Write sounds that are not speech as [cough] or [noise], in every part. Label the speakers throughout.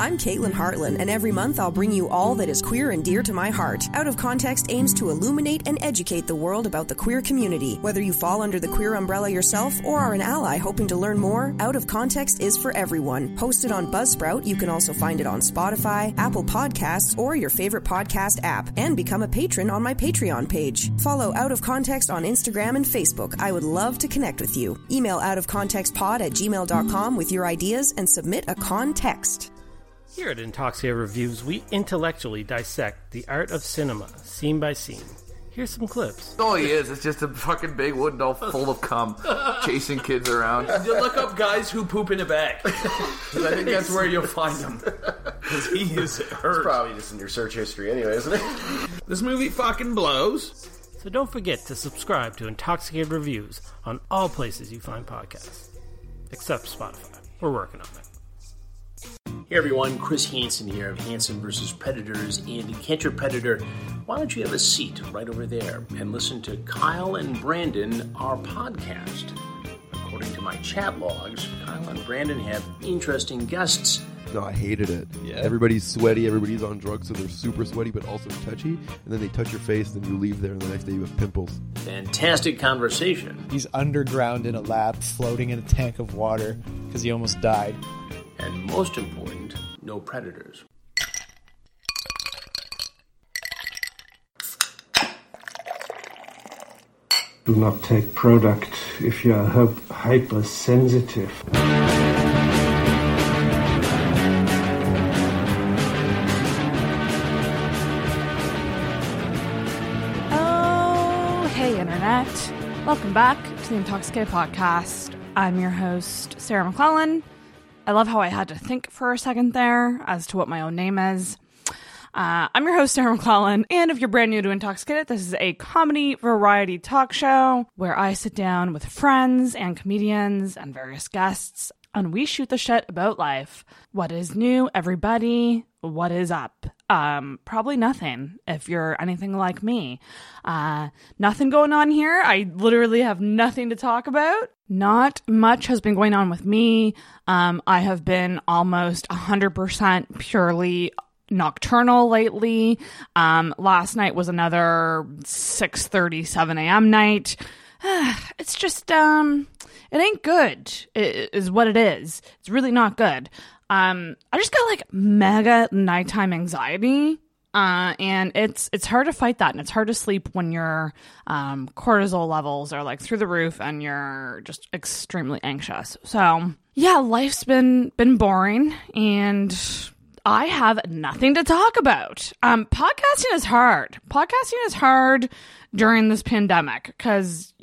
Speaker 1: I'm Caitlin Hartland, and every month I'll bring you all that is queer and dear to my heart. Out of Context aims to illuminate and educate the world about the queer community. Whether you fall under the queer umbrella yourself or are an ally hoping to learn more, Out of Context is for everyone. Hosted on Buzzsprout, you can also find it on Spotify, Apple Podcasts, or your favorite podcast app, and become a patron on my Patreon page. Follow Out of Context on Instagram and Facebook. I would love to connect with you. Email outofcontextpod at gmail.com with your ideas and submit a context.
Speaker 2: Here at Intoxicated Reviews, we intellectually dissect the art of cinema, scene by scene. Here's some clips.
Speaker 3: all he is. It's just a fucking big wooden doll full of cum, chasing kids around. [laughs]
Speaker 4: You look up guys who poop in a bag. 'Cause [laughs] I think that's where you'll find them. Because he is hurt.
Speaker 5: Probably just in your search history anyway, isn't it? [laughs]
Speaker 4: This movie fucking blows.
Speaker 2: So don't forget to subscribe to Intoxicated Reviews on all places you find podcasts, except Spotify. We're working on it.
Speaker 5: Hey everyone, Chris Hansen here of Hansen vs. Predators and Catch Your Predator. Why don't you have a seat right over there and listen to Kyle and Brandon, our podcast? According to my chat logs, Kyle and Brandon have interesting guests.
Speaker 6: No, I hated it. Yeah. Everybody's sweaty, everybody's on drugs, so they're super sweaty but also touchy. And then they touch your face, then you leave there, and the next day you have pimples.
Speaker 5: Fantastic conversation.
Speaker 7: He's underground in a lab, floating in a tank of water because he almost died.
Speaker 5: And most important, no predators.
Speaker 8: Do not take product if you are hypersensitive.
Speaker 9: Oh, hey, Internet. Welcome back to the Intoxicated Podcast. I'm your host, Sarah McClellan. I love how I had to think for a second there as to what my own name is. Uh, I'm your host, Sarah McClellan, and if you're brand new to Intoxicated, this is a comedy variety talk show where I sit down with friends and comedians and various guests, and we shoot the shit about life. What is new, everybody? What is up? Um, probably nothing if you're anything like me. Uh, nothing going on here. I literally have nothing to talk about. Not much has been going on with me. Um, I have been almost 100% purely nocturnal lately. Um, last night was another 6:37 a.m. night. [sighs] it's just um it ain't good is what it is. It's really not good. Um I just got like mega nighttime anxiety. Uh, and it's it's hard to fight that, and it's hard to sleep when your um, cortisol levels are like through the roof, and you're just extremely anxious. So yeah, life's been been boring, and I have nothing to talk about. Um, podcasting is hard. Podcasting is hard during this pandemic because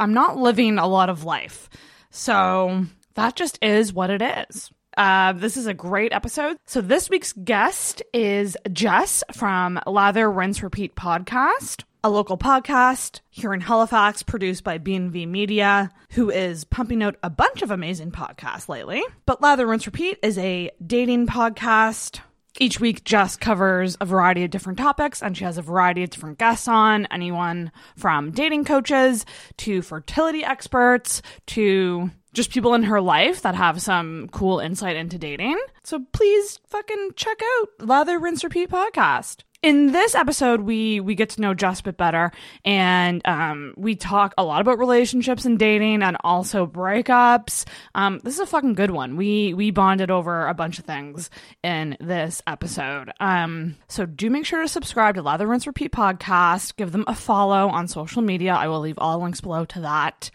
Speaker 9: I'm not living a lot of life. So that just is what it is. Uh, this is a great episode. So this week's guest is Jess from Lather Rinse Repeat podcast, a local podcast here in Halifax produced by B&V Media, who is pumping out a bunch of amazing podcasts lately. But Lather Rinse Repeat is a dating podcast each week, Jess covers a variety of different topics, and she has a variety of different guests on anyone from dating coaches to fertility experts to just people in her life that have some cool insight into dating. So please fucking check out Lather Rinse Repeat podcast. In this episode, we we get to know Jess a bit better, and um, we talk a lot about relationships and dating, and also breakups. Um, this is a fucking good one. We we bonded over a bunch of things in this episode. Um, so do make sure to subscribe to Lather Rinse Repeat podcast. Give them a follow on social media. I will leave all links below to that.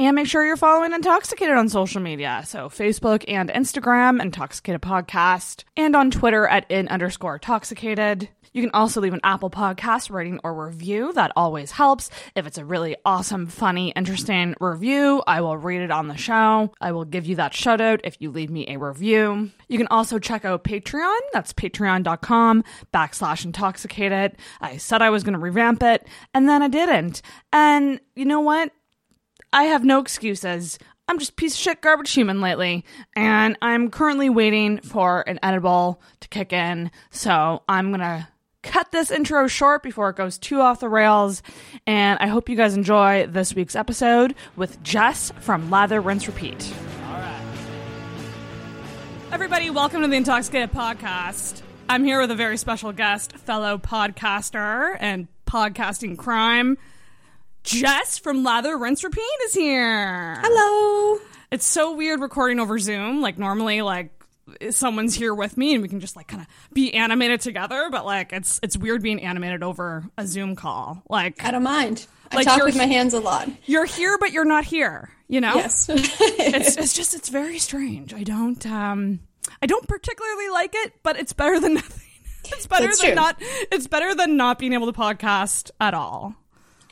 Speaker 9: And make sure you're following Intoxicated on social media. So Facebook and Instagram, Intoxicated Podcast, and on Twitter at in underscore intoxicated. You can also leave an Apple Podcast rating or review. That always helps. If it's a really awesome, funny, interesting review, I will read it on the show. I will give you that shout out if you leave me a review. You can also check out Patreon. That's patreon.com backslash intoxicated. I said I was going to revamp it, and then I didn't. And you know what? I have no excuses. I'm just piece of shit garbage human lately, and I'm currently waiting for an edible to kick in. So I'm gonna cut this intro short before it goes too off the rails. And I hope you guys enjoy this week's episode with Jess from Lather Rinse Repeat. All right. Everybody, welcome to the Intoxicated Podcast. I'm here with a very special guest, fellow podcaster and podcasting crime. Jess from Lather Rinse Repeat is here.
Speaker 10: Hello.
Speaker 9: It's so weird recording over Zoom. Like normally, like someone's here with me and we can just like kind of be animated together. But like it's it's weird being animated over a Zoom call. Like
Speaker 10: I don't mind. I
Speaker 9: Like,
Speaker 10: talk with my hands a lot.
Speaker 9: you're here, but you're not here. You know?
Speaker 10: Yes. [laughs]
Speaker 9: it's it's just it's very strange. I don't um I don't particularly like it, but it's better than [laughs] nothing. It's better
Speaker 10: That's
Speaker 9: than
Speaker 10: true.
Speaker 9: not. It's better than not being able to podcast at all.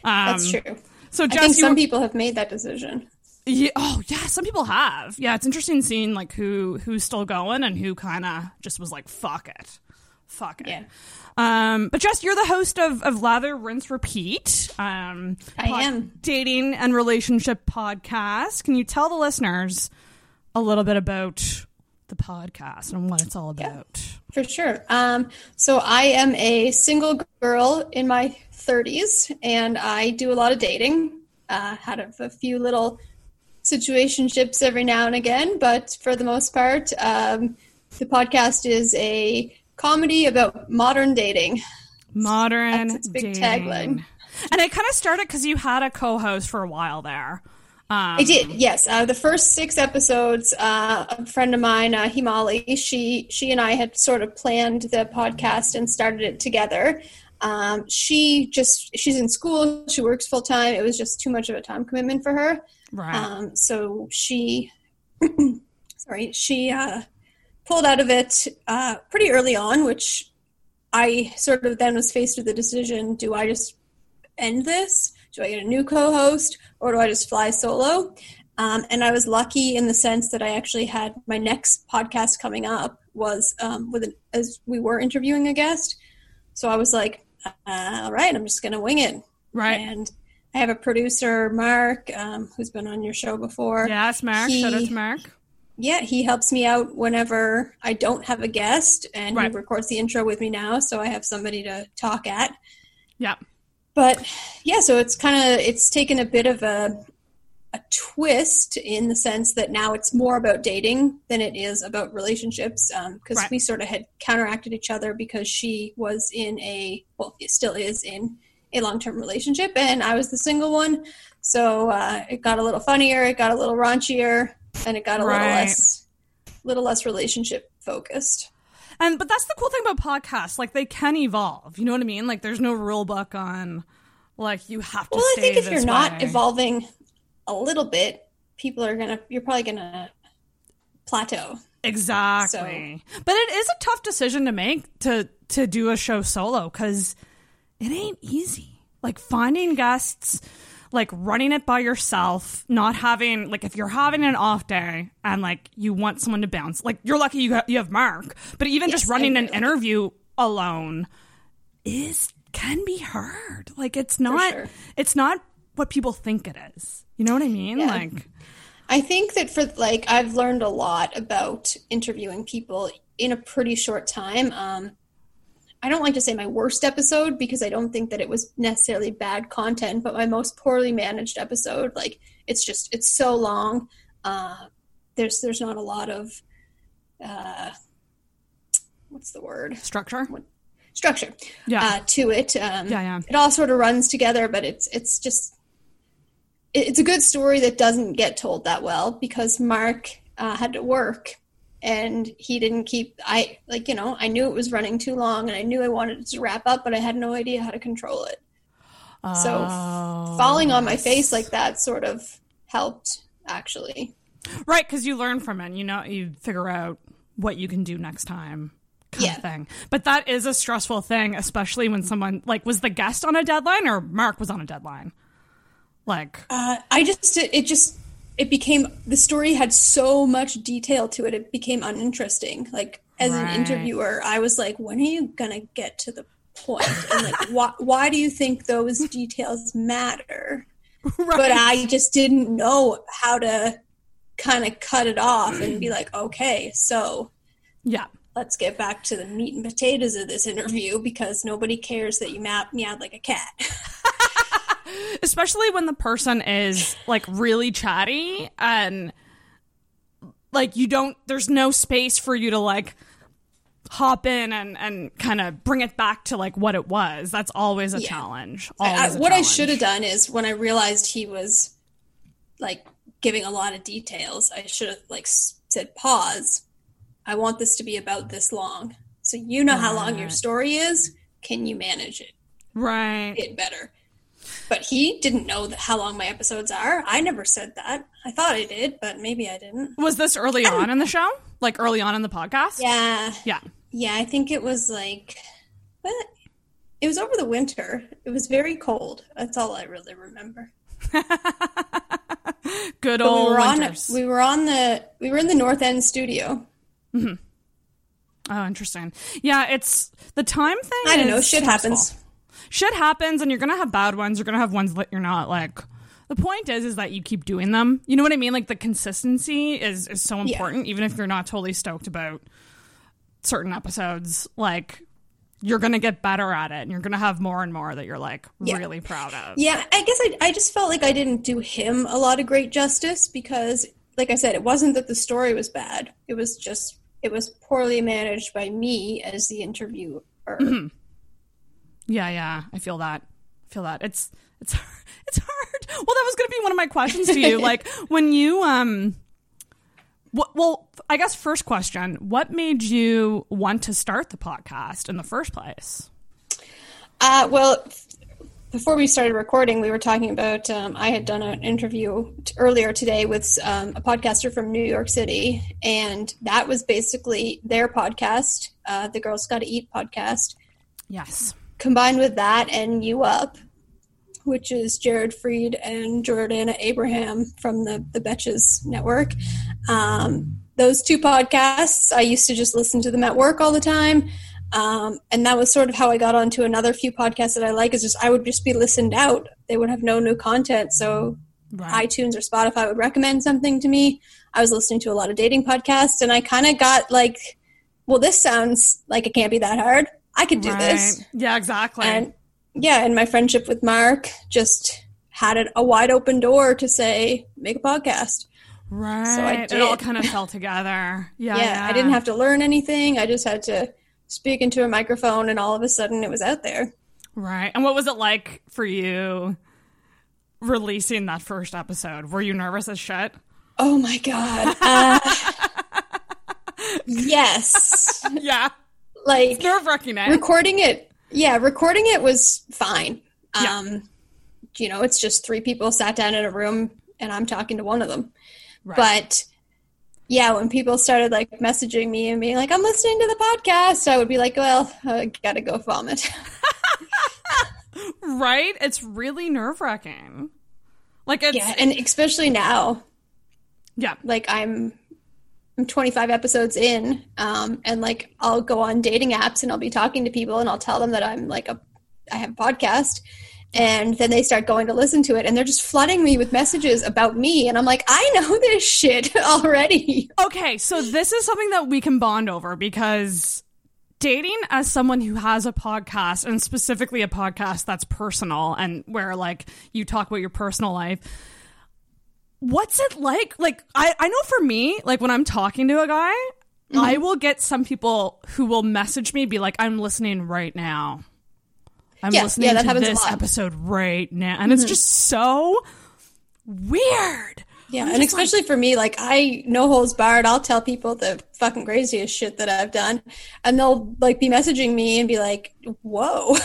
Speaker 9: Um,
Speaker 10: That's true.
Speaker 9: So
Speaker 10: I
Speaker 9: Jess,
Speaker 10: think
Speaker 9: you
Speaker 10: some
Speaker 9: were-
Speaker 10: people have made that decision.
Speaker 9: Yeah, oh yeah, some people have. Yeah, it's interesting seeing like who who's still going and who kind of just was like fuck it, fuck it.
Speaker 10: Yeah.
Speaker 9: Um, but Jess, you're the host of of Lather, Rinse, Repeat. Um,
Speaker 10: I am.
Speaker 9: dating and relationship podcast. Can you tell the listeners a little bit about the podcast and what it's all about?
Speaker 10: For sure. Um, so I am a single girl in my 30s, and I do a lot of dating. Uh, had a, a few little situationships every now and again, but for the most part, um, the podcast is a comedy about modern dating.
Speaker 9: Modern
Speaker 10: That's its big
Speaker 9: dating.
Speaker 10: tagline.
Speaker 9: And it kind of started because you had a co-host for a while there. Um,
Speaker 10: I did, yes. Uh, the first six episodes, uh, a friend of mine, uh, Himali, she she and I had sort of planned the podcast and started it together. Um, she just she's in school, she works full time. It was just too much of a time commitment for her.
Speaker 9: Right.
Speaker 10: Um, so she, [clears throat] sorry, she uh, pulled out of it uh, pretty early on, which I sort of then was faced with the decision: do I just end this? Do I get a new co-host, or do I just fly solo? Um, and I was lucky in the sense that I actually had my next podcast coming up was um, with an, as we were interviewing a guest. So I was like, uh, all right, I'm just going to wing it.
Speaker 9: Right.
Speaker 10: And I have a producer, Mark, um, who's been on your show before.
Speaker 9: yes, Mark. Shout out to Mark.
Speaker 10: Yeah, he helps me out whenever I don't have a guest, and
Speaker 9: Right.
Speaker 10: he records the intro with me now, so I have somebody to talk at.
Speaker 9: Yeah.
Speaker 10: But yeah, so it's kind of it's taken a bit of a a twist in the sense that now it's more about dating than it is about relationships because
Speaker 9: Right.
Speaker 10: we sort of had counteracted each other because she was in a well it still is in a long-term relationship and i was the single one. So uh, it got a little funnier it got a little raunchier and it got a little less little less relationship focused
Speaker 9: And but that's the cool thing about podcasts. Like they can evolve. You know what I mean? Like there's no rule book on like you have to.
Speaker 10: well i think if you're not evolving a little bit people are gonna you're probably gonna plateau
Speaker 9: Exactly. But it is a tough decision to make to to do a show solo cuz it ain't easy. Like finding guests, like running it by yourself, not having like if you're having an off day and like you want someone to bounce. Like you're lucky you ha- you have Mark, but even just running an interview alone is can be hard. Like it's not
Speaker 10: sure.
Speaker 9: it's not what people think it is. You know what I mean?
Speaker 10: Yeah.
Speaker 9: Like
Speaker 10: I think that for like I've learned a lot about interviewing people in a pretty short time. Um, I don't like to say my worst episode because I don't think that it was necessarily bad content, but my most poorly managed episode, like it's just it's so long. Uh, there's there's not a lot of uh, what's the word
Speaker 9: structure.
Speaker 10: structure
Speaker 9: Yeah.
Speaker 10: uh, to it. Um,
Speaker 9: Yeah, yeah.
Speaker 10: It all sort of runs together, but it's it's just it's a good story that doesn't get told that well because Mark uh, had to work and he didn't keep. I like you know I knew it was running too long and I knew I wanted it to wrap up, but I had no idea how to control it. So
Speaker 9: Oh,
Speaker 10: falling on my face like that sort of helped actually.
Speaker 9: Right, because you learn from it. You know, you figure out what you can do next time, kind
Speaker 10: Yeah.
Speaker 9: of thing. But that is a stressful thing, especially when someone like was the guest on a deadline or Mark was on a deadline. Like,
Speaker 10: Uh, I just it just it became the story had so much detail to it. It became uninteresting. Like as
Speaker 9: Right.
Speaker 10: an interviewer, I was like, when are you gonna get to the point? And like, [laughs] why why do you think those details matter? [laughs] But I just didn't know how to kind of cut it off and be like, okay, so
Speaker 9: yeah,
Speaker 10: let's get back to the meat and potatoes of this interview because nobody cares that you map meowed like a cat. [laughs]
Speaker 9: especially when the person is like really chatty and like you don't there's no space for you to like hop in and and kind of bring it back to like what it was. That's always a
Speaker 10: Yeah.
Speaker 9: challenge.
Speaker 10: I-
Speaker 9: Always a
Speaker 10: what I should have done is when I realized he was like giving a lot of details, I should have like said pause. I want this to be about this long. So you know how long your story is. Can you manage it?
Speaker 9: Right.
Speaker 10: get better. But he didn't know that how long my episodes are. I never said that. I thought I did, but maybe I didn't.
Speaker 9: Was this early on in the show? Like early on in the podcast?
Speaker 10: Yeah.
Speaker 9: Yeah.
Speaker 10: Yeah, I think it was like what? It was over the winter. It was very cold. That's all I really remember. [laughs]
Speaker 9: Good
Speaker 10: But we
Speaker 9: old
Speaker 10: were on
Speaker 9: winters.
Speaker 10: we were on the we were in the North End studio. Mm-hmm.
Speaker 9: Oh, interesting. Yeah, it's the time thing.
Speaker 10: I don't know, shit
Speaker 9: stressful.
Speaker 10: happens.
Speaker 9: Shit happens, and you're gonna have bad ones. You're gonna have ones that you're not like. The point is, is that you keep doing them. You know what I mean? Like the consistency is is so
Speaker 10: Yeah.
Speaker 9: important, even if you're not totally stoked about certain episodes. Like you're gonna get better at it, and you're gonna have more and more that you're like
Speaker 10: Yeah.
Speaker 9: really proud of.
Speaker 10: Yeah, I guess I I just felt like I didn't do him a lot of great justice because like I said, it wasn't that the story was bad. It was just it was poorly managed by me as the interviewer.
Speaker 9: Mhm. Yeah, yeah, I feel that. I feel that. It's it's [laughs] it's hard. Well, that was going to be one of my questions to you. [laughs] like when you um, what? Well, I guess first question: What made you want to start the podcast in the first place?
Speaker 10: Uh, well, before we started recording, we were talking about. Um, I had done an interview t- earlier today with um, a podcaster from New York City, and that was basically their podcast, uh, the Girls Gotta Eat podcast,
Speaker 9: Yes.
Speaker 10: Combined with that and You Up, which is Jared Freid and Jordana Abraham from the the Betches Network. Um, those two podcasts, I used to just listen to them at work all the time. Um, and that was sort of how I got onto another few podcasts that I like. Is just I would just be listened out; they would have no new content, so
Speaker 9: Right.
Speaker 10: iTunes or Spotify would recommend something to me. I was listening to a lot of dating podcasts, and I kind of got like, "Well, this sounds like it can't be that hard. I could do this."
Speaker 9: Yeah, exactly.
Speaker 10: And yeah, and my friendship with Mark just had it a wide open door to say, "Make a podcast."
Speaker 9: right.
Speaker 10: so I
Speaker 9: It all kind of fell together. [laughs] Yeah.
Speaker 10: yeah, I didn't have to learn anything. I just had to speak into a microphone, and all of a sudden, it was out there.
Speaker 9: Right. And what was it like for you releasing that first episode? Were you nervous as shit?
Speaker 10: Oh my god. Uh, [laughs] yes. [laughs]
Speaker 9: yeah.
Speaker 10: Like
Speaker 9: nerve wracking. Eh?
Speaker 10: recording it. Yeah, recording it was fine.
Speaker 9: Yeah.
Speaker 10: Um, you know, it's just three people sat down in a room, and I'm talking to one of them.
Speaker 9: Right.
Speaker 10: But yeah, when people started like messaging me and being like, "I'm listening to the podcast," I would be like, "Well, I gotta go vomit." [laughs]
Speaker 9: right? It's really nerve wracking. Like it's
Speaker 10: yeah, and especially now,
Speaker 9: yeah,
Speaker 10: like I'm I'm 25 episodes in, um, and like I'll go on dating apps and I'll be talking to people and I'll tell them that I'm like a I have a podcast, and then they start going to listen to it and they're just flooding me with messages about me, and I'm like, I know [laughs] this shit already.
Speaker 9: Okay, so this is something that we can bond over because dating as someone who has a podcast and specifically a podcast that's personal and where like you talk about your personal life what's it like like i i know for me like when i'm talking to a guy i will get some people who will message me be like i'm listening right now i'm listening
Speaker 10: yeah,
Speaker 9: to this episode right now and it's
Speaker 10: Mhm.
Speaker 9: just so weird
Speaker 10: Yeah,
Speaker 9: I'm
Speaker 10: and
Speaker 9: just like-
Speaker 10: especially for me, like I no holds barred. I'll tell people the fucking craziest shit that I've done, and they'll like be messaging me and be like, "Whoa."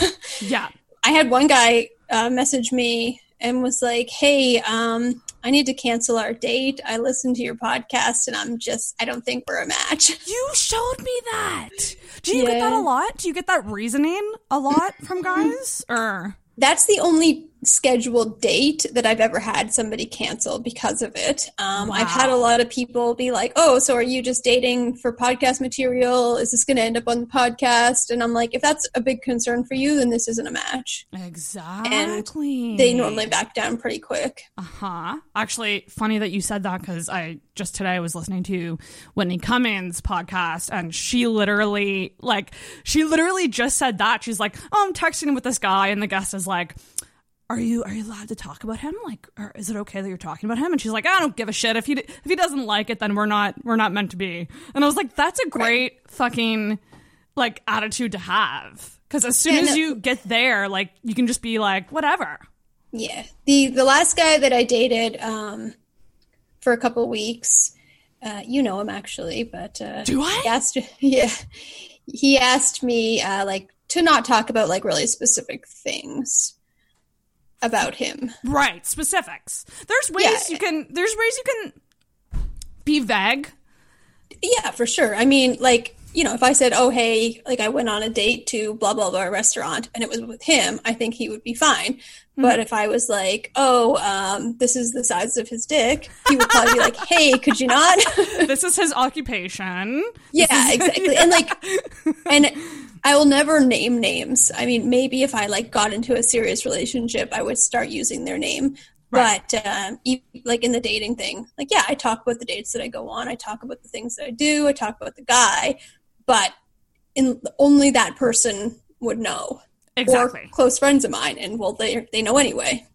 Speaker 9: yeah [laughs]
Speaker 10: I had one guy uh, message me and was like, "Hey, um, I need to cancel our date. I listened to your podcast, and I'm just I don't think we're a match." [laughs]
Speaker 9: You showed me that. Do you get that a lot? Do you get that reasoning a lot from guys? Or
Speaker 10: That's the only scheduled date that I've ever had somebody cancel because of it. Um, I've had a lot of people be like, "Oh, so are you just dating for podcast material? Is this going to end up on the podcast?" And I'm like, "If that's a big concern for you, then this isn't a match."
Speaker 9: exactly.
Speaker 10: They normally back down pretty quick.
Speaker 9: Uh huh. Actually, funny that you said that because I just today was listening to Whitney Cummings' podcast and she literally, like, she literally just said that. She's like, oh, I'm texting with this guy, and the guest is like, are you are you allowed to talk about him? Like, or is it okay that you're talking about him?" And she's like, "I don't give a shit. If he if he doesn't like it, then we're not we're not meant to be." And I was like, "That's a great fucking like attitude to have." Because as soon
Speaker 10: And-
Speaker 9: as you get there, like you can just be like, "Whatever."
Speaker 10: Yeah. The the last guy that I dated um, for a couple weeks, uh, you know him actually, but uh,
Speaker 9: Do I?
Speaker 10: He asked, [laughs] yeah, he asked me uh, like to not talk about like really specific things about him.
Speaker 9: Right, specifics. There's ways
Speaker 10: Yeah.
Speaker 9: you can. There's ways you can be vague.
Speaker 10: Yeah, for sure. I mean, like, you know, if I said, oh, hey, like I went on a date to blah, blah, blah restaurant and it was with him, I think he would be fine. But if I was like, oh, um, this is the size of his dick, he would probably be like, hey, could you not? [laughs]
Speaker 9: this is his occupation. [laughs]
Speaker 10: yeah, exactly. And like, and I will never name names. I mean, maybe if I like got into a serious relationship, I would start using their name. But um, like in the dating thing, like yeah, I talk about the dates that I go on. I talk about the things that I do. I talk about the guy, but in only that person would know.
Speaker 9: Exactly.
Speaker 10: Or close friends of mine, and well, they they know anyway.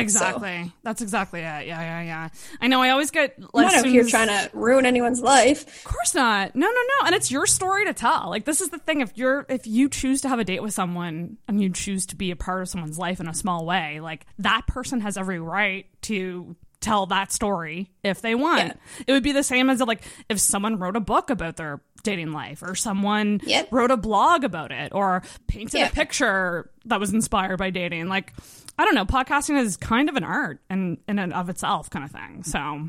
Speaker 9: Exactly. That's exactly it. Yeah, yeah, yeah. I know. I always get
Speaker 10: I'm
Speaker 9: like
Speaker 10: not out
Speaker 9: soon
Speaker 10: here trying to ruin anyone's life.
Speaker 9: Of course not. No, no, no. And it's your story to tell. Like this is the thing. If you're if you choose to have a date with someone and you choose to be a part of someone's life in a small way, like that person has every right to tell that story if they want. It would be the same as like if someone wrote a book about their dating life or someone wrote a blog about it or painted
Speaker 10: Yeah.
Speaker 9: a picture that was inspired by dating. Like I don't know, podcasting is kind of an art and in and of itself kind of thing. So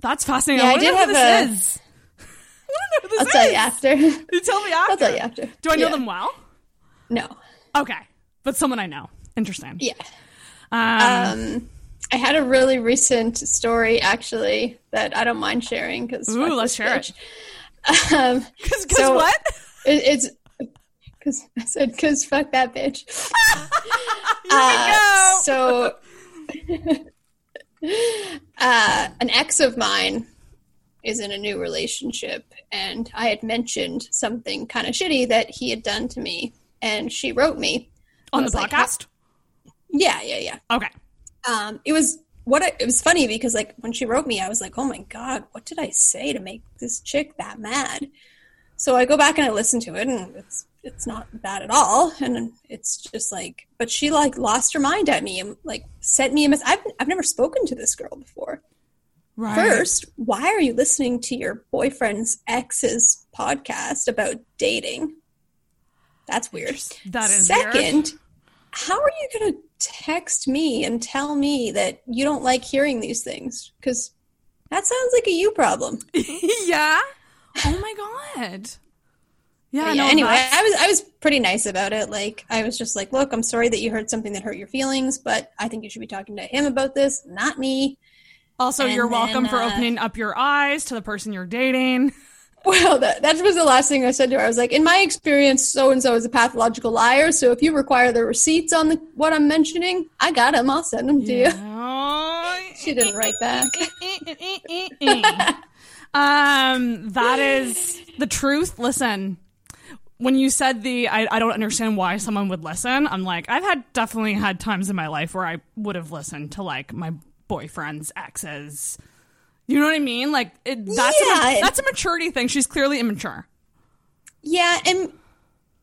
Speaker 9: that's fascinating.
Speaker 10: Yeah, I
Speaker 9: wanna
Speaker 10: did have
Speaker 9: this
Speaker 10: a-
Speaker 9: is. [laughs] I wanna know who this
Speaker 10: I'll tell
Speaker 9: is.
Speaker 10: you after.
Speaker 9: You tell me after.
Speaker 10: I'll tell you after.
Speaker 9: Do I know
Speaker 10: Yeah.
Speaker 9: them well?
Speaker 10: No.
Speaker 9: Okay, but someone I know. Interesting.
Speaker 10: Yeah.
Speaker 9: Um,
Speaker 10: Um, I had a really recent story actually that I don't mind sharing because
Speaker 9: Ooh, let's share it.
Speaker 10: Um, [laughs]
Speaker 9: Cause,
Speaker 10: so
Speaker 9: what?
Speaker 10: It, it's because I said because fuck that bitch. [laughs] Uh, so, [laughs] uh, an ex of mine is in a new relationship, and I had mentioned something kind of shitty that he had done to me, and she wrote me
Speaker 9: On the
Speaker 10: was like,
Speaker 9: podcast?
Speaker 10: Yeah, yeah, yeah.
Speaker 9: Okay.
Speaker 10: Um, it was what I, it was funny because like when she wrote me, I was like, oh my god, what did I say to make this chick that mad? So I go back and I listen to it, and it's it's not bad at all, and it's just like, but she like lost her mind at me and like sent me a message. I've I've never spoken to this girl before.
Speaker 9: Right.
Speaker 10: First, why are you listening to your boyfriend's ex's podcast about dating? That's weird.
Speaker 9: That is
Speaker 10: Second,
Speaker 9: weird.
Speaker 10: How are you going to text me and tell me that you don't like hearing these things? Because that sounds like a you problem. [laughs]
Speaker 9: yeah. Oh my god. Yeah.
Speaker 10: But
Speaker 9: no,
Speaker 10: anyway,
Speaker 9: that's-
Speaker 10: I was I was pretty nice about it. Like I was just like, look, I'm sorry that you heard something that hurt your feelings, but I think you should be talking to him about this, not me.
Speaker 9: Also,
Speaker 10: And
Speaker 9: you're welcome
Speaker 10: then,
Speaker 9: for
Speaker 10: uh,
Speaker 9: opening up your eyes to the person you're dating. [laughs]
Speaker 10: Well, that, that was the last thing I said to her. I was like, in my experience, so and so is a pathological liar. So if you require the receipts on the, what I'm mentioning, I got them. I'll send them to you. [laughs] she didn't write back. [laughs]
Speaker 9: um, that is the truth. Listen, when you said the I, I don't understand why someone would listen, I'm like, I've had definitely had times in my life where I would have listened to like my boyfriend's exes. You know what I mean? Like it, that's
Speaker 10: Yeah.
Speaker 9: a, that's a maturity thing. She's clearly immature.
Speaker 10: Yeah, and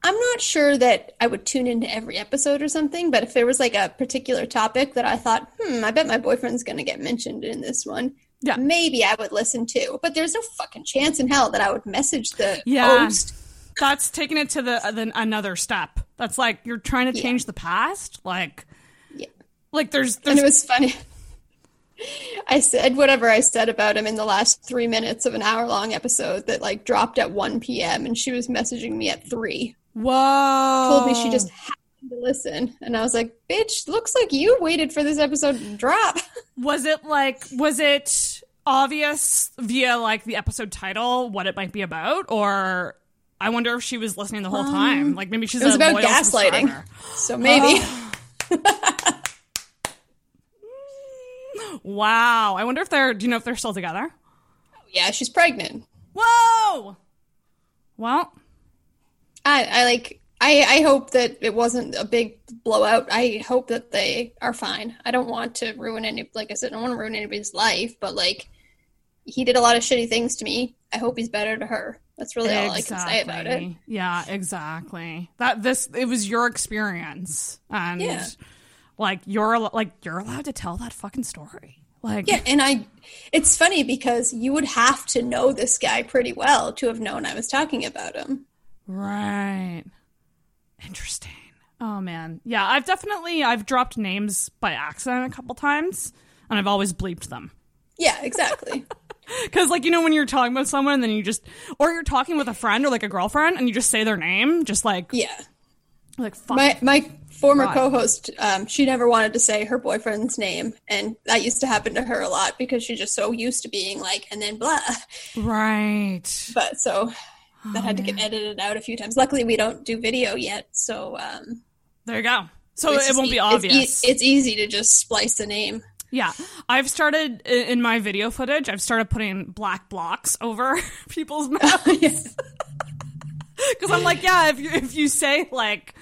Speaker 10: I'm not sure that I would tune into every episode or something, but if there was like a particular topic that I thought, hmm, I bet my boyfriend's going to get mentioned in this one,
Speaker 9: yeah,
Speaker 10: maybe I would listen to. But there's no fucking chance in hell that I would message the
Speaker 9: Yeah,
Speaker 10: host.
Speaker 9: that's taking it to the, the another step. That's like you're trying to change the past. Like,
Speaker 10: yeah,
Speaker 9: like there's,
Speaker 10: And
Speaker 9: there's
Speaker 10: it was funny. I said whatever I said about him in the last three minutes of an hour long episode that like dropped at 1 p.m. and she was messaging me at 3.
Speaker 9: Whoa.
Speaker 10: Told me she just happened to listen. And I was like, bitch, looks like you waited for this episode to drop. [laughs]
Speaker 9: Was it like was it obvious via like the episode title what it might be about or I wonder if she was listening the whole time.
Speaker 10: Um,
Speaker 9: Like maybe she's
Speaker 10: it was
Speaker 9: a
Speaker 10: about gaslighting. So maybe. [laughs]
Speaker 9: Wow. I wonder if they're do you know if they're still together?
Speaker 10: yeah, she's pregnant.
Speaker 9: Whoa. Well,
Speaker 10: I, I like I, I hope that it wasn't a big blowout. I hope that they are fine. I don't want to ruin any, like I said, I don't want to ruin anybody's life, but like, he did a lot of shitty things to me. I hope he's better to her. That's really all I can say about it.
Speaker 9: Yeah, exactly. That this it was your experience, and
Speaker 10: Yeah.
Speaker 9: Like you're like you're allowed to tell that fucking story. Like
Speaker 10: Yeah, and I, it's funny because you would have to know this guy pretty well to have known I was talking about him.
Speaker 9: right, interesting. Oh man, yeah. I've definitely I've dropped names by accident a couple times, and I've always bleeped them.
Speaker 10: Yeah, exactly. [laughs]
Speaker 9: Because, like, you know, when you're talking about someone, and then you just, or you're talking with a friend or like a girlfriend, and you just say their name, just like,
Speaker 10: yeah.
Speaker 9: Like.
Speaker 10: My my former
Speaker 9: God.
Speaker 10: co-host, um, she never wanted to say her boyfriend's name, and that used to happen to her a lot because she's just so used to being like, and then blah.
Speaker 9: right.
Speaker 10: But so that had to get edited out a few times. Luckily, we don't do video yet, so um,
Speaker 9: There you go. So it won't be
Speaker 10: e- it's e-
Speaker 9: obvious.
Speaker 10: It's, easy to just splice the name.
Speaker 9: Yeah, I've started in my video footage. I've started putting black blocks over [laughs] people's [laughs] mouths [laughs] because I'm like, yeah, if you if you say like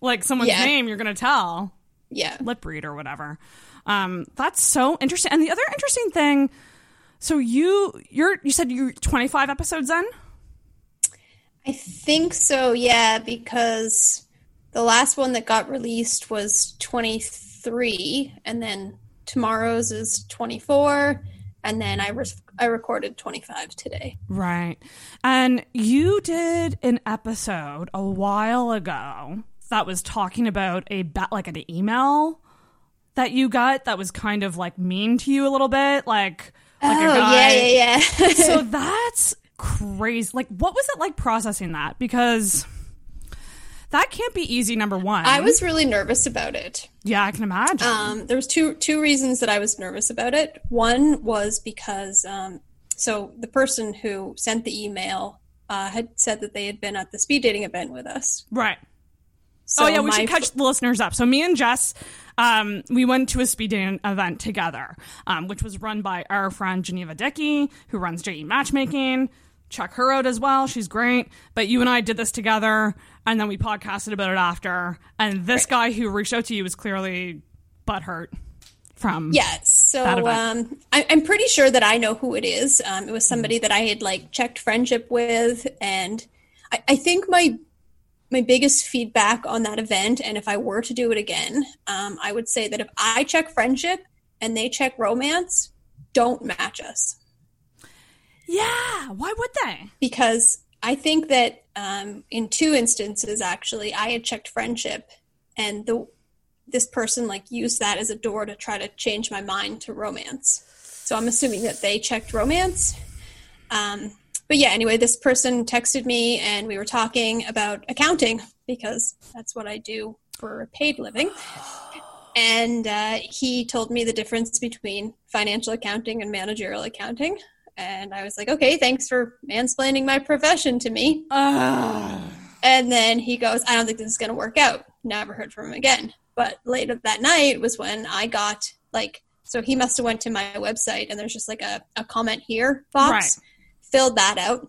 Speaker 9: like someone's
Speaker 10: Yeah.
Speaker 9: name, you're gonna tell.
Speaker 10: Yeah,
Speaker 9: lip read or whatever. Um, that's so interesting. And the other interesting thing, so you you're you said you're 25 episodes in.
Speaker 10: I think so, yeah, because the last one that got released was 23, and then tomorrow's is 24, and then I, re- I recorded 25 today.
Speaker 9: Right. And you did an episode a while ago that was talking about a like an email that you got that was kind of like mean to you a little bit, like like
Speaker 10: oh,
Speaker 9: a guy.
Speaker 10: yeah, yeah, yeah. [laughs]
Speaker 9: so that's crazy. Like, what was it like processing that? Because that can't be easy. Number one,
Speaker 10: I was really nervous about it.
Speaker 9: Yeah, I can imagine.
Speaker 10: Um, there was two two reasons that I was nervous about it. One was because um, so the person who sent the email uh, had said that they had been at the speed dating event with us.
Speaker 9: Right.
Speaker 10: So
Speaker 9: oh yeah, we should catch the listeners up. So me and Jess, um, we went to a speed dating event together, um, which was run by our friend Geneva Dickey, who runs JE Matchmaking. Check her out as well; she's great. But you and I did this together, and then we podcasted about it after. And this guy who reached out to you was clearly butthurt from
Speaker 10: Yeah, so um, I, I'm pretty sure that I know who it is. Um, it was somebody that I had like checked friendship with, and I, I think my my biggest feedback on that event, and if I were to do it again, um, I would say that if I check friendship and they check romance, don't match us
Speaker 9: yeah, why would they?
Speaker 10: because I think that um, in two instances, actually, I had checked friendship, and the this person like used that as a door to try to change my mind to romance. So I'm assuming that they checked romance. Um, but yeah, anyway, this person texted me, and we were talking about accounting because that's what I do for a paid living. And uh, he told me the difference between financial accounting and managerial accounting. And I was like, okay, thanks for mansplaining my profession to me. Ah. And then he goes, I don't think this is going to work out. Never heard from him again. But later that night was when I got like, so he must have went to my website and there's just like a, a comment here box.
Speaker 9: Right.
Speaker 10: Filled that out.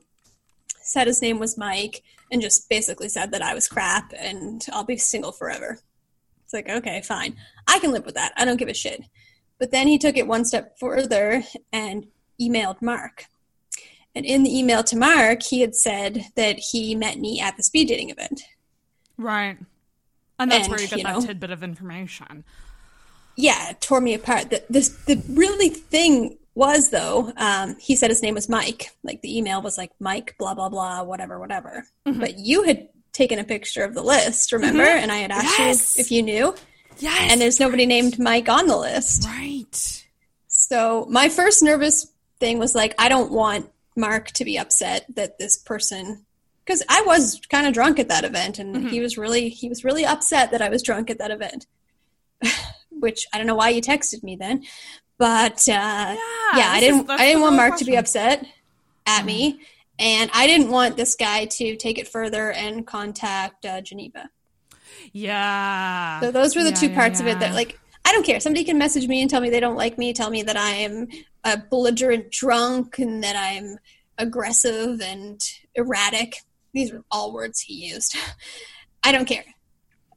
Speaker 10: Said his name was Mike and just basically said that I was crap and I'll be single forever. It's like, okay, fine. I can live with that. I don't give a shit. But then he took it one step further and emailed Mark. And in the email to Mark, he had said that he met me at the speed dating event.
Speaker 9: Right. And that's
Speaker 10: And,
Speaker 9: where you get
Speaker 10: you
Speaker 9: that
Speaker 10: know-
Speaker 9: tidbit of information.
Speaker 10: Yeah, it tore me apart. The, this, the really thing was, though, um, he said his name was Mike. Like the email was like Mike, blah, blah, blah, whatever, whatever. But you had taken a picture of the list, remember?
Speaker 9: Mhm.
Speaker 10: And I had asked
Speaker 9: Yes.
Speaker 10: you if you knew.
Speaker 9: Yes.
Speaker 10: And there's nobody named Mike on the list.
Speaker 9: Right.
Speaker 10: So my first nervous thing was like, I don't want Mark to be upset that this person, because I was kind of drunk at that event, and
Speaker 9: Mm-hmm.
Speaker 10: he was really he was really upset that I was drunk at that event. [laughs] Which I don't know why you texted me then, but uh, yeah, I didn't I didn't want Mark to be upset at me, and I didn't want this guy to take it further and contact uh, Geneva.
Speaker 9: Yeah.
Speaker 10: So those were the
Speaker 9: Yeah,
Speaker 10: two
Speaker 9: yeah,
Speaker 10: parts of it that like I don't care. Somebody can message me and tell me they don't like me, tell me that I am a belligerent drunk and that I'm aggressive and erratic. These are all words he used. [laughs] I don't care.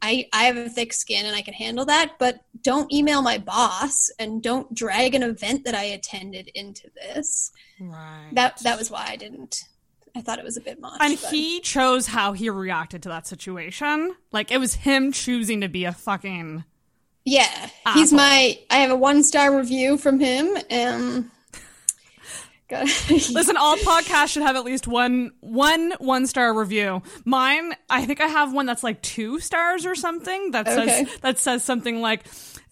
Speaker 10: I, I have a thick skin and I can handle that, but don't email my boss and don't drag an event that I attended into this.
Speaker 9: Right.
Speaker 10: That that was why I didn't. I thought it was a bit much.
Speaker 9: And
Speaker 10: but-
Speaker 9: he chose how he reacted to that situation. Like it was him choosing to be a fucking
Speaker 10: yeah, he's my. I have a one star review from him. Um, God, [laughs]
Speaker 9: Listen, all podcasts should have at least one one one star review. Mine, I think I have one that's like two stars or something that
Speaker 10: Okay.
Speaker 9: says that says something like,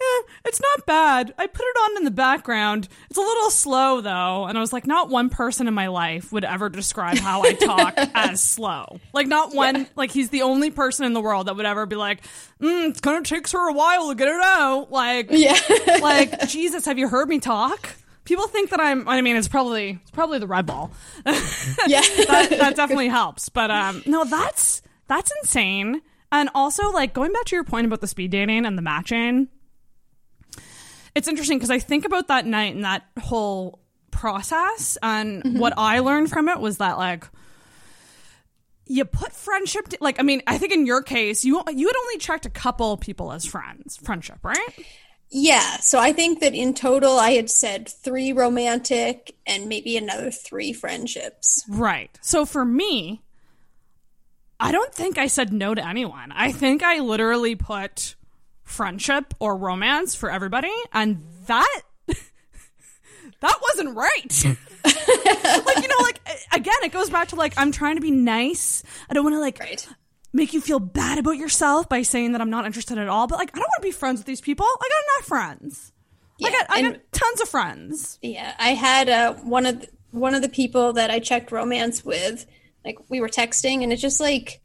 Speaker 9: eh, "It's not bad. I put it on in the background. It's a little slow though." And I was like, not one person in my life would ever describe how I talk [laughs] as slow. Like, not one. Like, he's the only person in the world that would ever be like, mm, "It's gonna take her a while to get it out." Like,
Speaker 10: yeah, [laughs]
Speaker 9: like Jesus, have you heard me talk? People think that I'm. I mean, it's probably it's probably the Red Bull. [laughs]
Speaker 10: yeah.
Speaker 9: that, that definitely helps. But um, no, that's that's insane. And also, like going back to your point about the speed dating and the matching, it's interesting because I think about that night and that whole process, and mm-hmm. what I learned from it was that like you put friendship to, like I mean I think in your case you you had only checked a couple people as friends friendship right
Speaker 10: Yeah, so I think that in total I had said three romantic and maybe another three friendships.
Speaker 9: Right. So for me, I don't think I said no to anyone. I think I literally put friendship or romance for everybody, and that [laughs] that wasn't right. [laughs] like you know, like again, it goes back to like I'm trying to be nice. I don't want to like
Speaker 10: Right.
Speaker 9: make you feel bad about yourself by saying that I'm not interested at all. But like, I don't want to be friends with these people. I got enough friends. I
Speaker 10: Yeah,
Speaker 9: got I
Speaker 10: and-
Speaker 9: got tons of friends.
Speaker 10: Yeah, I had uh, one of the, one of the people that I checked romance with. Like we were texting, and it just like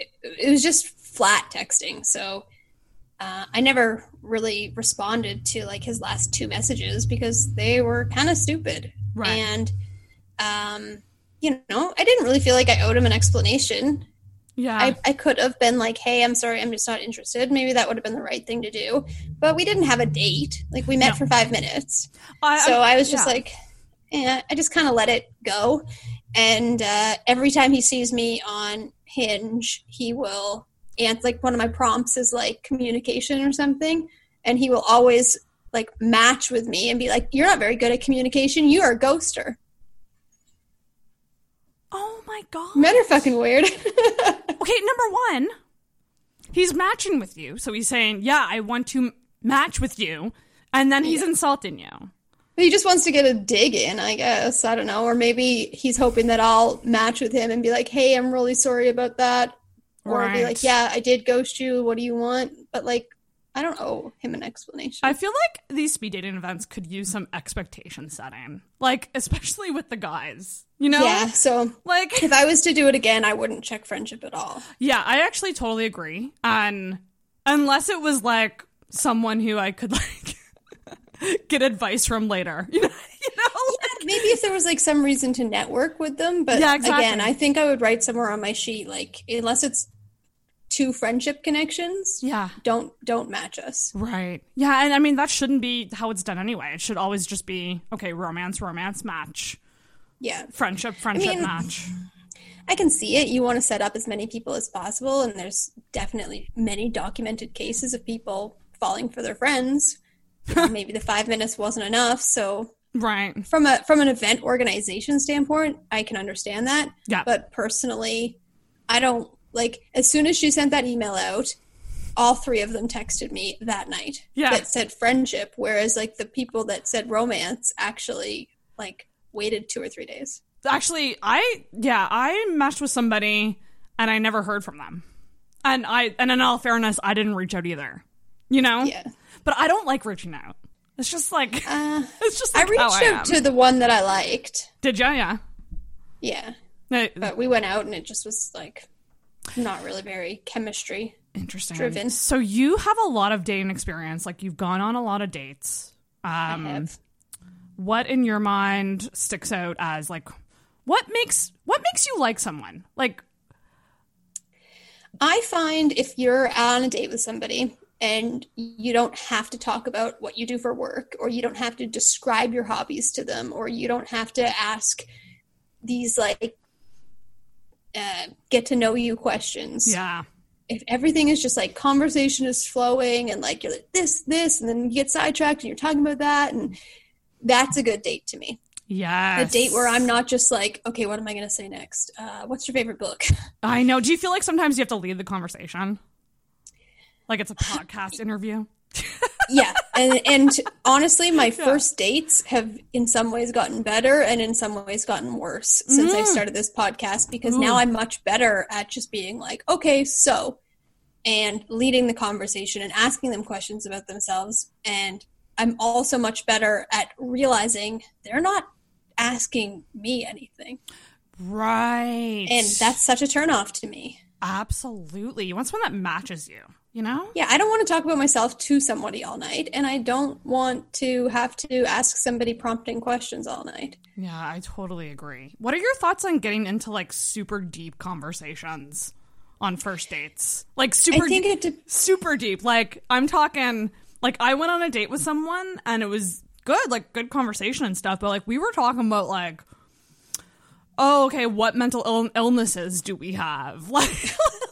Speaker 10: it, it was just flat texting. So uh, I never really responded to like his last two messages because they were kind of stupid.
Speaker 9: Right.
Speaker 10: And um, you know, I didn't really feel like I owed him an explanation.
Speaker 9: Yeah.
Speaker 10: I, I could have been like, hey, I'm sorry, I'm just not interested. Maybe that would have been the right thing to do. But we didn't have a date. Like, we met for five minutes.
Speaker 9: I-
Speaker 10: so
Speaker 9: I-
Speaker 10: I was just
Speaker 9: yeah.
Speaker 10: like, eh, I just kind of let it go. And uh, every time he sees me on Hinge, he will, and like one of my prompts is like communication or something. And he will always like match with me and be like, you're not very good at communication. You are a ghoster.
Speaker 9: oh my god.
Speaker 10: Men are fucking weird. [laughs]
Speaker 9: Okay, number one, he's matching with you. So he's saying, Yeah, I want to match with you. And then he's insulting you.
Speaker 10: He just wants to get a dig in, I guess. I don't know. Or maybe he's hoping that I'll match with him and be like, hey, I'm really sorry about that. Or be like, yeah, I did ghost you. What do you want? But like, I don't owe him an explanation.
Speaker 9: I feel like these speed dating events could use some expectation setting. Like, especially with the guys. You know?
Speaker 10: Yeah. So
Speaker 9: Like,
Speaker 10: if I was to do it again, I wouldn't check friendship at all.
Speaker 9: yeah, I actually totally agree. And unless it was like someone who I could [laughs] like get advice from later. [laughs] You know? You know? Like-
Speaker 10: Maybe if there was like some reason to network with them, but
Speaker 9: Yeah, exactly.
Speaker 10: again, I think I would write somewhere on my sheet like unless it's two friendship connections,
Speaker 9: yeah.
Speaker 10: don't don't match us.
Speaker 9: Right. Yeah, and I mean that shouldn't be how it's done anyway. It should always just be okay, romance, romance, match.
Speaker 10: Yeah.
Speaker 9: Friendship, friendship,
Speaker 10: mean-
Speaker 9: match.
Speaker 10: I can see it. You want to set up as many people as possible, and there's definitely many documented cases of people falling for their friends. [laughs] Maybe the five minutes wasn't enough. So
Speaker 9: Right.
Speaker 10: from a from an event organization standpoint, I can understand that.
Speaker 9: Yeah.
Speaker 10: But personally, I don't like as soon as she sent that email out, all three of them texted me that night.
Speaker 9: Yeah.
Speaker 10: That said friendship, whereas like the people that said romance actually like waited two or three days.
Speaker 9: Actually, I yeah, I matched with somebody and I never heard from them. And I and in all fairness, I didn't reach out either. You know?
Speaker 10: Yeah.
Speaker 9: But I don't like reaching out. It's just like
Speaker 10: Uh, [laughs]
Speaker 9: it's just
Speaker 10: I reached
Speaker 9: I
Speaker 10: out to the one that I liked.
Speaker 9: Did you? Yeah.
Speaker 10: Yeah. But we went out and it just was like not really very chemistry.
Speaker 9: Interesting.
Speaker 10: driven.
Speaker 9: So you have a lot of dating experience. Like you've gone on a lot of dates. Um,
Speaker 10: I have.
Speaker 9: what in your mind sticks out as like what makes what makes you like someone? Like
Speaker 10: I find if you're on a date with somebody and you don't have to talk about what you do for work, or you don't have to describe your hobbies to them, or you don't have to ask these like uh, get to know you questions.
Speaker 9: yeah.
Speaker 10: if everything is just like conversation is flowing and like you're like this, this, and then you get sidetracked and you're talking about that, and that's a good date to me.
Speaker 9: Yeah.
Speaker 10: A date where I'm not just like, okay, what am I going to say next? Uh, what's your favorite book?
Speaker 9: I know. Do you feel like sometimes you have to lead the conversation? Like it's a [laughs] podcast interview?
Speaker 10: Yeah, and and honestly, my [laughs] first dates have in some ways gotten better and in some ways gotten worse since I
Speaker 9: Mm.
Speaker 10: started this podcast because
Speaker 9: Ooh.
Speaker 10: now I'm much better at just being like, okay, so, and leading the conversation and asking them questions about themselves, and I'm also much better at realizing they're not asking me anything,
Speaker 9: Right.
Speaker 10: and that's such a turnoff to me.
Speaker 9: Absolutely. You want someone that matches you, you know?
Speaker 10: Yeah, I don't want to talk about myself to somebody all night, and I don't want to have to ask somebody prompting questions all night.
Speaker 9: Yeah, I totally agree. What are your thoughts on getting into like super deep conversations on first dates? Like super
Speaker 10: I think
Speaker 9: deep,
Speaker 10: it de-
Speaker 9: super deep. Like I'm talking like I went on a date with someone and it was good, like good conversation and stuff, but like we were talking about like oh, okay, what mental Ill- illnesses do we have? [laughs] Like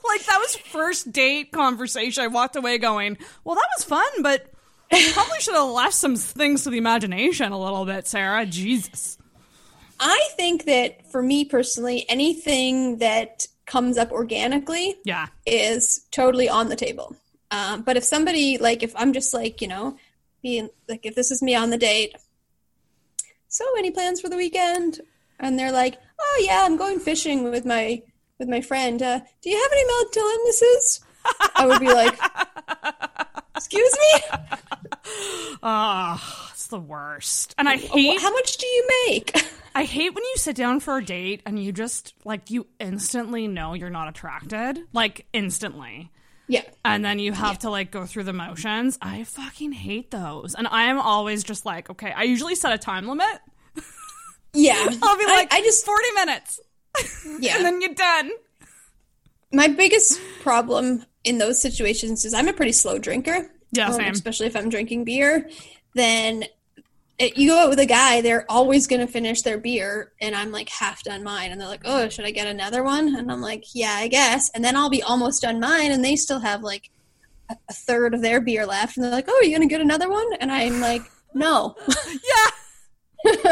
Speaker 9: like that was first date conversation. I walked away going, "Well, that was fun, but [laughs] probably should have left some things to the imagination a little bit, Sarah. Jesus."
Speaker 10: I think that for me personally, anything that comes up organically
Speaker 9: Yeah.
Speaker 10: is totally on the table. Um, but if somebody, like, if I'm just like, you know, being like, if this is me on the date, so any plans for the weekend? And they're like, oh yeah, I'm going fishing with my with my friend. Uh, do you have any mental illnesses? I would be like, [laughs] excuse me.
Speaker 9: Ah, it's the worst. And I
Speaker 10: Oh,
Speaker 9: hate
Speaker 10: How much do you make?
Speaker 9: I hate when you sit down for a date and you just like you instantly know you're not attracted, like instantly.
Speaker 10: Yeah.
Speaker 9: And then you have to like go through the motions. I fucking hate those. And I am always just like, okay, I usually set a time limit.
Speaker 10: Yeah.
Speaker 9: I'll be
Speaker 10: I-
Speaker 9: like,
Speaker 10: I just
Speaker 9: 40 minutes. [laughs]
Speaker 10: Yeah.
Speaker 9: and then you're done.
Speaker 10: my biggest problem in those situations is I'm a pretty slow drinker.
Speaker 9: Yeah,
Speaker 10: um, especially if I'm drinking beer. Then it, you go out with a guy, they're always going to finish their beer, and I'm like half done mine, and they're like, "Oh, should I get another one?" And I'm like, "Yeah, I guess." And then I'll be almost done mine, and they still have like a, a third of their beer left, and they're like, "Oh, are you going to get another one?" And I'm like, "No." [laughs]
Speaker 9: yeah. [laughs]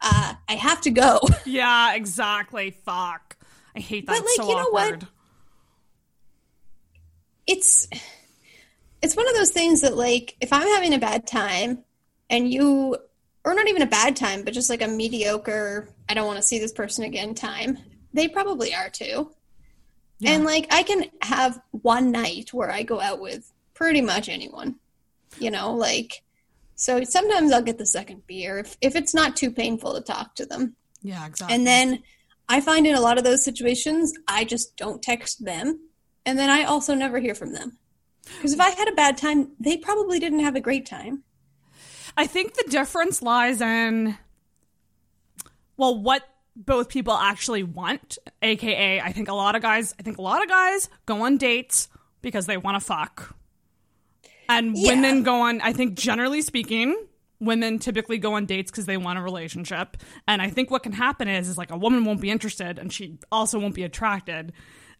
Speaker 10: uh, I have to go. [laughs]
Speaker 9: Yeah, exactly. Fuck. I hate that.
Speaker 10: But, like,
Speaker 9: so
Speaker 10: you know what? it's it's one of those things that like if i'm having a bad time and you or not even a bad time but just like a mediocre i don't want to see this person again time they probably are too and like i can have one night where i go out with pretty much anyone you know like so sometimes i'll get the second beer if, if it's not too painful to talk to them
Speaker 9: Yeah, exactly.
Speaker 10: and then I find in a lot of those situations, I just don't text them. And then I also never hear from them. Because if I had a bad time, they probably didn't have a great time.
Speaker 9: I think the difference lies in, well, what both people actually want. AKA, I think a lot of guys, I think a lot of guys go on dates because they want to fuck. And
Speaker 10: Yeah.
Speaker 9: women go on, I think generally speaking, women typically go on dates because they want a relationship. And I think what can happen is, is like a woman won't be interested and she also won't be attracted.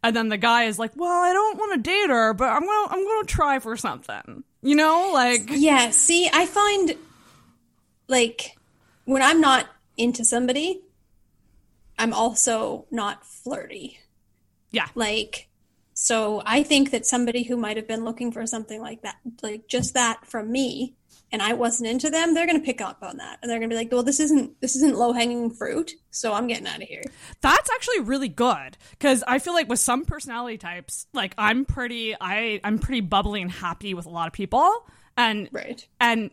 Speaker 9: And then the guy is like, well, I don't want to date her, but I'm going to, I'm going to try for something. You know, like,
Speaker 10: Yeah, see, I find like when I'm not into somebody, I'm also not flirty.
Speaker 9: yeah.
Speaker 10: Like, so I think that somebody who might have been looking for something like that, like just that from me, and I wasn't into them, they're going to pick up on that, and they're going to be like, "Well, this isn't this isn't low hanging fruit, so I'm getting out of here."
Speaker 9: That's actually really good because I feel like with some personality types, like I'm pretty, I I'm pretty bubbly and happy with a lot of people, and
Speaker 10: right,
Speaker 9: and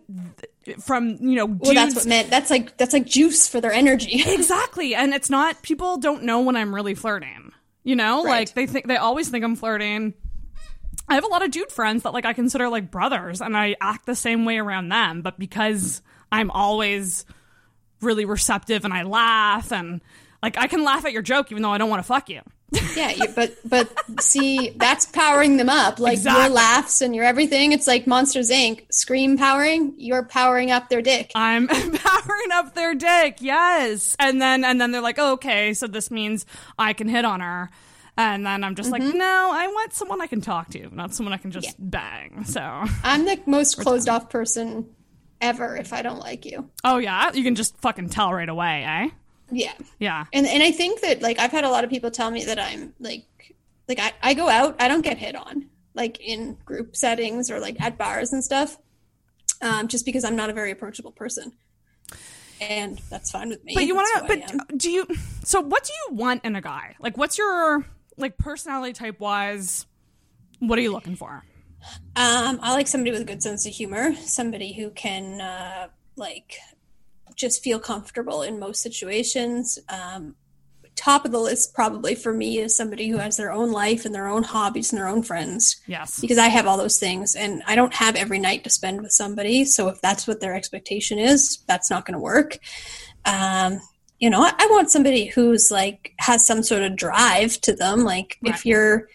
Speaker 9: th- from you know,
Speaker 10: Well, that's what meant. That's like that's like juice for their energy. [laughs]
Speaker 9: exactly, and it's not people don't know when I'm really flirting. You know,
Speaker 10: Right.
Speaker 9: like they think they always think I'm flirting. I have a lot of dude friends that like I consider like brothers, and I act the same way around them. But because I'm always really receptive and I laugh and like I can laugh at your joke even though I don't want to fuck you.
Speaker 10: Yeah, but but see, that's powering them up. Like your laughs and your everything. It's like Monsters Inc. Scream powering. You're powering up their dick.
Speaker 9: I'm [laughs] powering up their dick, yes. And then and then they're like, oh, okay, so this means I can hit on her. And then I'm just like,
Speaker 10: Mhm.
Speaker 9: no, I want someone I can talk to, not someone I can just bang. So,
Speaker 10: I'm the most closed off person ever if I don't like you.
Speaker 9: oh yeah, you can just fucking tell right away, eh?
Speaker 10: Yeah.
Speaker 9: Yeah.
Speaker 10: And and I think that like I've had a lot of people tell me that I'm like like I, I go out, I don't get hit on like in group settings or like at bars and stuff. Um, just because I'm not a very approachable person. And that's fine with me.
Speaker 9: But you want to but do you, so what do you want in a guy? Like, what's your, like, personality type wise? What are you looking for?
Speaker 10: Um, I like somebody with a good sense of humor, somebody who can uh, like just feel comfortable in most situations. Um, top of the list, probably for me, is somebody who has their own life and their own hobbies and their own friends.
Speaker 9: Yes.
Speaker 10: Because I have all those things, and I don't have every night to spend with somebody. So if that's what their expectation is, that's not going to work. Um, you know, I, I want somebody who's like has some sort of drive to them. Like if you're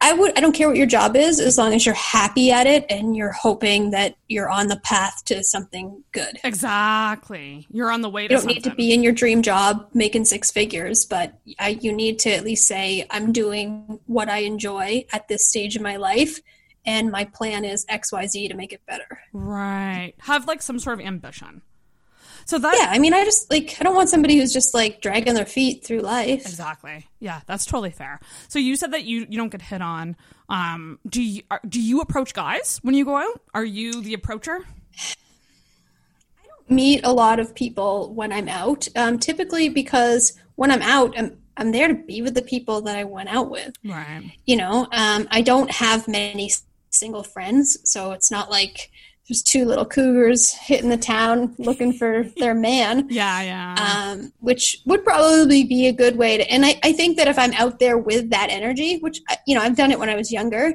Speaker 10: I would I don't care what your job is as long as you're happy at it and you're hoping that you're on the path to something good.
Speaker 9: Exactly. You're on the way to You
Speaker 10: don't
Speaker 9: something.
Speaker 10: need to be in your dream job making six figures, but I, you need to at least say I'm doing what I enjoy at this stage of my life and my plan is XYZ to make it better.
Speaker 9: Right. Have like some sort of ambition. So that
Speaker 10: Yeah, I mean I just like I don't want somebody who's just like dragging their feet through life.
Speaker 9: Exactly. Yeah, that's totally fair. So you said that you you don't get hit on. Um, do you are, do you approach guys when you go out? Are you the approacher?
Speaker 10: I don't meet a lot of people when I'm out. Um, typically because when I'm out, I'm I'm there to be with the people that I went out with.
Speaker 9: Right.
Speaker 10: You know, um, I don't have many single friends, so it's not like there's two little cougars hitting the town looking for their man. [laughs]
Speaker 9: Yeah, yeah.
Speaker 10: Um, which would probably be a good way to. And I, I think that if I'm out there with that energy, which I- you know I've done it when I was younger,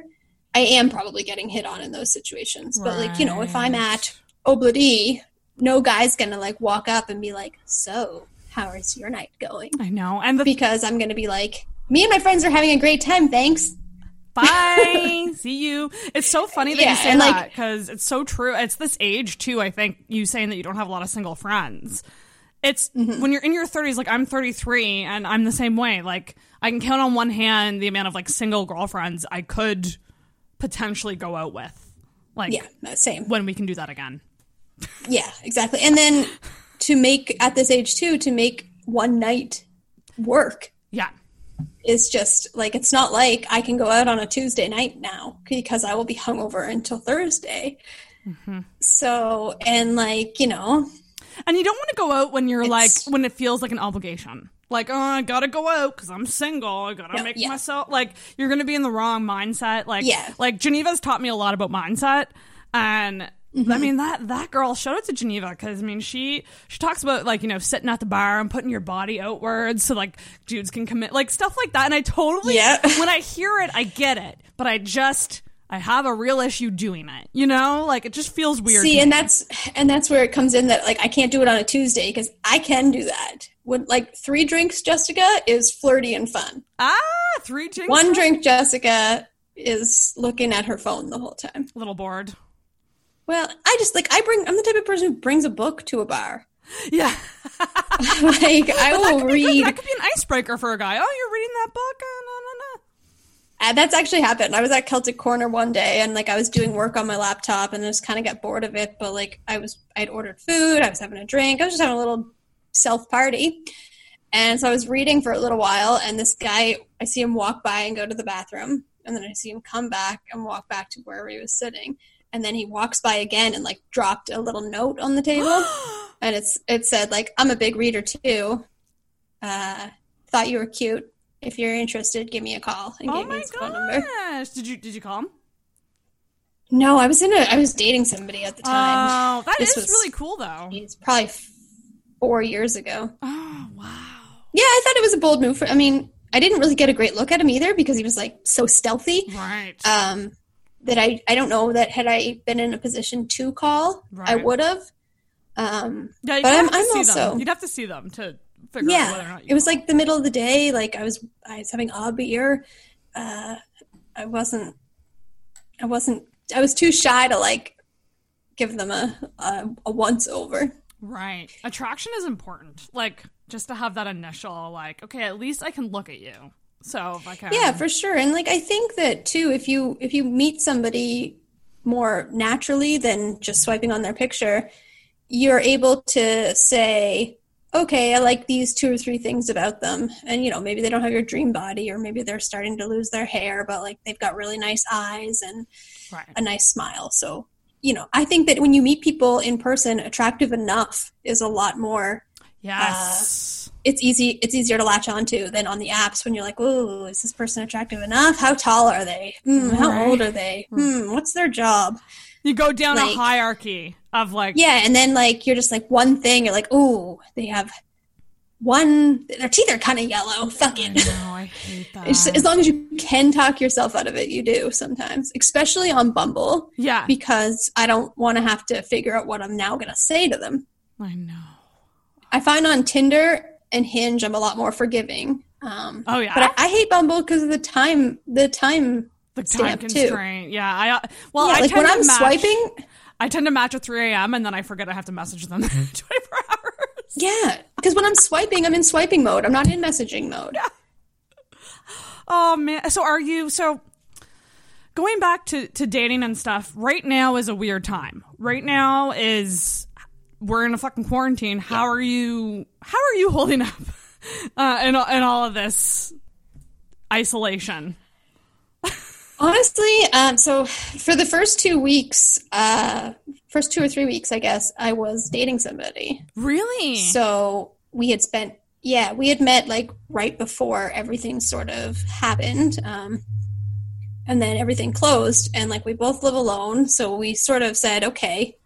Speaker 10: I am probably getting hit on in those situations. But like you know, if I'm at Obladee, no guy's gonna like walk up and be like, "So, how is your night going?"
Speaker 9: I know, and
Speaker 10: because I'm gonna be like, "Me and my friends are having a great time, thanks."
Speaker 9: Bye. [laughs] See you. It's so funny that
Speaker 10: Yeah,
Speaker 9: you say
Speaker 10: like-
Speaker 9: that because it's so true. It's this age too. I think you saying that you don't have a lot of single friends. It's
Speaker 10: Mm-hmm.
Speaker 9: when you're in your 30s. Like I'm 33, and I'm the same way. Like I can count on one hand the amount of like single girlfriends I could potentially go out with. Like
Speaker 10: Yeah, no, same.
Speaker 9: When we can do that again.
Speaker 10: Yeah, exactly. And then to make at this age too, to make one night work.
Speaker 9: Yeah.
Speaker 10: Is just like it's not like I can go out on a Tuesday night now because I will be hungover until Thursday. So and like, you know,
Speaker 9: And you don't want to go out when you're like when it feels like an obligation. Like, oh, I gotta go out because I'm single. I gotta
Speaker 10: No,
Speaker 9: make
Speaker 10: yeah.
Speaker 9: myself like you're gonna be in the wrong mindset. Like,
Speaker 10: Yeah.
Speaker 9: like Geneva's taught me a lot about mindset, and
Speaker 10: Mm-hmm.
Speaker 9: I mean that that girl. Shout out to Geneva because I mean she she talks about like you know sitting at the bar and putting your body outwards so like dudes can commit like stuff like that. And I totally
Speaker 10: Yeah. [laughs]
Speaker 9: when I hear it, I get it, but I just I have a real issue doing it. You know, like it just feels weird.
Speaker 10: See, and
Speaker 9: me.
Speaker 10: that's and that's where it comes in that like I can't do it on a Tuesday because I can do that. When like three drinks, Jessica is flirty and fun.
Speaker 9: Ah, three drinks.
Speaker 10: One drink, Jessica is looking at her phone the whole time.
Speaker 9: A little bored.
Speaker 10: Well, I just like I bring. I'm the type of person who brings a book to a bar.
Speaker 9: Yeah, [laughs]
Speaker 10: like I
Speaker 9: that
Speaker 10: will
Speaker 9: good.
Speaker 10: read.
Speaker 9: That could be an icebreaker for a guy. Oh, you're reading that book? Uh, no, no, no.
Speaker 10: Uh, that's actually happened. I was at Celtic Corner one day and like I was doing work on my laptop and I just kind of got bored of it. But like I was, I'd ordered food, I was having a drink, I was just having a little self party. And so I was reading for a little while and this guy, I see him walk by and go to the bathroom. And then I see him come back and walk back to wherever he was sitting. And then he walks by again and like dropped a little note on the table. [gasps] and it's it said like, I'm a big reader too. Uh, thought you were cute. If you're interested, give me a call. And
Speaker 9: Oh
Speaker 10: gave me his phone number.
Speaker 9: gosh! Did you did you call him?
Speaker 10: No, I was in a I was dating somebody at the time.
Speaker 9: Oh, that
Speaker 10: This
Speaker 9: is
Speaker 10: was-
Speaker 9: really cool though.
Speaker 10: It's probably f- four years ago.
Speaker 9: Oh [gasps] wow!
Speaker 10: Yeah, I thought it was a bold move. For, I mean, I didn't really get a great look at him either because he was like so stealthy.
Speaker 9: Right.
Speaker 10: Um, that I I don't know that had I been in a position to call, I would have. Um,
Speaker 9: Yeah,
Speaker 10: but I'm, I'm also
Speaker 9: them. you'd have to see them to figure out whether or
Speaker 10: yeah.
Speaker 9: not you.
Speaker 10: It was like the middle of the day. Like I was I was having a beer. Uh, I wasn't. I wasn't. I was too shy to like give them a a, a once over.
Speaker 9: Right. Attraction is important. Like just to have that initial like, okay, at least I can look at you. So if I can.
Speaker 10: Yeah, for sure. And like I think that too, if you if you meet somebody more naturally than just swiping on their picture, you're able to say, okay, I like these two or three things about them. And you know, maybe they don't have your dream body or maybe they're starting to lose their hair, but like they've got really nice eyes and
Speaker 9: Right.
Speaker 10: a nice smile. So, you know, I think that when you meet people in person, attractive enough is a lot more uh,
Speaker 9: Yes.
Speaker 10: It's easy it's easier to latch onto than on the apps when you're like, oh, is this person attractive enough? How tall are they? Hmm, how
Speaker 9: Right.
Speaker 10: old are they? Hmm, what's their job?
Speaker 9: you go down
Speaker 10: like-
Speaker 9: a hierarchy of like
Speaker 10: Yeah, and then like you're just like one thing, you're like, oh, they have one their teeth are kind of yellow. Fucking
Speaker 9: I hate [laughs] that.
Speaker 10: As long as you can talk yourself out of it, you do sometimes, especially on Bumble,
Speaker 9: yeah.
Speaker 10: because I don't want to have to figure out what I'm now going to say to them.
Speaker 9: I know.
Speaker 10: I find on Tinder and Hinge, I'm a lot more forgiving. Um,
Speaker 9: Oh, yeah?
Speaker 10: but I, I hate Bumble because of the time. The time.
Speaker 9: The time
Speaker 10: stamp, too.
Speaker 9: constraint. Yeah. I uh, well,
Speaker 10: yeah,
Speaker 9: I
Speaker 10: like
Speaker 9: tend
Speaker 10: when
Speaker 9: to
Speaker 10: I'm
Speaker 9: match,
Speaker 10: swiping.
Speaker 9: I tend to match at 3 a.m. and then I forget I have to message them [laughs] 24 hours.
Speaker 10: Yeah, because when I'm swiping, I'm in swiping mode. I'm not in messaging mode.
Speaker 9: Oh man. So are you so going back to to dating and stuff, right now is a weird time. Right now is we're in a fucking quarantine. How are you how are you holding up [laughs] uh in in all of this isolation?
Speaker 10: Honestly, um, so for the first two weeks, uh, first two or three weeks, I guess, I was dating somebody.
Speaker 9: Really?
Speaker 10: So we had spent, yeah, we had met like right before everything sort of happened. Um, and then everything closed, and like we both live alone. So we sort of said, okay,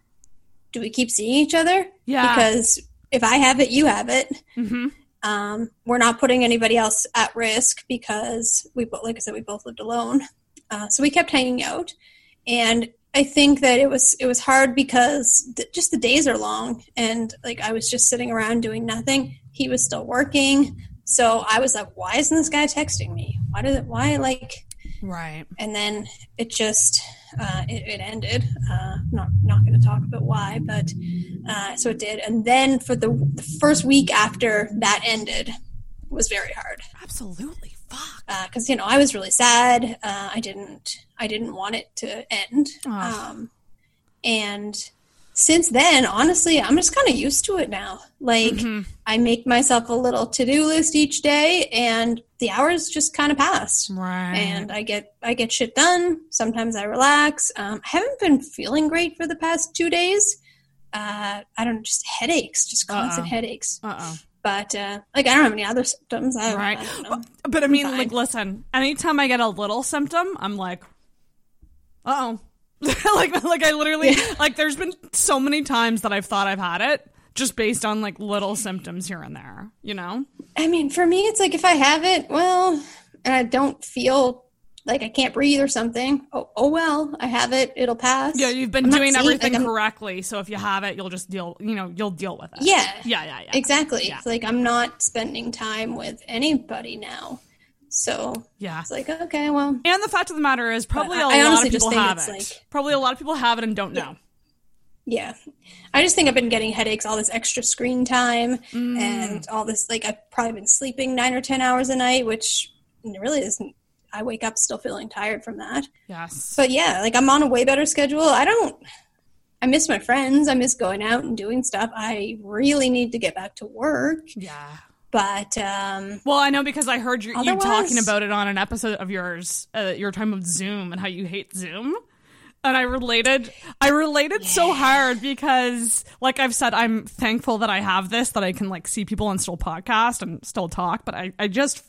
Speaker 10: do we keep seeing each other?
Speaker 9: Yeah.
Speaker 10: Because if I have it, you have it.
Speaker 9: Mhm.
Speaker 10: Um, we're not putting anybody else at risk because we, bo- like I said, we both lived alone. Uh, so we kept hanging out, and I think that it was it was hard because th- just the days are long, and like I was just sitting around doing nothing. He was still working, so I was like, "Why isn't this guy texting me? Why does it? Why like?"
Speaker 9: Right.
Speaker 10: And then it just uh, it, it ended. Uh, not not going to talk about why, but uh, so it did. And then for the, the first week after that ended was very hard
Speaker 9: Absolutely. Fuck.
Speaker 10: because you know I was really sad. Uh, I didn't I didn't want it to end.
Speaker 9: Ugh.
Speaker 10: Um, and since then, honestly, I'm just kind of used to it now. Like
Speaker 9: Mm-hmm.
Speaker 10: I make myself a little to do list each day, and the hours just kind of pass.
Speaker 9: Right.
Speaker 10: And I get I get shit done. Sometimes I relax. Um, I haven't been feeling great for the past two days. Uh, I don't know, just headaches, just constant
Speaker 9: Uh-oh.
Speaker 10: headaches.
Speaker 9: Uh oh.
Speaker 10: But uh, like I don't have any other symptoms. I,
Speaker 9: Right.
Speaker 10: I.
Speaker 9: But I mean, like, listen. Anytime I get a little symptom, I'm like, uh oh. [laughs] like, like I literally, like, there's been so many times that I've thought I've had it just based on like little symptoms here and there. You know?
Speaker 10: I mean, for me, it's like if I have it, well, and I don't feel like I can't breathe or something. Oh, oh well, I have it. It'll pass.
Speaker 9: Yeah, you've been
Speaker 10: I'm
Speaker 9: doing everything
Speaker 10: like,
Speaker 9: correctly. So if you have it, you'll just deal. You know, you'll deal with it.
Speaker 10: Yeah,
Speaker 9: Yeah. Yeah. Yeah.
Speaker 10: exactly.
Speaker 9: Yeah.
Speaker 10: It's like I'm not spending time with anybody now, so
Speaker 9: Yeah.
Speaker 10: it's like okay, well,
Speaker 9: And the fact of the matter is, probably a
Speaker 10: I
Speaker 9: lot of people have it.
Speaker 10: like-
Speaker 9: probably a lot of people have it and don't know.
Speaker 10: yeah. I just think I've been getting headaches, all this extra screen time,
Speaker 9: Mm.
Speaker 10: and all this. Like I've probably been sleeping nine or ten hours a night, which really isn't. I wake up still feeling tired from that.
Speaker 9: Yes.
Speaker 10: But yeah, like I'm on a way better schedule. I don't. I miss my friends. I miss going out and doing stuff. I really need to get back to work.
Speaker 9: yeah.
Speaker 10: But um,
Speaker 9: Well, I know because I heard you, you talking about it on an episode of yours. Uh, your time of Zoom and how you hate Zoom, and I related. I related so hard because, like I've said, I'm thankful that I have this that I can like see people and still podcast and still talk. But I, I just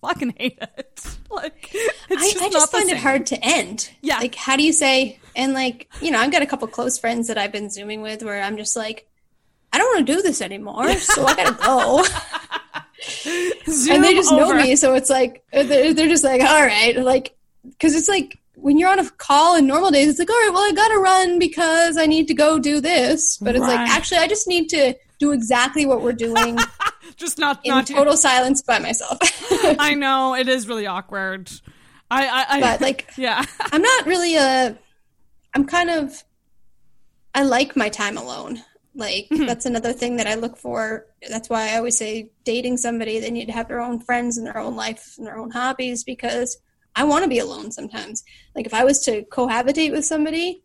Speaker 9: fucking hate it. [laughs] Like it's
Speaker 10: I,
Speaker 9: just
Speaker 10: I just find it hard to end.
Speaker 9: Yeah.
Speaker 10: Like, how do you say? And like, you know, I've got a couple close friends that I've been zooming with where I'm just like, I don't want to do this anymore, so I gotta go. [laughs] And they just know me, so it's like they're, they're just like, all right, like, because it's like when you're on a call in normal days, it's like, all right, well, I gotta run because I need to go do this. But it's like, actually, I just need to do exactly what we're doing [laughs]
Speaker 9: Just not
Speaker 10: in
Speaker 9: not
Speaker 10: total silence by myself. [laughs]
Speaker 9: I know it is really awkward. I, I, I
Speaker 10: But, like-
Speaker 9: yeah.
Speaker 10: I'm not really a. I'm kind of. I like my time alone. Like
Speaker 9: Mm-hmm.
Speaker 10: that's another thing that I look for. That's why I always say dating somebody they need to have their own friends and their own life and their own hobbies because I want to be alone sometimes. Like if I was to cohabitate with somebody,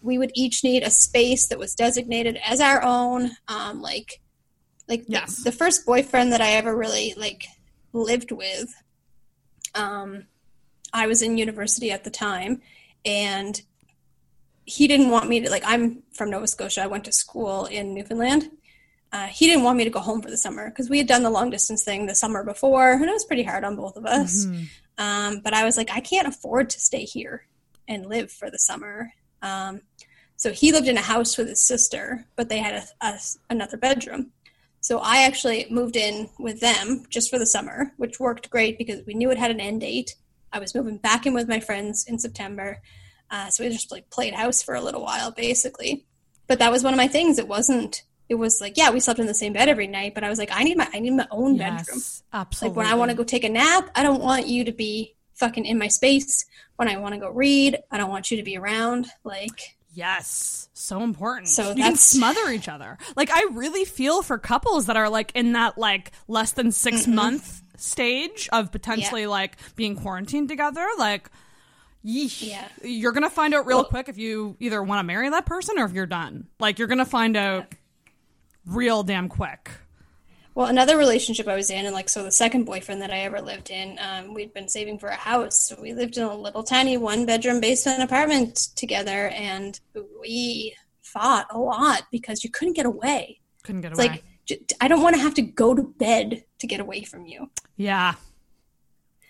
Speaker 10: we would each need a space that was designated as our own. Um, like like the- the, first boyfriend that I ever really like lived with. Um, I was in university at the time, and he didn't want me to like. I'm from Nova Scotia. I went to school in Newfoundland. Uh, he didn't want me to go home for the summer because we had done the long distance thing the summer before, and it was pretty hard on both of us. Um, but I was like, I can't afford to stay here and live for the summer. Um, so he lived in a house with his sister, but they had a, a, another bedroom. So I actually moved in with them just for the summer, which worked great because we knew it had an end date. I was moving back in with my friends in September, uh, so we just like played house for a little while, basically. But that was one of my things. It wasn't. It was like, yeah, we slept in the same bed every night, but I was like, I need my, I need my own bedroom.
Speaker 9: Yes,
Speaker 10: Like when I want to go take a nap, I don't want you to be fucking in my space. When I want to go read, I don't want you to be around. Like,
Speaker 9: Yes, so important.
Speaker 10: So
Speaker 9: you can smother each other. Like I really feel for couples that are like in that like less than 6 month stage of potentially like being quarantined together. Like, yeesh,
Speaker 10: Yeah.
Speaker 9: you're gonna find out real
Speaker 10: Well-
Speaker 9: quick if you either want to marry that person or if you're done. Like you're gonna find out real damn quick.
Speaker 10: well, another relationship I was in, and like, so the second boyfriend that I ever lived in, um, we'd been saving for a house. So we lived in a little tiny one bedroom basement apartment together, and we fought a lot because you couldn't get away.
Speaker 9: Couldn't get
Speaker 10: It's
Speaker 9: away.
Speaker 10: like, j- I don't want to have to go to bed to get away from you.
Speaker 9: yeah.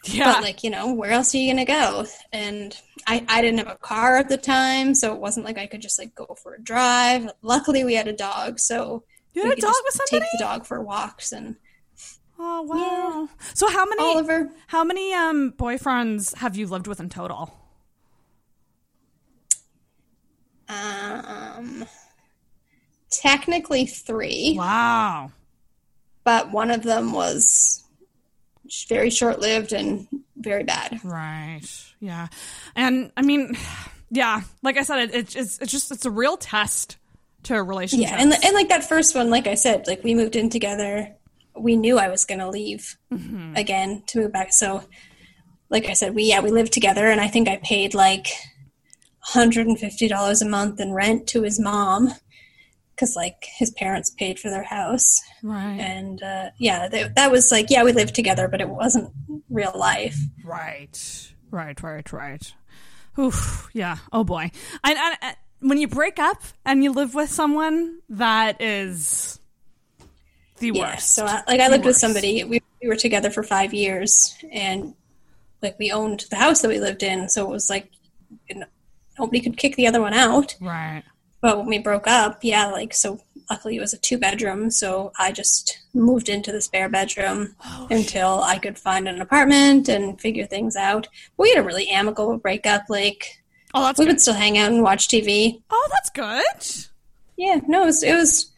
Speaker 9: Yeah.
Speaker 10: But like, you know, where else are you gonna go? And I, I didn't have a car at the time, so it wasn't like I could just like go for a drive. Luckily we had a dog, so
Speaker 9: You
Speaker 10: we
Speaker 9: had a dog with somebody?
Speaker 10: take the dog for walks and
Speaker 9: oh wow. So how many
Speaker 10: Oliver.
Speaker 9: how many um boyfriends have you lived with in total?
Speaker 10: um technically three.
Speaker 9: Wow.
Speaker 10: But one of them was very short lived and very bad.
Speaker 9: Right. Yeah. And I mean, yeah, like I said, it, it's it's it's just it's a real test to a relationship.
Speaker 10: Yeah, and and like that first one, like I said, like we moved in together. We knew I was going to leave
Speaker 9: Mm-hmm.
Speaker 10: again to move back. So, like I said, we yeah we lived together, and I think I paid like hundred and fifty dollars a month in rent to his mom because like his parents paid for their house,
Speaker 9: right.
Speaker 10: and uh, yeah, that, that was like yeah we lived together, but it wasn't real life.
Speaker 9: Right. Right. Right. Right. Oof. Yeah. Oh boy. And, and, and when you break up and you live with someone that is the worst Yeah,
Speaker 10: so I, like I lived with somebody. We, we were together for five years, and like we owned the house that we lived in, so it was like you know, nobody could kick the other one out.
Speaker 9: Right.
Speaker 10: But when we broke up, yeah, like so. Luckily, it was a two bedroom, so I just moved into the spare bedroom oh, until I could find an apartment and figure things out. We had a really amicable breakup. Like
Speaker 9: Oh, that's
Speaker 10: we
Speaker 9: good.
Speaker 10: would still hang out and watch TV.
Speaker 9: Oh, that's good.
Speaker 10: Yeah, no, it was, it was.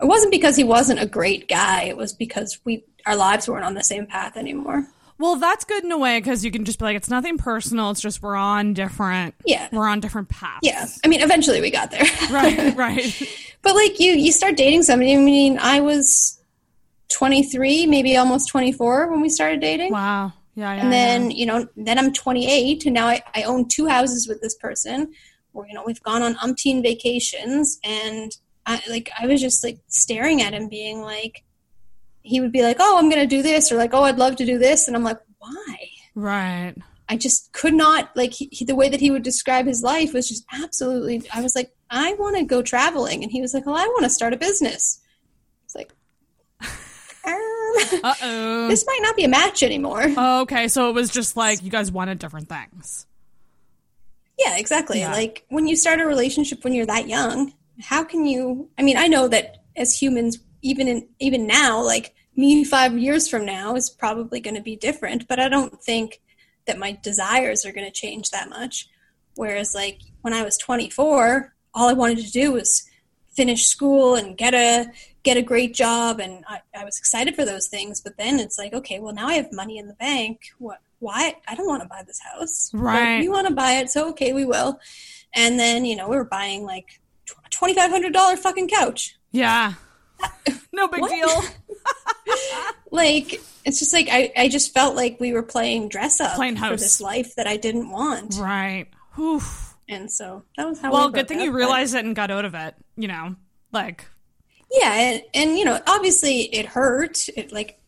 Speaker 10: It wasn't because he wasn't a great guy. It was because we our lives weren't on the same path anymore.
Speaker 9: Well, that's good in a way because you can just be like, it's nothing personal. It's just we're on different.
Speaker 10: Yeah.
Speaker 9: We're on different paths.
Speaker 10: Yeah, I mean, eventually we got there. [laughs]
Speaker 9: Right. [laughs] Right.
Speaker 10: but like you, you start dating somebody. I mean, I was twenty three, maybe almost twenty four when we started dating.
Speaker 9: wow. Yeah. yeah
Speaker 10: and then
Speaker 9: yeah.
Speaker 10: you know then i'm 28 and now I, I own two houses with this person or you know we've gone on umpteen vacations and i like i was just like staring at him being like he would be like oh i'm gonna do this or like oh i'd love to do this and i'm like why
Speaker 9: Right.
Speaker 10: i just could not like he, he- the way that he would describe his life was just absolutely i was like i want to go traveling and he was like well i want to start a business it's like [laughs] um,
Speaker 9: Uh oh.
Speaker 10: this might not be a match anymore
Speaker 9: okay. So it was just like you guys wanted different things.
Speaker 10: Yeah, exactly.
Speaker 9: Yeah.
Speaker 10: Like when you start a relationship when you're that young, how can you I mean, I know that as humans even in even now, like me 5 years from now is probably going to be different, but I don't think that my desires are going to change that much. Whereas like when I was 24, all I wanted to do was finish school and get a get a great job and I, I was excited for those things but then it's like okay well now i have money in the bank what why i don't want to buy this house
Speaker 9: Right.
Speaker 10: we want to buy it so okay we will and then you know we were buying like tw- twenty five hundred dollar fucking couch.
Speaker 9: Yeah. [laughs] no big deal. [laughs]
Speaker 10: Like it's just like I, I just felt like we were playing dress up
Speaker 9: Playing
Speaker 10: for this life that I didn't want.
Speaker 9: Right. Oof.
Speaker 10: And so that was how
Speaker 9: Well,
Speaker 10: we
Speaker 9: good thing
Speaker 10: up,
Speaker 9: you
Speaker 10: but-
Speaker 9: realized it and got out of it. You know, like
Speaker 10: Yeah, and, and you know, obviously it hurt. It like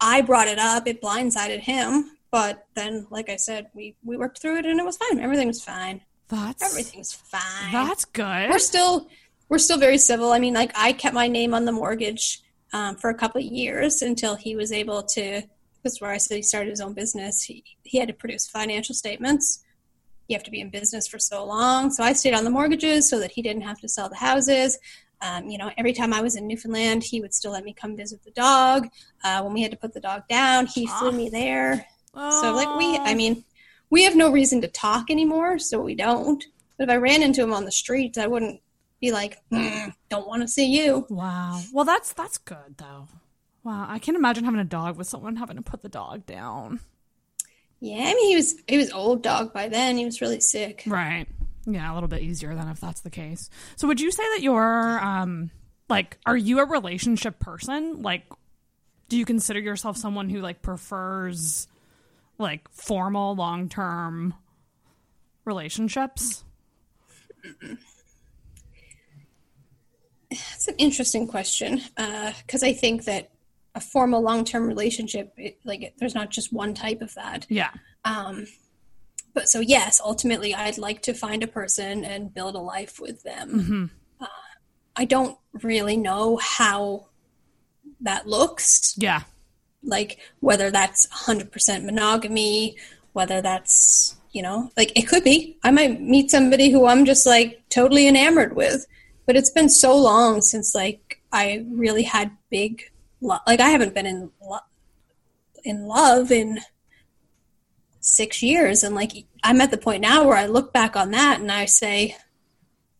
Speaker 10: I brought it up, it blindsided him, but then like I said, we we worked through it and it was fine. Everything was fine.
Speaker 9: that's
Speaker 10: Everything's fine.
Speaker 9: that's good.
Speaker 10: we're still we're still very civil. I mean, like I kept my name on the mortgage um, for a couple of years until he was able to. That's where I said he started his own business. He he had to produce financial statements. You have to be in business for so long, so I stayed on the mortgages so that he didn't have to sell the houses. Um, you know, every time I was in Newfoundland, he would still let me come visit the dog. Uh, when we had to put the dog down, he flew me there. So like we, I mean, we have no reason to talk anymore, so we don't. But if I ran into him on the streets, I wouldn't be like, "Mm, "Don't want to see you."
Speaker 9: Wow. Well, that's that's good though. Wow, I can't imagine having a dog with someone having to put the dog down.
Speaker 10: Yeah, I mean, he was he was old dog by then. He was really sick.
Speaker 9: Right. Yeah, a little bit easier than if that's the case. So, would you say that you're um like are you a relationship person? Like do you consider yourself someone who like prefers like formal long-term relationships? [clears throat]
Speaker 10: That's an interesting question because I think that a formal long term relationship, it, like, it, there's not just one type of that.
Speaker 9: Yeah.
Speaker 10: Um, but so yes, ultimately, I'd like to find a person and build a life with them. Uh, I don't really know how that looks.
Speaker 9: Yeah.
Speaker 10: Like whether that's 100% monogamy, whether that's you know, like it could be. I might meet somebody who I'm just like totally enamored with, but it's been so long since like I really had big lo- like I haven't been in lo- in love in six years and like i'm at the point now where i look back on that and i say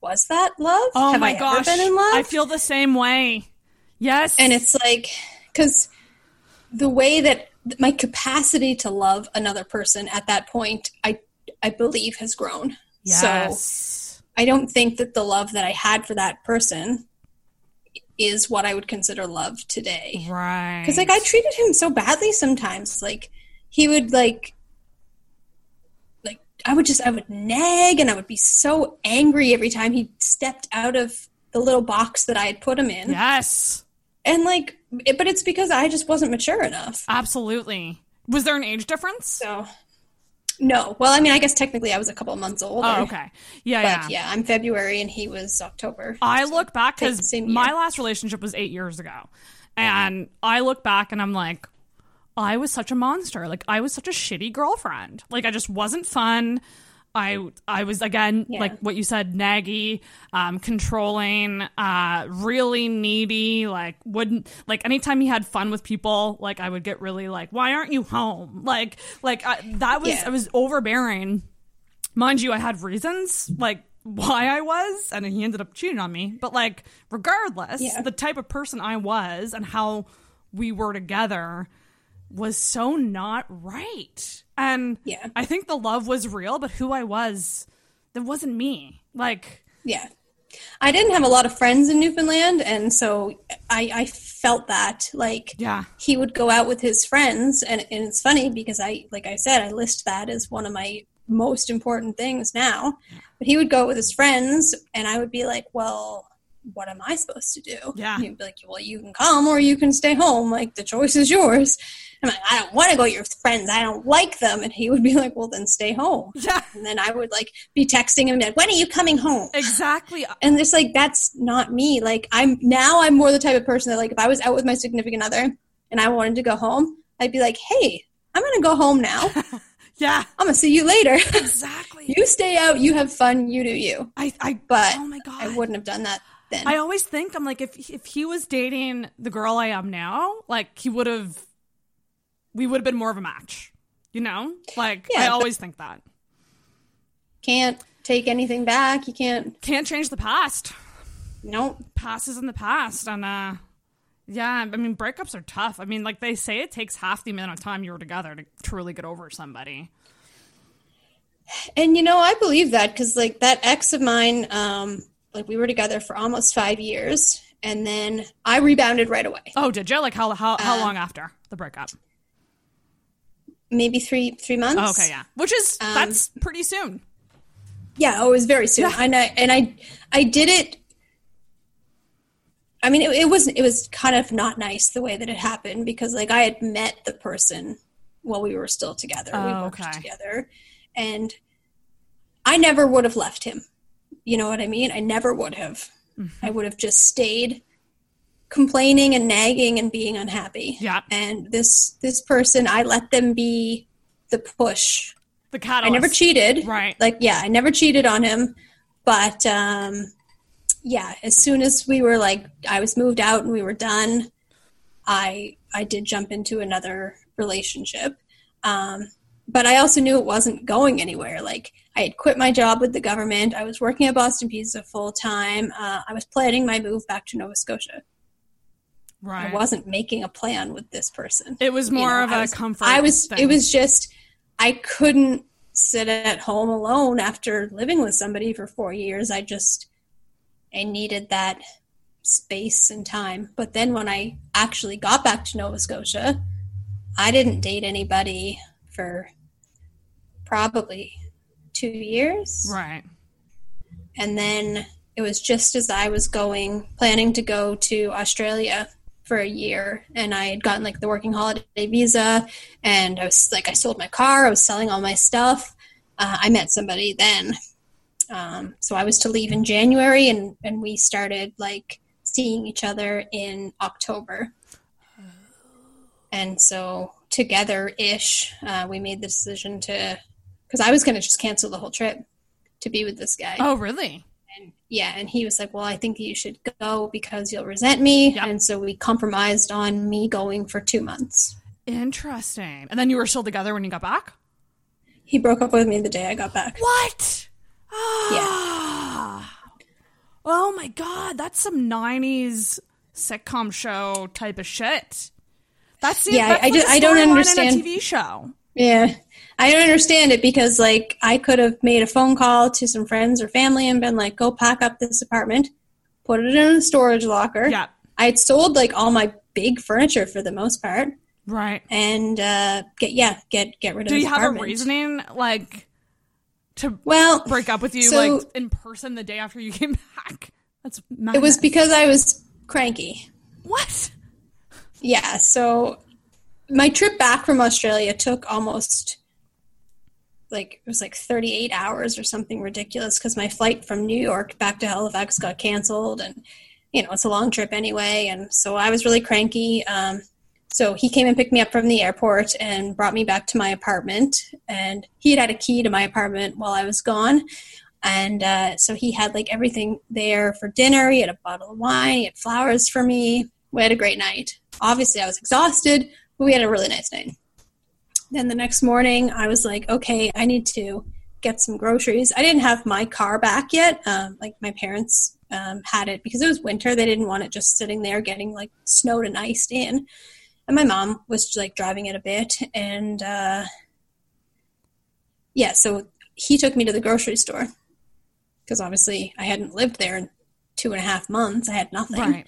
Speaker 10: was that love
Speaker 9: Oh
Speaker 10: have
Speaker 9: my
Speaker 10: i
Speaker 9: gosh.
Speaker 10: ever been in love
Speaker 9: I feel the same way. Yes.
Speaker 10: and it's like because the way that my capacity to love another person at that point i i believe has grown so
Speaker 9: yes.
Speaker 10: I don't think that the love that i had for that person is what i would consider love today
Speaker 9: right.
Speaker 10: because like i treated him so badly sometimes like he would like like i would just i would nag and i would be so angry every time he stepped out of the little box that i had put him in
Speaker 9: Yes.
Speaker 10: and like it, but it's because i just wasn't mature enough
Speaker 9: Absolutely. Was there an age difference?
Speaker 10: so no well i mean i guess technically i was a couple of months old.
Speaker 9: Oh, okay. Yeah,
Speaker 10: but
Speaker 9: yeah.
Speaker 10: yeah i'm february and he was october
Speaker 9: I look back because my last relationship was eight years ago, and I look back and I'm like, I was such a monster. Like I was such a shitty girlfriend. Like I just wasn't fun. I I was again
Speaker 10: Yeah.
Speaker 9: like what you said, naggy, um, controlling, uh, really needy. Like wouldn't like anytime he had fun with people, like I would get really like, why aren't you home? Like like I, that was
Speaker 10: Yeah.
Speaker 9: I was overbearing mind you, I had reasons like why I was, and he ended up cheating on me. But like, regardless,
Speaker 10: Yeah.
Speaker 9: the type of person I was and how we were together was so not right. And
Speaker 10: Yeah.
Speaker 9: I think the love was real, but who I was, that wasn't me. Like,
Speaker 10: Yeah. I didn't have a lot of friends in Newfoundland, and so I, I felt that. Like,
Speaker 9: Yeah.
Speaker 10: he would go out with his friends, and, and it's funny because I, like I said, I list that as one of my most important things now. But he would go with his friends, and I would be like, well, what am I supposed to do?
Speaker 9: Yeah.
Speaker 10: He'd be like, well, you can come or you can stay home. Like, the choice is yours. I'm like, I don't want to go with your friends. I don't like them. And he would be like, well, then stay home. [laughs]
Speaker 9: yeah,
Speaker 10: And then I would like be texting him like, when are you coming home?
Speaker 9: exactly.
Speaker 10: and it's like that's not me like i'm now i'm more the type of person that like if i was out with my significant other and i wanted to go home i'd be like hey i'm gonna go home now [laughs]
Speaker 9: Yeah.
Speaker 10: i'm gonna see you later [laughs]
Speaker 9: exactly.
Speaker 10: you stay out you have fun you do you
Speaker 9: I, I,
Speaker 10: but
Speaker 9: oh my God.
Speaker 10: i wouldn't have done that then
Speaker 9: I always think I'm like if if he was dating the girl I am now, like he would have, we would have been more of a match. You know, like
Speaker 10: Yeah,
Speaker 9: I always think that
Speaker 10: can't take anything back you can't
Speaker 9: can't change the past.
Speaker 10: nope
Speaker 9: Past is in the past, and uh, yeah, I mean breakups are tough. I mean, like they say, it takes half the amount of time you were together to truly get over somebody.
Speaker 10: and you know i believe that because like that ex of mine um like we were together for almost five years, and then I rebounded right away.
Speaker 9: Oh, did you? Like how how how
Speaker 10: Uh,
Speaker 9: long after the breakup?
Speaker 10: Maybe three three months.
Speaker 9: Oh, okay, yeah. Which is
Speaker 10: Um,
Speaker 9: that's pretty soon.
Speaker 10: Yeah, oh, it was very soon. And I and I I did it. I mean, it, it was it was kind of not nice the way that it happened because like I had met the person while we were still together. we
Speaker 9: Oh,
Speaker 10: worked
Speaker 9: okay.
Speaker 10: together, and I never would have left him. You know what I mean? I never would have.
Speaker 9: Mm-hmm.
Speaker 10: I would have just stayed complaining and nagging and being unhappy.
Speaker 9: Yeah.
Speaker 10: And this this person, I let them be the push
Speaker 9: The
Speaker 10: I never cheated.
Speaker 9: Right.
Speaker 10: Like, yeah, I never cheated on him. But um, yeah, as soon as we were like, I was moved out and we were done, I I did jump into another relationship. Um, but I also knew it wasn't going anywhere. Like, I had quit my job with the government. I was working at Boston Pizza full time. Uh, I was planning my move back to Nova Scotia.
Speaker 9: Right.
Speaker 10: I wasn't making a plan with this person.
Speaker 9: It was
Speaker 10: You
Speaker 9: more
Speaker 10: know,
Speaker 9: of
Speaker 10: I
Speaker 9: a
Speaker 10: was-
Speaker 9: comfort.
Speaker 10: I was.
Speaker 9: thing.
Speaker 10: It was just. I couldn't sit at home alone after living with somebody for four years. I just. I needed that space and time. But then when I actually got back to Nova Scotia, I didn't date anybody for probably two years.
Speaker 9: right.
Speaker 10: And then it was just as I was going, planning to go to Australia for a year, and I had gotten like the working holiday visa, and I was like, I sold my car, I was selling all my stuff. Uh, I met somebody then. Um, so I was to leave in January, and, and we started like seeing each other in October. And so together ish, uh, we made the decision to, because I was going to just cancel the whole trip to be with this guy.
Speaker 9: Oh, really?
Speaker 10: And yeah, and he was like, "Well, I think you should go because you'll resent me." And so we compromised on me going for 2 months.
Speaker 9: Interesting. And then you were still together when you got back?
Speaker 10: He broke up with me the day I got back.
Speaker 9: What? [gasps]
Speaker 10: Yeah.
Speaker 9: Oh my god, that's some '90s sitcom show type of shit. That's the,
Speaker 10: Yeah,
Speaker 9: that's
Speaker 10: I
Speaker 9: like
Speaker 10: just- I don't understand-
Speaker 9: a TV show.
Speaker 10: Yeah. I don't understand it because like I could have made a phone call to some friends or family and been like, "Go pack up this apartment, put it in a storage locker."
Speaker 9: Yeah.
Speaker 10: I had sold like all my big furniture for the most part.
Speaker 9: Right.
Speaker 10: And uh get yeah, get get rid of
Speaker 9: it.
Speaker 10: Do
Speaker 9: you have
Speaker 10: apartment.
Speaker 9: a reasoning like to
Speaker 10: well
Speaker 9: break up with you
Speaker 10: so-
Speaker 9: like in person the day after you [laughs] came back? That's madness.
Speaker 10: It was because I was cranky.
Speaker 9: What?
Speaker 10: Yeah, so my trip back from Australia took almost like it was like 38 hours or something ridiculous because my flight from New York back to Halifax got canceled and you know it's a long trip anyway and so I was really cranky um, so he came and picked me up from the airport and brought me back to my apartment and he had had a key to my apartment while I was gone and uh, so he had like everything there for dinner. He had a bottle of wine. He had flowers for me. We had a great night. Obviously I was exhausted but we had a really nice night then the next morning, I was like, okay, I need to get some groceries. I didn't have my car back yet. Um, like my parents um, had it because it was winter. They didn't want it just sitting there getting like snowed and iced in. And my mom was like driving it a bit. And uh, yeah, so he took me to the grocery store because obviously I hadn't lived there in two and a half months. I had nothing.
Speaker 9: Right.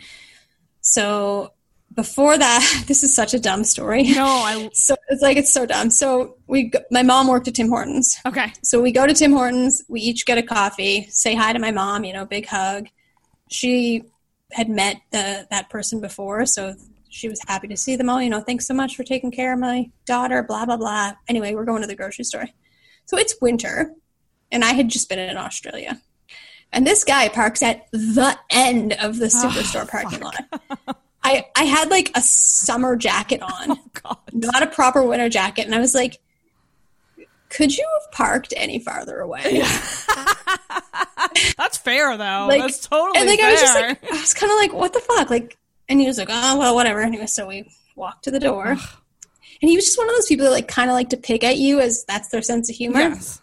Speaker 10: So before that, [laughs] this is such a dumb story.
Speaker 9: No, [laughs] I
Speaker 10: So it's like it's so dumb. So we, go, my mom worked at Tim Hortons.
Speaker 9: Okay.
Speaker 10: So we go to Tim Hortons. We each get a coffee. Say hi to my mom. You know, big hug. She had met the that person before, so she was happy to see them all. You know, thanks so much for taking care of my daughter. Blah blah blah. Anyway, we're going to the grocery store. So it's winter, and I had just been in Australia. And this guy parks at the end of the oh, superstore parking lot. [laughs] I, I had like a summer jacket [laughs] oh, on, not a proper winter jacket. And I was like, could you have parked any farther away? [laughs] [laughs]
Speaker 9: That's fair though.
Speaker 10: Like-
Speaker 9: That's totally
Speaker 10: and like
Speaker 9: fair.
Speaker 10: I was just like, I was kind of like, what the fuck? Like, and he was like, oh, well, whatever. Anyway, so we walked to the door. and he was just one of those people that like kind of like to pick at you as that's their sense of humor.
Speaker 9: Yes.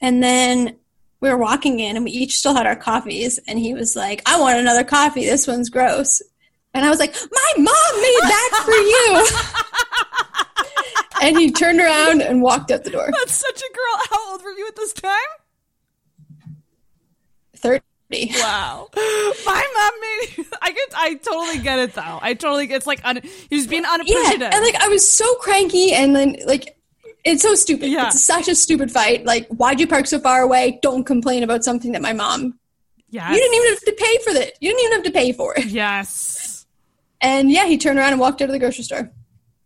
Speaker 10: And then we were walking in and we each still had our coffees. And he was like, I want another coffee. This one's gross. And I was like, my mom made that for you. [laughs] and he turned around and walked out the door.
Speaker 9: That's such a girl. How old were you at this time? 30. Wow. My mom made I get I totally get it though. I totally get it's like un, he was being unappreciative.
Speaker 10: Yeah, and like I was so cranky, and then like it's so stupid.
Speaker 9: Yeah.
Speaker 10: It's such a stupid fight. Like, why'd you park so far away? Don't complain about something that my mom.
Speaker 9: yes.
Speaker 10: You didn't even have to pay for that. You didn't even have to pay for it.
Speaker 9: Yes.
Speaker 10: And yeah, he turned around and walked out of the grocery store.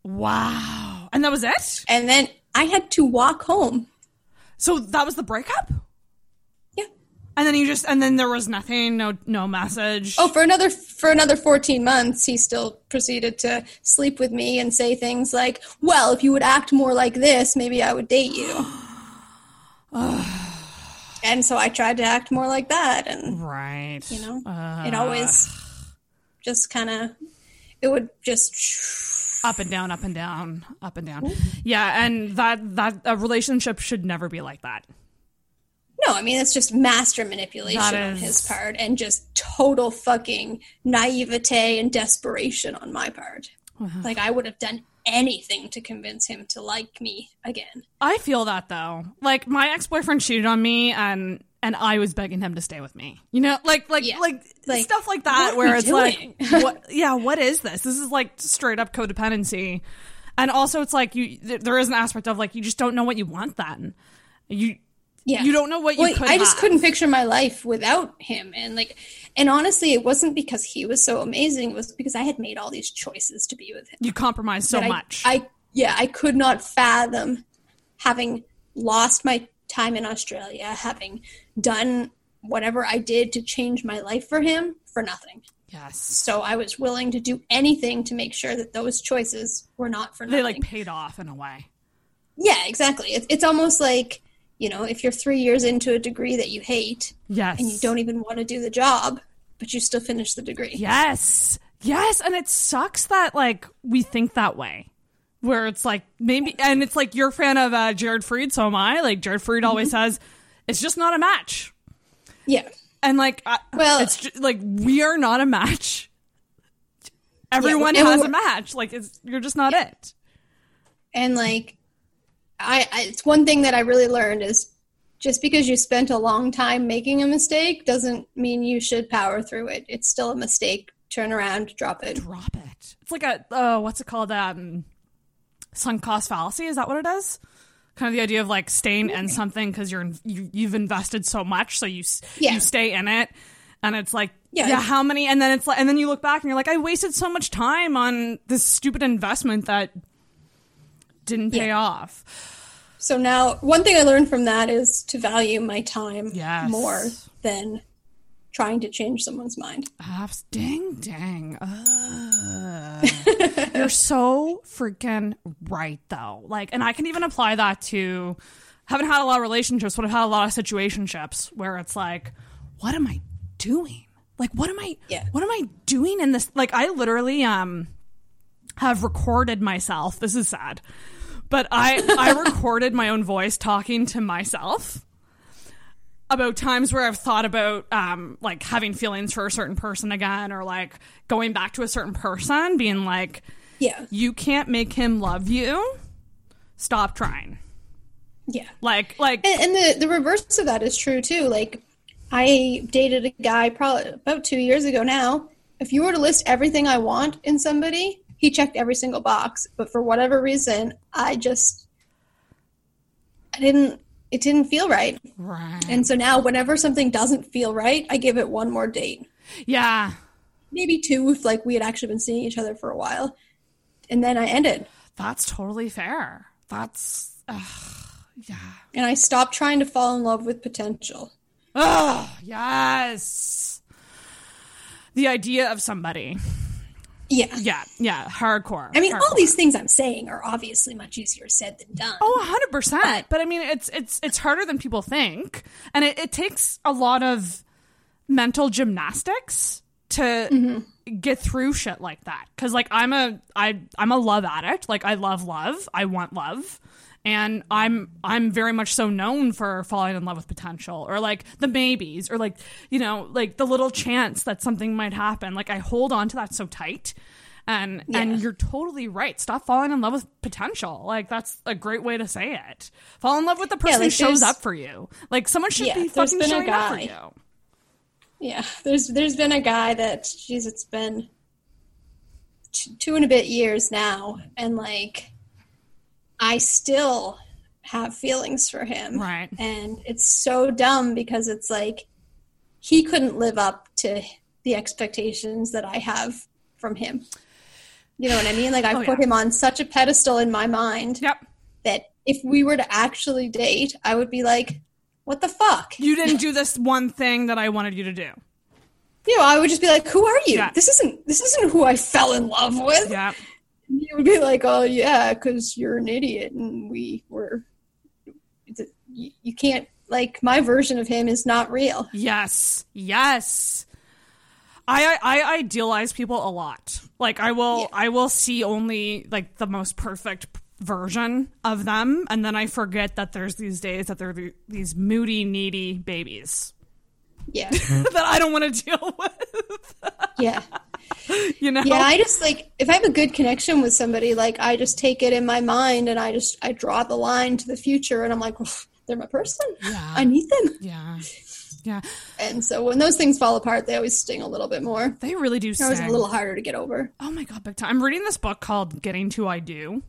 Speaker 9: Wow. And that was it?
Speaker 10: And then I had to walk home.
Speaker 9: So that was the breakup?
Speaker 10: Yeah.
Speaker 9: And then you just and then there was nothing, no no message.
Speaker 10: Oh, for another for another fourteen months, he still proceeded to sleep with me and say things like, "Well, if you would act more like this, maybe I would date you." [sighs] and so I tried to act more like that, and
Speaker 9: right.
Speaker 10: you know, it always just kind of it would just
Speaker 9: up and down, up and down, up and down. Yeah, and that that a relationship should never be like that.
Speaker 10: no. I mean, it's just master manipulation
Speaker 9: That
Speaker 10: on his part, and just total fucking naivete and desperation on my part.
Speaker 9: Uh-huh.
Speaker 10: Like I would have done anything to convince him to like me again.
Speaker 9: I feel that though. Like my ex boyfriend cheated on me, and and I was begging him to stay with me. You know, like like
Speaker 10: Yeah.
Speaker 9: like,
Speaker 10: Like,
Speaker 9: stuff like that, where it's
Speaker 10: doing?
Speaker 9: like, [laughs] what? Yeah, what is this? This is like straight up codependency, and also it's like you. th- There is an aspect of like you just don't know what you want. Then you
Speaker 10: Yeah.
Speaker 9: you don't know what you
Speaker 10: Well,
Speaker 9: could.
Speaker 10: I just
Speaker 9: have.
Speaker 10: couldn't picture my life without him. And like, and honestly, it wasn't because he was so amazing. It was because I had made all these choices to be with him.
Speaker 9: You compromise so
Speaker 10: that I-
Speaker 9: much.
Speaker 10: I, yeah, I could not fathom having lost my time in Australia, having done whatever I did to change my life for him for nothing.
Speaker 9: yes,
Speaker 10: So I was willing to do anything to make sure that those choices were not for nothing.
Speaker 9: they like paid off in a way.
Speaker 10: yeah, exactly. It's, it's almost like, you know, if you're three years into a degree that you hate,
Speaker 9: Yes,
Speaker 10: and you don't even want to do the job, but you still finish the degree.
Speaker 9: Yes. Yes. And it sucks that like we think that way. Where it's like maybe and it's like you're a fan of uh, Jared Freid, so am I. Like Jared Freid always says, it's just not a match.
Speaker 10: Yeah.
Speaker 9: And like I,
Speaker 10: Well-
Speaker 9: it's just, like we are not a match. Everyone
Speaker 10: and
Speaker 9: has a match. Like it's you're just not it.
Speaker 10: And like, I, I it's one thing that I really learned is just because you spent a long time making a mistake doesn't mean you should power through it. It's still a mistake. Turn around, drop it.
Speaker 9: Drop it. It's like a uh, what's it called? Um, sunk cost fallacy. Is that what it is? Kind of the idea of like staying in something because you're in, you, you've invested so much, so you
Speaker 10: Yeah.
Speaker 9: you stay in it, and it's like
Speaker 10: Yeah.
Speaker 9: yeah, how many? And then it's like, and then you look back and you're like, I wasted so much time on this stupid investment that didn't pay off.
Speaker 10: So now, one thing I learned from that is to value my time
Speaker 9: Yes.
Speaker 10: more than trying to change someone's mind.
Speaker 9: Abs- ding dang. [laughs] Ugh. You're so freaking right though. Like and I can even apply that to haven't had a lot of relationships, but I've had a lot of situationships where it's like, what am I doing? Like what am I
Speaker 10: Yeah.
Speaker 9: what am I doing in this like I literally um have recorded myself. This is sad. But I I [laughs] recorded my own voice talking to myself about times where I've thought about um like having feelings for a certain person again or like going back to a certain person being like
Speaker 10: Yeah.
Speaker 9: you can't make him love you stop trying
Speaker 10: Yeah.
Speaker 9: like like
Speaker 10: And, and the, the reverse of that is true too. Like, I dated a guy probably about two years ago now. If you were to list everything I want in somebody, he checked every single box. But for whatever reason, I just, I didn't, it didn't feel right.
Speaker 9: right.
Speaker 10: And so now, whenever something doesn't feel right, I give it one more date.
Speaker 9: yeah
Speaker 10: Maybe two if like we had actually been seeing each other for a while. And then I ended.
Speaker 9: that's totally fair that's ugh, yeah
Speaker 10: And I stopped trying to fall in love with potential.
Speaker 9: oh yes the idea of somebody
Speaker 10: Yeah.
Speaker 9: yeah yeah hardcore
Speaker 10: I mean, all these things I'm saying are obviously much easier said than done.
Speaker 9: Oh, 100%. But I mean, it's it's it's harder than people think. And it, it takes a lot of mental gymnastics to mm-hmm. get through shit like that. Cuz like I'm a I I'm a love addict. Like I love love. I want love. And I'm I'm very much so known for falling in love with potential or like the maybes or like you know like the little chance that something might happen. Like I hold on to that so tight. And and you're totally right. Stop falling in love with potential. Like that's a great way to say it. Fall in love with the person
Speaker 10: like,
Speaker 9: who shows up for you. Like someone should
Speaker 10: Yeah,
Speaker 9: be fucking showing up for you.
Speaker 10: Yeah, there's there's been a guy that, geez, it's been t- two and a bit years now, and like, I still have feelings for him,
Speaker 9: Right.
Speaker 10: And it's so dumb because it's like he couldn't live up to the expectations that I have from him. You know what I mean? Like I
Speaker 9: Oh,
Speaker 10: put
Speaker 9: yeah.
Speaker 10: him on such a pedestal in my mind
Speaker 9: Yep.
Speaker 10: that if we were to actually date, I would be like, "What the fuck?"
Speaker 9: You didn't do this one thing that I wanted you to do.
Speaker 10: you know, I would just be like, "Who are you?
Speaker 9: Yeah.
Speaker 10: This isn't this isn't who I fell in love with."
Speaker 9: Yeah.
Speaker 10: You would be like, "Oh yeah, because you're an idiot, and we were." You, you can't like my version of him is not real.
Speaker 9: Yes. Yes. I, I I idealize people a lot. Like I will I will see only like the most perfect version of them and then I forget that there's these days that they're these moody needy babies
Speaker 10: Yeah, [laughs]
Speaker 9: that I don't want to deal [laughs] with.
Speaker 10: yeah, [laughs]
Speaker 9: You know?
Speaker 10: yeah. I just like if I have a good connection with somebody, like I just take it in my mind and I just I draw the line to the future, and I'm like, "Oof, they're my person.
Speaker 9: Yeah.
Speaker 10: I need them.
Speaker 9: yeah. Yeah.
Speaker 10: And so when those things fall apart, they always sting a little bit more.
Speaker 9: They really do
Speaker 10: They're always a little harder to get over.
Speaker 9: Oh my god, big time. I'm reading this book called Getting to I Do,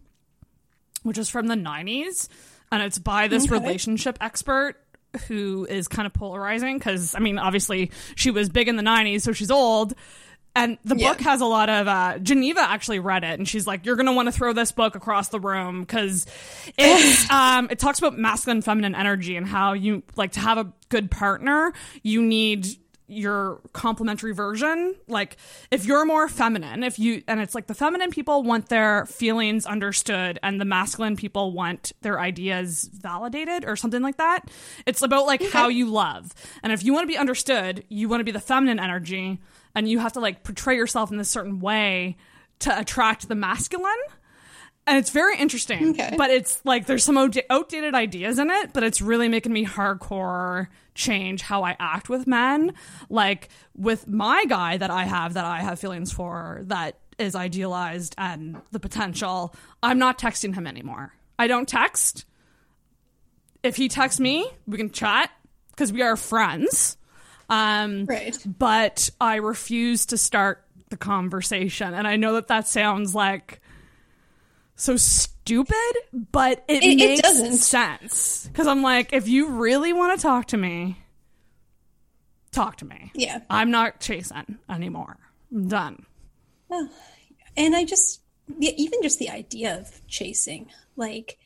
Speaker 9: which is from the 90s, and it's by this
Speaker 10: Okay.
Speaker 9: relationship expert who is kind of polarizing because, I mean, obviously she was big in the 90s, so she's old. And the
Speaker 10: Yeah.
Speaker 9: book has a lot of uh, Geneva actually read it, and she's like, "You're gonna want to throw this book across the room because it's [laughs] um, it talks about masculine, feminine energy and how you like to have a good partner. You need your complementary version. Like if you're more feminine, if you and it's like the feminine people want their feelings understood and the masculine people want their ideas validated or something like that. It's about like how you love. And if you want to be understood, you want to be the feminine energy and you have to like portray yourself in this certain way to attract the masculine and it's very interesting.
Speaker 10: Okay.
Speaker 9: But it's like there's some outdated ideas in it, but it's really making me hardcore change how I act with men. Like with my guy that I have that I have feelings for that is idealized and the potential, I'm not texting him anymore. I don't text. If he texts me, we can chat because we are friends. Um,
Speaker 10: Right.
Speaker 9: but I refuse to start the conversation. And I know that that sounds like so stupid, but it,
Speaker 10: It- it
Speaker 9: makes
Speaker 10: doesn't.
Speaker 9: sense. Because I'm like, if you really want to talk to me, talk to me.
Speaker 10: Yeah.
Speaker 9: I'm not chasing anymore. I'm done.
Speaker 10: And I just, yeah, even just the idea of chasing, like,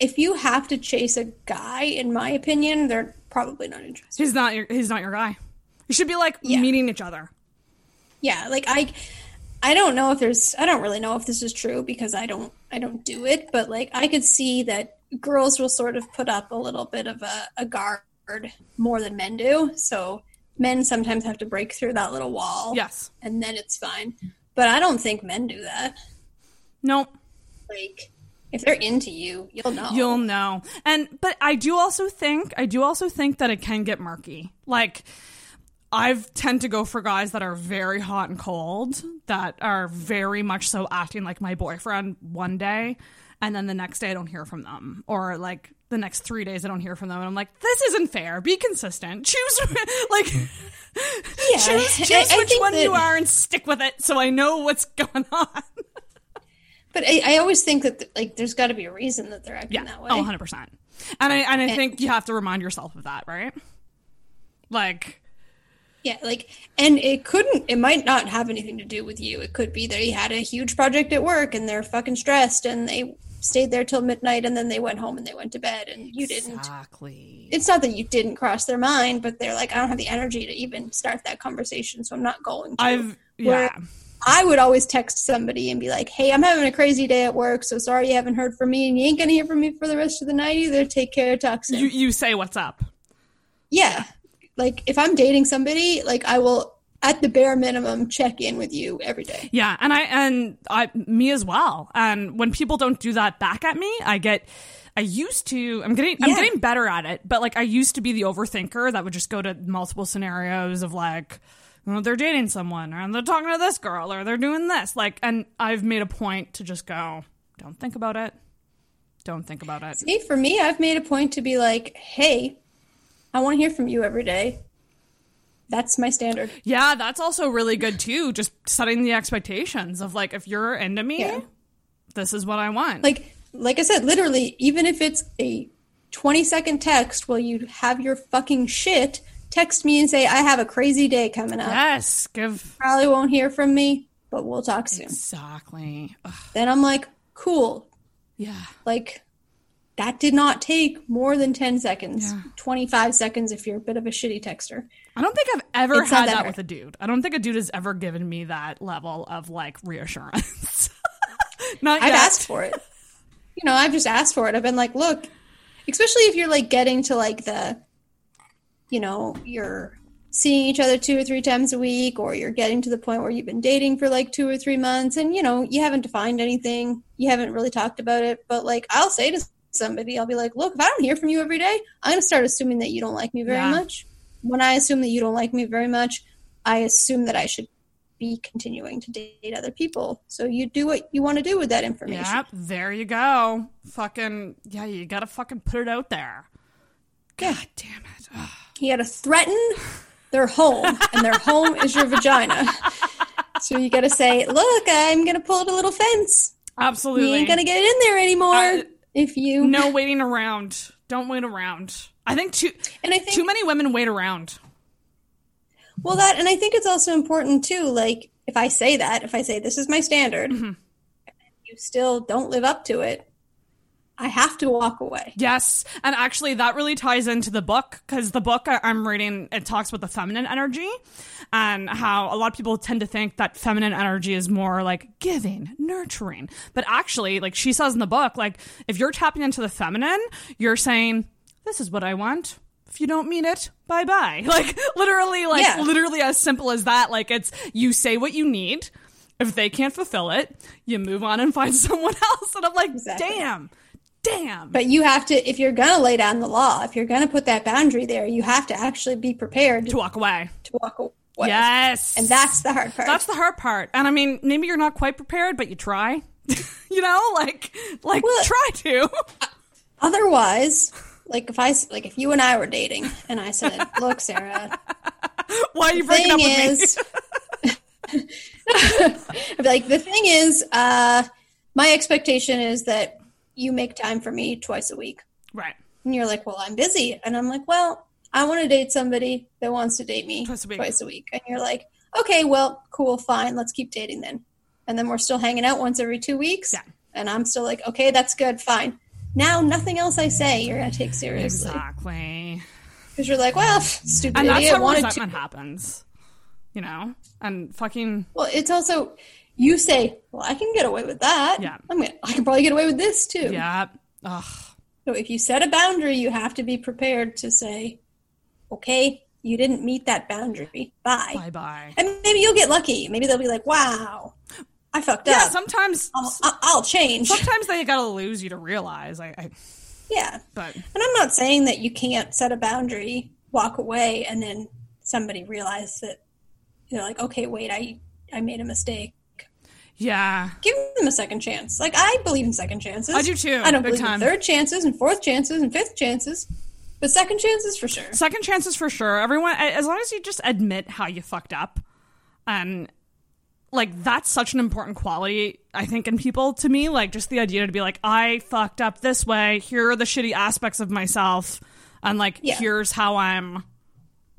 Speaker 10: if you have to chase a guy, in my opinion, they're probably not interested.
Speaker 9: He's not your he's not your guy. You should be like
Speaker 10: Yeah.
Speaker 9: meeting each other.
Speaker 10: Yeah, like I, I don't know if there's, I don't really know if this is true because I don't, I don't do it, but like I could see that girls will sort of put up a little bit of a, a guard more than men do. So men sometimes have to break through that little wall.
Speaker 9: Yes.
Speaker 10: And then it's fine. But I don't think men do that.
Speaker 9: Nope.
Speaker 10: Like, if they're into you, you'll know.
Speaker 9: You'll know. And but I do also think I do also think that it can get murky. Like I've tend to go for guys that are very hot and cold, that are very much so acting like my boyfriend one day, and then the next day I don't hear from them, or like the next three days I don't hear from them, and I'm like, this isn't fair. Be consistent. [laughs] Choose [laughs] like [laughs]
Speaker 10: Yeah,
Speaker 9: choose, choose
Speaker 10: I- I
Speaker 9: which one
Speaker 10: that-
Speaker 9: you are and stick with it, so I know what's going on.
Speaker 10: But I, I always think that like there's got to be a reason that they're acting that oh, way.
Speaker 9: Oh, 100%. And I and I think you have to remind yourself of that, right? Like
Speaker 10: Yeah, like, and it couldn't, it might not have anything to do with you. It could be they had a huge project at work and they're fucking stressed and they stayed there till midnight and then they went home and they went to bed and you didn't.
Speaker 9: Exactly.
Speaker 10: It's not that you didn't cross their mind, but they're like, I don't have the energy to even start that conversation, so I'm not going to.
Speaker 9: I've
Speaker 10: Where
Speaker 9: yeah.
Speaker 10: I would always text somebody and be like, hey, I'm having a crazy day at work, so sorry you haven't heard from me and you ain't gonna hear from me for the rest of the night either. Take care, talk soon.
Speaker 9: You you say what's up.
Speaker 10: Yeah. Like if I'm dating somebody, like I will at the bare minimum check in with you every day.
Speaker 9: Yeah, and I and I me as well. And when people don't do that back at me, I get I used to I'm getting I'm getting better at it, but like I used to be the overthinker that would just go to multiple scenarios of like you know, they're dating someone or they're talking to this girl or they're doing this. Like and I've made a point to just go, don't think about it. Don't think about it.
Speaker 10: See, for me, I've made a point to be like, hey, I want to hear from you every day. that's my standard.
Speaker 9: Yeah, that's also really good too. Just setting the expectations of like, if you're into me,
Speaker 10: Yeah.
Speaker 9: this is what I want.
Speaker 10: Like like I said, literally, even if it's a 20 second text while you have your fucking shit, text me and say, I have a crazy day coming up.
Speaker 9: yes, give
Speaker 10: Probably won't hear from me, but we'll talk soon.
Speaker 9: exactly. Ugh,
Speaker 10: Then I'm like, cool.
Speaker 9: yeah,
Speaker 10: Like, that did not take more than 10 seconds.
Speaker 9: Yeah.
Speaker 10: 25 seconds if you're a bit of a shitty texter.
Speaker 9: I don't think I've ever
Speaker 10: It's
Speaker 9: had
Speaker 10: that
Speaker 9: that with a dude. I don't think a dude has ever given me that level of like reassurance. [laughs] Not
Speaker 10: I've
Speaker 9: yet.
Speaker 10: asked for it. You know, I've just asked for it. I've been like, look, especially if you're like getting to like the, you know, you're seeing each other two or three times a week, or you're getting to the point where you've been dating for like two or three months and, you know, you haven't defined anything. You haven't really talked about it. But like, I'll say to somebody, I'll be like, look, if I don't hear from you every day, I'm going to start assuming that you don't like me very
Speaker 9: Yeah.
Speaker 10: much. When I assume that you don't like me very much, I assume that I should be continuing to date other people. So you do what you want to do with that information.
Speaker 9: Yep, there you go. Fucking yeah, you gotta fucking put it out there. God damn it. Ugh.
Speaker 10: You got to threaten their home, and their home is your vagina. So you got to say, "Look, I'm gonna pull up a little fence.
Speaker 9: Absolutely.
Speaker 10: You ain't gonna get in there anymore if you."
Speaker 9: no waiting around. Don't wait around. I think too
Speaker 10: And I think
Speaker 9: too many women wait around.
Speaker 10: well that, and I think it's also important too. Like if I say that, if I say this is my standard,
Speaker 9: Mm-hmm.
Speaker 10: and you still don't live up to it, I have to walk away.
Speaker 9: Yes, and actually, that really ties into the book because the book I- I'm reading it talks about the feminine energy and how a lot of people tend to think that feminine energy is more like giving, nurturing, but actually, like she says in the book, like if you're tapping into the feminine, you're saying, "This is what I want." If you don't mean it, bye bye. [laughs] Like literally, like
Speaker 10: Yeah.
Speaker 9: literally as simple as that. Like it's you say what you need. If they can't fulfill it, you move on and [laughs] find someone else. And I'm like,
Speaker 10: Exactly.
Speaker 9: damn, damn.
Speaker 10: But you have to, if you're gonna lay down the law, if you're gonna put that boundary there, you have to actually be prepared
Speaker 9: to
Speaker 10: to,
Speaker 9: walk away.
Speaker 10: to walk away.
Speaker 9: Yes.
Speaker 10: and that's the hard part.
Speaker 9: that's the hard part. And I mean, maybe you're not quite prepared, but you try. [laughs] you know, like like
Speaker 10: Well-
Speaker 9: try to. [laughs]
Speaker 10: Otherwise, like if I like if you and I were dating and I said, [laughs] "Look, Sarah,
Speaker 9: Why are you breaking up with
Speaker 10: is, I'd be like the thing is, uh, my expectation is that you make time for me twice a week."
Speaker 9: Right.
Speaker 10: And you're like, "Well, I'm busy," and I'm like, "Well, I want to date somebody that wants to date me
Speaker 9: Twice a week.
Speaker 10: Twice a week." And you're like, "Okay, well, cool, fine, let's keep dating then." And then we're still hanging out once every two weeks.
Speaker 9: Yeah.
Speaker 10: And I'm still like, "Okay, that's good, fine." Now, nothing else I say you're gonna take seriously
Speaker 9: Exactly.
Speaker 10: because you're like, "Well, stupid
Speaker 9: And that's
Speaker 10: idiot
Speaker 9: how
Speaker 10: wanted to."
Speaker 9: happens. You know? And fucking
Speaker 10: Well, it's also you say, "Well, I can get away with that."
Speaker 9: Yeah.
Speaker 10: I'm gonna, I can probably get away with this too.
Speaker 9: yeah. Ugh.
Speaker 10: So if you set a boundary, you have to be prepared to say, "Okay, you didn't meet that boundary. Bye."
Speaker 9: Bye bye.
Speaker 10: And maybe you'll get lucky. Maybe they'll be like, "Wow, I fucked
Speaker 9: Yeah,
Speaker 10: up.
Speaker 9: sometimes
Speaker 10: I'll, I'll- change."
Speaker 9: sometimes they gotta lose you to realize. I, I
Speaker 10: Yeah,
Speaker 9: but
Speaker 10: and I'm not saying that you can't set a boundary, walk away, and then somebody realize that you're like, "Okay, wait, I I made a mistake."
Speaker 9: Yeah.
Speaker 10: give them a second chance. Like I believe in second chances.
Speaker 9: I do too,
Speaker 10: I don't believe
Speaker 9: time.
Speaker 10: in third chances and fourth chances and fifth chances, but second chances for sure.
Speaker 9: Second chances for sure. Everyone, as long as you just admit how you fucked up, and like that's such an important quality I think in people to me. Like just the idea to be like, I fucked up this way. Here are the shitty aspects of myself, and like
Speaker 10: Yeah.
Speaker 9: here's how I'm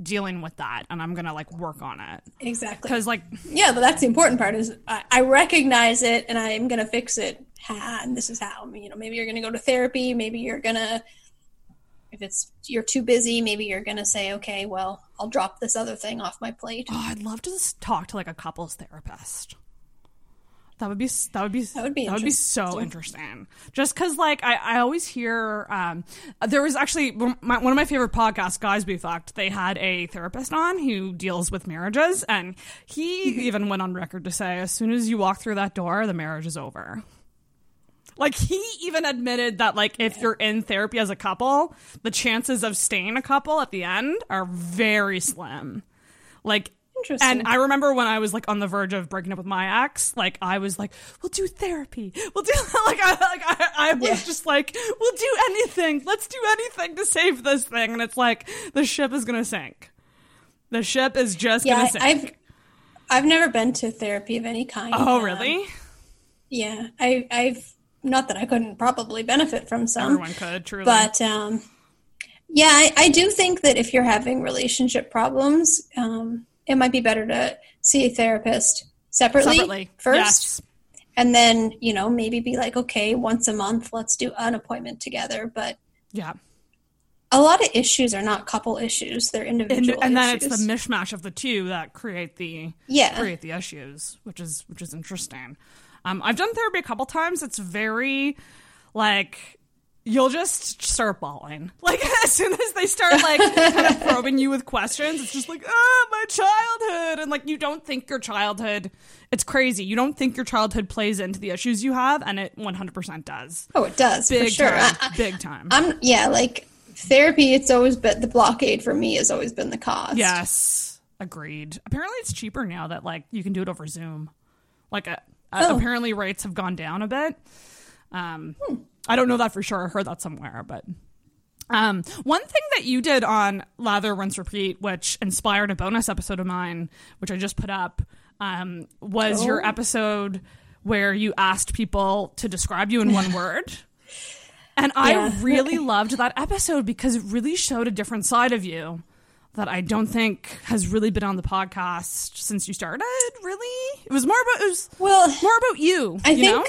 Speaker 9: dealing with that, and I'm gonna like work on it
Speaker 10: Exactly.
Speaker 9: because like
Speaker 10: Yeah, but that's the important part is I, I recognize it and I'm gonna fix it. Ha, and this is how. You know, maybe you're gonna go to therapy. Maybe you're gonna. If it's you're too busy, maybe you're gonna say, okay, well, I'll drop this other thing off my plate.
Speaker 9: oh, I'd love to just talk to like a couples therapist. That would be that would be
Speaker 10: That would be
Speaker 9: that would be so
Speaker 10: interesting.
Speaker 9: Just because, like, I, I always hear um, there was actually my, one of my favorite podcasts, Guys We Fucked. They had a therapist on who deals with marriages, and he even went on record to say, as soon as you walk through that door, the marriage is over. Like he even admitted that, like, if you're in therapy as a couple, the chances of staying a couple at the end are very slim. Like
Speaker 10: Interesting.
Speaker 9: and I remember when I was like on the verge of breaking up with my ex, like I was like, "We'll do therapy. We'll do [laughs] like I like I, I was
Speaker 10: Yeah.
Speaker 9: just like, we'll do anything. Let's do anything to save this thing." And it's like the ship is gonna sink. The ship is just
Speaker 10: Yeah,
Speaker 9: gonna sink.
Speaker 10: I've I've never been to therapy of any kind.
Speaker 9: oh,
Speaker 10: Um,
Speaker 9: really?
Speaker 10: Yeah, I, I've not that I couldn't probably benefit from some,
Speaker 9: Everyone could, truly.
Speaker 10: but um, yeah, I, I do think that if you're having relationship problems, um, it might be better to see a therapist separately,
Speaker 9: Separately,
Speaker 10: first,
Speaker 9: yes.
Speaker 10: and then you know maybe be like, okay, once a month, let's do an appointment together. But
Speaker 9: yeah.
Speaker 10: a lot of issues are not couple issues; they're
Speaker 9: And,
Speaker 10: individual.
Speaker 9: and then
Speaker 10: issues.
Speaker 9: it's the mishmash of the two that create the
Speaker 10: Yeah.
Speaker 9: create the issues, which is which is interesting. Um, I've done therapy a couple times. It's very like you'll just start bawling. Like [laughs] as soon as they start like kind of probing you with questions, it's just like, oh, my childhood, and like you don't think your childhood. It's crazy. You don't think your childhood plays into the issues you have, and it 100% does.
Speaker 10: oh, it does
Speaker 9: Big
Speaker 10: for sure.
Speaker 9: time.
Speaker 10: I-
Speaker 9: Big time.
Speaker 10: I'm yeah, like therapy. It's always been the blockade for me. Has always been the cost.
Speaker 9: Yes, agreed. Apparently, it's cheaper now that like you can do it over Zoom. Like, uh,
Speaker 10: Oh.
Speaker 9: uh, apparently, rates have gone down a bit. Um, I don't know that for sure. I heard that somewhere, but um, one thing that you did on Lather, Rinse, Repeat, which inspired a bonus episode of mine, which I just put up, um, was your
Speaker 10: Oh.
Speaker 9: episode where you asked people to describe you in one [laughs] word. And I
Speaker 10: Yeah. [laughs]
Speaker 9: really loved that episode because it really showed a different side of you that I don't think has really been on the podcast since you started. Really, it was more about it was
Speaker 10: Well,
Speaker 9: more about you.
Speaker 10: I
Speaker 9: you
Speaker 10: think,
Speaker 9: know?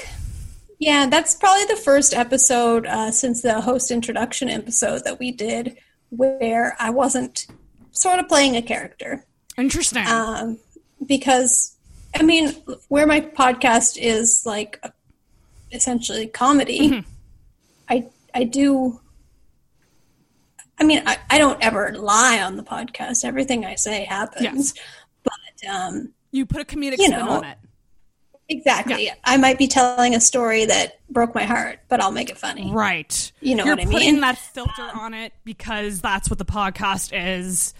Speaker 10: Yeah, that's probably the first episode uh, since the host introduction episode that we did where I wasn't sort of playing a character.
Speaker 9: interesting.
Speaker 10: Um, because, I mean, where my podcast is like essentially comedy,
Speaker 9: Mm-hmm.
Speaker 10: I, I do. I mean, I, I don't ever lie on the podcast. Everything I say happens.
Speaker 9: Yes.
Speaker 10: But um,
Speaker 9: you put a comedic
Speaker 10: you
Speaker 9: spin
Speaker 10: know,
Speaker 9: on it.
Speaker 10: Exactly. I might be telling a story that broke my heart, but I'll make it funny.
Speaker 9: Right.
Speaker 10: You know
Speaker 9: You're
Speaker 10: what I
Speaker 9: putting
Speaker 10: mean?
Speaker 9: that filter on it because that's what the podcast is.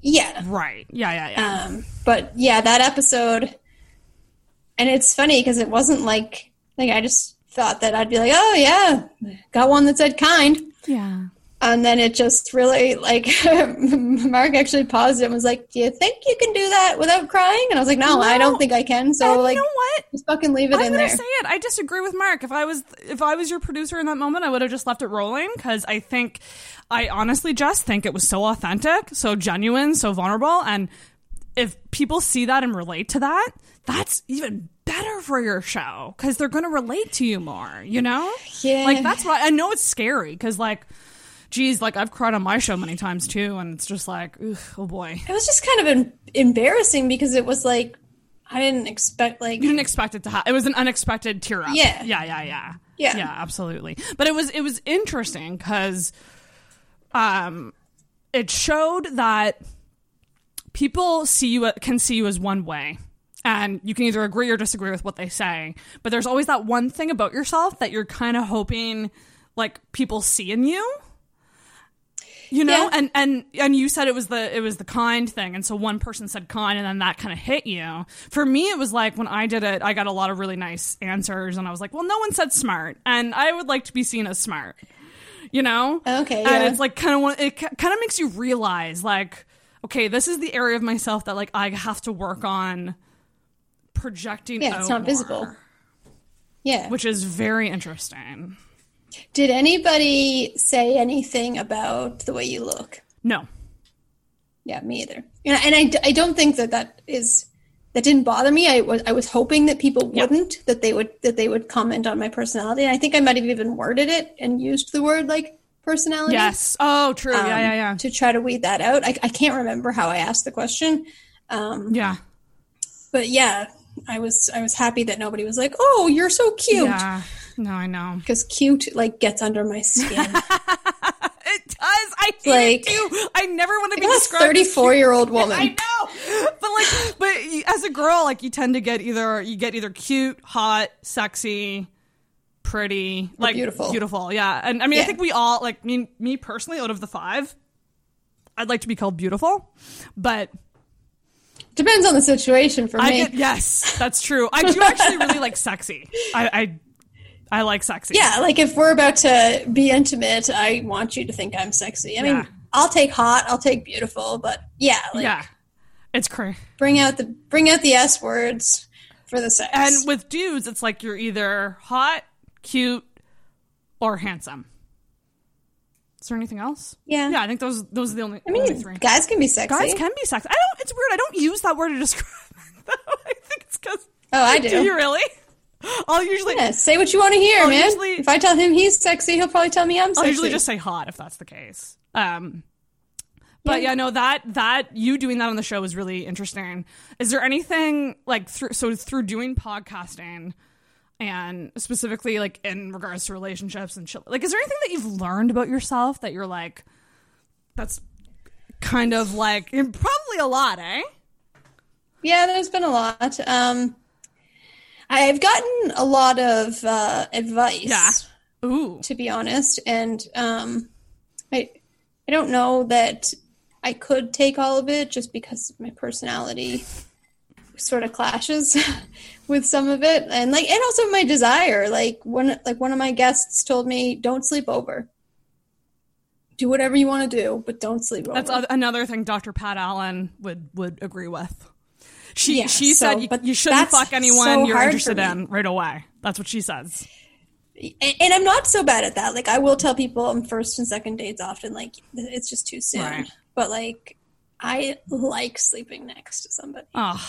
Speaker 10: Yeah.
Speaker 9: Right. Yeah, yeah, yeah.
Speaker 10: Um, but yeah, that episode, and it's funny because it wasn't like like I just thought that I'd be like, oh yeah, got one that said kind,
Speaker 9: yeah.
Speaker 10: And then it just really like [laughs] Mark actually paused it and was like, do you think you can do that without crying? And I was like, no, I don't think I can. So
Speaker 9: And
Speaker 10: like,
Speaker 9: you know what?
Speaker 10: just fucking leave it there.
Speaker 9: I'm
Speaker 10: in
Speaker 9: gonna
Speaker 10: there.
Speaker 9: say it. I disagree with Mark. If I was if I was your producer in that moment, I would have just left it rolling because I think I honestly just think it was so authentic, so genuine, so vulnerable, and if people see that and relate to that, that's even better for your show because they're going to relate to you more. You know?
Speaker 10: Yeah.
Speaker 9: Like that's why I know it's scary because like. Geez, like I've cried on my show many times too, and it's just like, ugh, oh boy.
Speaker 10: It was just kind of em- embarrassing because it was like I didn't expect like
Speaker 9: You didn't expect it to happen. It was an unexpected tear up.
Speaker 10: Yeah.
Speaker 9: yeah, yeah, yeah,
Speaker 10: Yeah.
Speaker 9: yeah, absolutely. But it was it was interesting because, um, it showed that people see you can see you as one way, and you can either agree or disagree with what they say. But there's always that one thing about yourself that you're kind of hoping like people see in you you know?
Speaker 10: Yeah.
Speaker 9: and and and you said it was the it was the kind thing. And so one person said kind and then that kind of hit you. For me it was like when i did it i got a lot of really nice answers and i was like well no one said smart. And i would like to be seen as smart. You know?
Speaker 10: Okay,
Speaker 9: and it's like kind of one it kind of makes you realize like okay this is the area of myself that like i have to work on projecting
Speaker 10: yeah, it's not
Speaker 9: more,
Speaker 10: visible. Yeah.
Speaker 9: which is very interesting
Speaker 10: Did anybody say anything about the way you look?
Speaker 9: no
Speaker 10: Yeah, me either. And, and I, I don't think that that is that didn't bother me. I was I was hoping that people wouldn't that they would that they would comment on my personality. And I think I might have even worded it and used the word like personality.
Speaker 9: yes oh true
Speaker 10: um,
Speaker 9: yeah yeah yeah
Speaker 10: To try to weed that out. I, I can't remember how I asked the question. Um,
Speaker 9: yeah
Speaker 10: but yeah, I was I was happy that nobody was like, "Oh, you're so cute,"
Speaker 9: yeah no i know
Speaker 10: because cute like gets under my skin. [laughs]
Speaker 9: It does. I
Speaker 10: Like-
Speaker 9: too. I never want to be described.
Speaker 10: 34 year old [laughs] woman.
Speaker 9: I know, but like, but you- as a girl, like you tend to get either you get either cute, hot, sexy, pretty, like
Speaker 10: beautiful.
Speaker 9: beautiful. Yeah, and I mean, I think we all like me. Me personally, out of the five, I'd like to be called beautiful, but
Speaker 10: Depends on the situation for
Speaker 9: I
Speaker 10: me.
Speaker 9: get yes, that's true. I do [laughs] actually really like sexy. I I, I like sexy.
Speaker 10: Yeah, like if we're about to be intimate, I want you to think I'm sexy. I mean, I'll take hot, I'll take beautiful, but yeah, like
Speaker 9: yeah, it's crazy.
Speaker 10: bring out the bring out the S words for the sex.
Speaker 9: And with dudes, it's like you're either hot, cute, or handsome. Is there anything else?
Speaker 10: Yeah.
Speaker 9: Yeah, I think those those are the only,
Speaker 10: I mean,
Speaker 9: only three.
Speaker 10: guys can be sexy.
Speaker 9: Guys can be sexy. I don't. It's weird. I don't use that word to describe. [laughs] Them. Though. I think it's because.
Speaker 10: Oh, I [laughs] do.
Speaker 9: Do you really? [laughs] I'll usually.
Speaker 10: Yeah, say what you want to hear,
Speaker 9: I'll
Speaker 10: man.
Speaker 9: usually-
Speaker 10: if I tell him he's sexy, he'll probably tell me I'm sexy.
Speaker 9: I'll usually just say hot if that's the case. Um, but yeah. no, that that you doing that on the show is really interesting. Is there anything like through so through doing podcasting and specifically like in regards to relationships and shit, like is there anything that you've learned about yourself that you're like that's kind of like probably a lot, eh?
Speaker 10: Yeah, there's been a lot. Um, I've gotten a lot of uh, advice.
Speaker 9: Yeah. Ooh.
Speaker 10: To be honest, and um, I I don't know that I could take all of it just because my personality sort of clashes [laughs] with some of it, and like and also my desire. Like one like one of my guests told me, "Don't sleep over." Do whatever you want to do, but don't sleep over.
Speaker 9: That's another thing Dr. Pat Allen would would agree with. She
Speaker 10: Yeah,
Speaker 9: she
Speaker 10: so-
Speaker 9: said you,
Speaker 10: but
Speaker 9: you shouldn't fuck anyone
Speaker 10: so
Speaker 9: you're interested in right away. That's what she says.
Speaker 10: and, and I'm not so bad at that. Like I will tell people on first and second dates often, like it's just too soon.
Speaker 9: Right.
Speaker 10: But like I like sleeping next to somebody.
Speaker 9: Oh,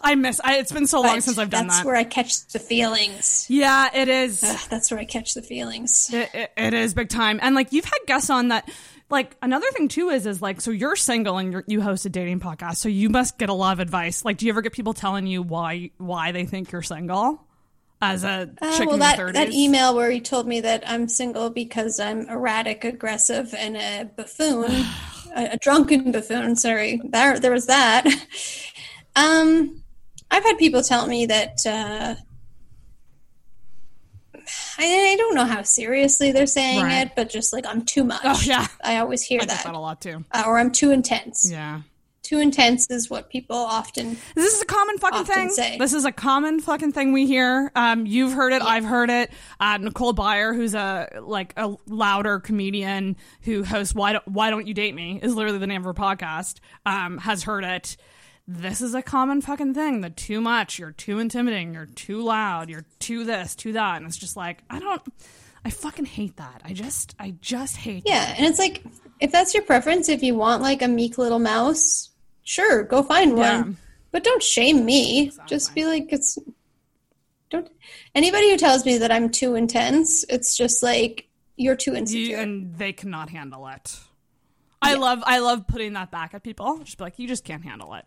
Speaker 9: I miss. I, it's been so long
Speaker 10: But
Speaker 9: since I've done
Speaker 10: that's
Speaker 9: that.
Speaker 10: where I catch the feelings.
Speaker 9: yeah, it is.
Speaker 10: Ugh, that's where I catch the feelings.
Speaker 9: It, it, it is big time. And like you've had guests on that. Like another thing too is is like so you're single and you're, you host a dating podcast, so you must get a lot of advice. Like, do you ever get people telling you why why they think you're single as a
Speaker 10: Uh, well, that, that email where he told me that I'm single because I'm erratic, aggressive, and a buffoon, [sighs] a, a drunken buffoon. Sorry, there there was that. [laughs] Um, I've had people tell me that uh, I, I don't know how seriously they're saying
Speaker 9: Right.
Speaker 10: it, but just like I'm too much.
Speaker 9: Oh, yeah.
Speaker 10: I always hear
Speaker 9: I
Speaker 10: that,
Speaker 9: that a lot too.
Speaker 10: Uh, or I'm too intense.
Speaker 9: Yeah.
Speaker 10: Too intense is what people often.
Speaker 9: This is a common fucking thing.
Speaker 10: say.
Speaker 9: This is a common fucking thing we hear. Um, you've heard it. I've heard it. Uh, Nicole Byer, who's a like a louder comedian who hosts "Why Don't Why Don't You Date Me" is literally the name of her podcast. Um, has heard it. This is a common fucking thing. The too much. You're too intimidating. You're too loud. You're too this, too that, and it's just like I don't. I fucking hate that. I just, I just hate.
Speaker 10: Yeah, and it's like if that's your preference, if you want like a meek little mouse, sure, go find one. But don't shame me. Just be like it's don't anybody who tells me that I'm too intense, it's just like you're too insecure.
Speaker 9: you, and they cannot handle it. I love I love putting that back at people. Just be like, you just can't handle it.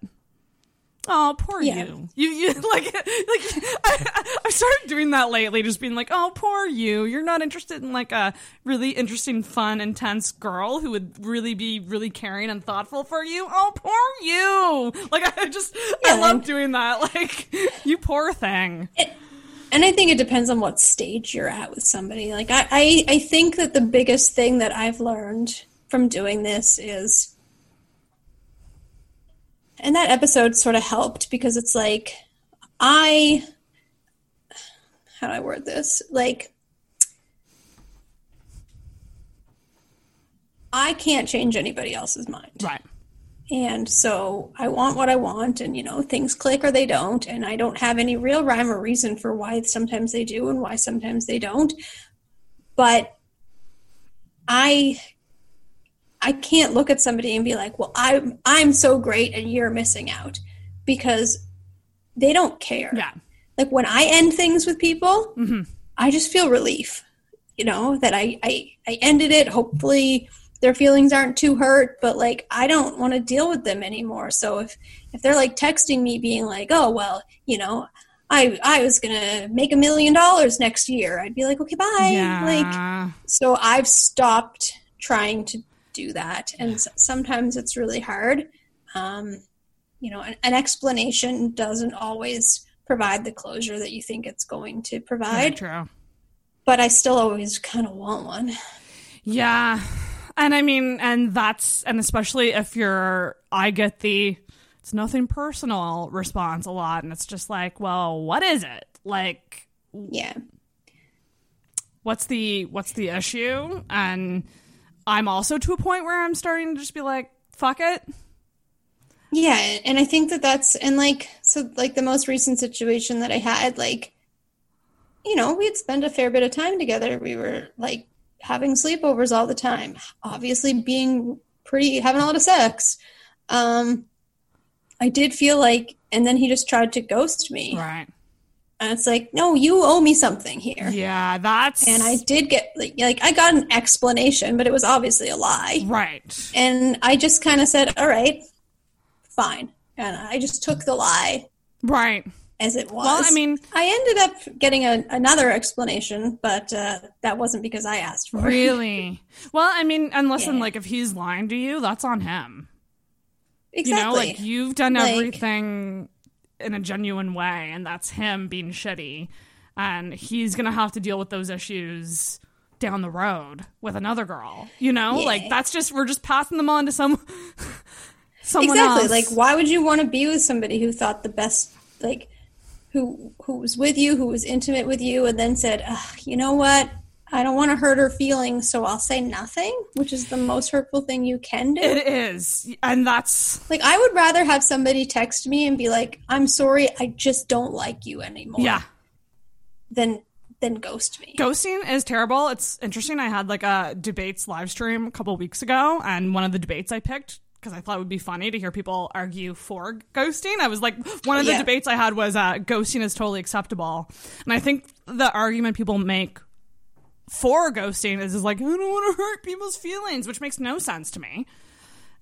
Speaker 9: Oh, poor
Speaker 10: Yeah.
Speaker 9: you. You you [laughs] like like I, I've started doing that lately. Just being like, oh, poor you. You're not interested in like a really interesting, fun, intense girl who would really be really caring and thoughtful for you. Oh, poor you. Like I just I
Speaker 10: Yeah.
Speaker 9: love doing that. [laughs] Like you poor thing.
Speaker 10: And I think it depends on what stage you're at with somebody. Like I, I, I think that the biggest thing that I've learned from doing this is and that episode sort of helped because it's like I how do I word this? Like I can't change anybody else's mind.
Speaker 9: Right.
Speaker 10: And so I want what I want, and you know, things click or they don't, and I don't have any real rhyme or reason for why sometimes they do and why sometimes they don't. But I I can't look at somebody and be like, "Well, I'm I'm so great and you're missing out," because they don't care.
Speaker 9: Yeah.
Speaker 10: Like when I end things with people,
Speaker 9: Mhm.
Speaker 10: I just feel relief. You know that I I I ended it. Hopefully, their feelings aren't too hurt, but like I don't want to deal with them anymore. So if if they're like texting me, being like, "Oh well, you know." I, I was gonna make a million dollars next year. I'd be like, okay, bye.
Speaker 9: Yeah.
Speaker 10: Like, so I've stopped trying to do that, and sometimes it's really hard. Um, you know, an, an explanation doesn't always provide the closure that you think it's going to provide,
Speaker 9: true.
Speaker 10: but I still always kind of want one.
Speaker 9: Yeah. And I mean, and that's, and especially if you're, I get the, it's nothing personal response a lot. And it's just like, well, what is it? Like,
Speaker 10: Yeah.
Speaker 9: what's the, what's the issue? And I'm also to a point where I'm starting to just be like, fuck it.
Speaker 10: Yeah, and I think that that's and like so like the most recent situation that I had like you know, we'd spend a fair bit of time together. We were like having sleepovers all the time. Obviously being pretty having a lot of sex. Um I did feel like and then he just tried to ghost me.
Speaker 9: Right.
Speaker 10: And it's like, "No, you owe me something here."
Speaker 9: Yeah, that's
Speaker 10: And I did get like, like I got an explanation, but it was obviously a lie.
Speaker 9: right.
Speaker 10: And I just kind of said, "All right, fine." And I just took the lie
Speaker 9: Right.
Speaker 10: as it was.
Speaker 9: Well, I mean-
Speaker 10: I ended up getting a, another explanation, but uh, that wasn't because I asked for it.
Speaker 9: Really? [laughs] Well, I mean, and listen,
Speaker 10: Yeah.
Speaker 9: like if he's lying to you, that's on him.
Speaker 10: Exactly.
Speaker 9: You know, like you've done
Speaker 10: Like-
Speaker 9: everything in a genuine way, and that's him being shitty. And he's gonna have to deal with those issues down the road with another girl. You know,
Speaker 10: Yeah.
Speaker 9: like that's just we're just passing them on to some [laughs] someone
Speaker 10: exactly.
Speaker 9: else.
Speaker 10: Like, why would you want to be with somebody who thought the best, like, who who was with you, who was intimate with you, and then said, Ugh, "You know what? I don't want to hurt her feelings, so I'll say nothing," which is the most hurtful thing you can do.
Speaker 9: it is, and that's
Speaker 10: Like, I would rather have somebody text me and be like, "I'm sorry, I just don't like you anymore,"
Speaker 9: yeah.
Speaker 10: than than ghost me.
Speaker 9: Ghosting is terrible. It's interesting. I had like a debates live stream a couple weeks ago, and one of the debates I picked because I thought it would be funny to hear people argue for ghosting. I was like, one of the
Speaker 10: Yeah.
Speaker 9: debates I had was uh, ghosting is totally acceptable, and I think the argument people make for ghosting is, is like, I don't want to hurt people's feelings, which makes no sense to me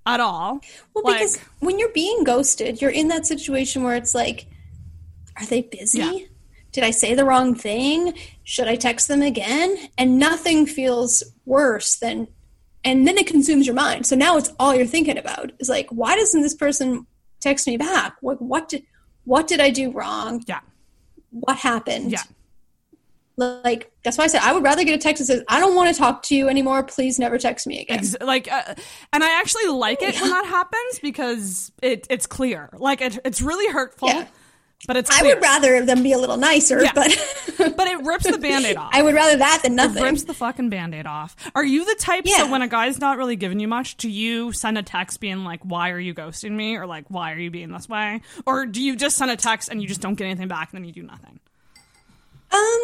Speaker 9: at all.
Speaker 10: Well,
Speaker 9: Like-
Speaker 10: because when you're being ghosted, you're in that situation where it's like, are they busy?
Speaker 9: Yeah.
Speaker 10: Did I say the wrong thing? Should I text them again? And nothing feels worse than, and then it consumes your mind. So now it's all you're thinking about is like, why doesn't this person text me back? What what did what did I do wrong?
Speaker 9: Yeah.
Speaker 10: What happened?
Speaker 9: Yeah.
Speaker 10: Like that's why I said I would rather get a text that says, "I don't want to talk to you anymore. Please never text me again."
Speaker 9: Ex- like uh, and i actually like it when that happens because it it's clear like it, it's really hurtful
Speaker 10: Yeah.
Speaker 9: but it's
Speaker 10: I would rather them be a little nicer,
Speaker 9: Yeah.
Speaker 10: but [laughs]
Speaker 9: but it rips the band-aid [laughs] off
Speaker 10: I would rather that than
Speaker 9: it
Speaker 10: nothing.
Speaker 9: rips the fucking band-aid off are you the type
Speaker 10: Yeah.
Speaker 9: so when a guy's not really giving you much do you send a text being like why are you ghosting me or like why are you being this way or do you just send a text and you just don't get anything back and then you do nothing
Speaker 10: Um,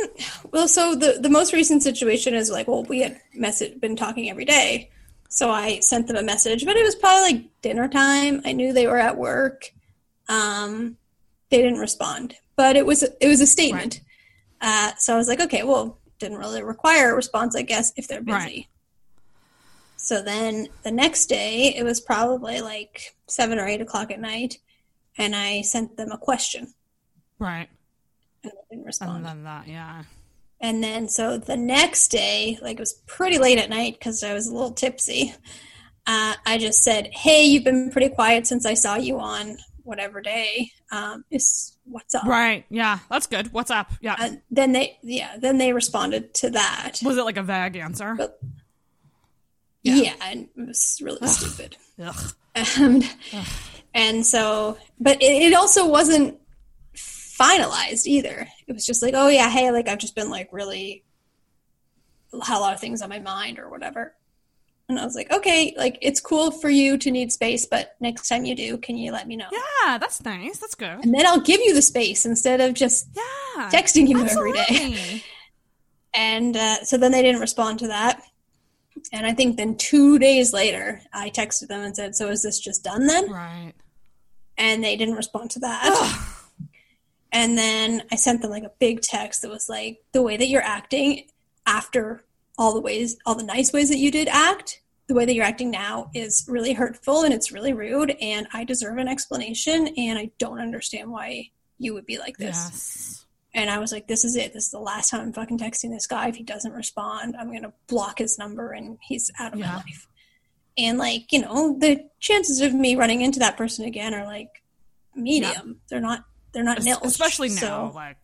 Speaker 10: well, so the the most recent situation is like, well, we had message been talking every day, so I sent them a message, but it was probably like dinner time. I knew they were at work. Um, they didn't respond, but it was it was a statement. Uh, so I was like, okay, well, didn't really require a response, I guess, if they're busy.
Speaker 9: Right.
Speaker 10: So then the next day, it was probably like seven or eight o'clock at night, and I sent them a question,
Speaker 9: right
Speaker 10: and they didn't respond.
Speaker 9: and then that yeah
Speaker 10: And then so the next day, like it was pretty late at night because I was a little tipsy. Uh, I just said, "Hey, you've been pretty quiet since I saw you on whatever day. Um, is what's up?"
Speaker 9: right yeah that's good what's up yeah
Speaker 10: And then they, yeah, then they responded to that.
Speaker 9: was it like a vague answer
Speaker 10: But- Yeah, and it was really stupid.
Speaker 9: Ugh.
Speaker 10: And, and so, but it, it also wasn't finalized either. It was just like, oh yeah, hey, like I've just been like really had a lot of things on my mind or whatever. And I was like, okay, like it's cool for you to need space, but next time you do, can you let me know?
Speaker 9: yeah that's nice that's good
Speaker 10: And then I'll give you the space instead of just
Speaker 9: yeah
Speaker 10: texting you every day. [laughs] And uh, so then they didn't respond to that. And I think then two days later, I texted them and said, so is this just done then?
Speaker 9: right
Speaker 10: and they didn't respond to that. And then I sent them like a big text that was like, the way that you're acting after all the ways, all the nice ways that you did act, the way that you're acting now is really hurtful and it's really rude, and I deserve an explanation, and I don't understand why you would be like this.
Speaker 9: yes
Speaker 10: And I was like, this is it. This is the last time I'm fucking texting this guy. If he doesn't respond, I'm going to block his number and he's out of
Speaker 9: Yeah.
Speaker 10: my life. And like, you know, the chances of me running into that person again are like medium. They're not, they're not nil.
Speaker 9: especially now
Speaker 10: So,
Speaker 9: like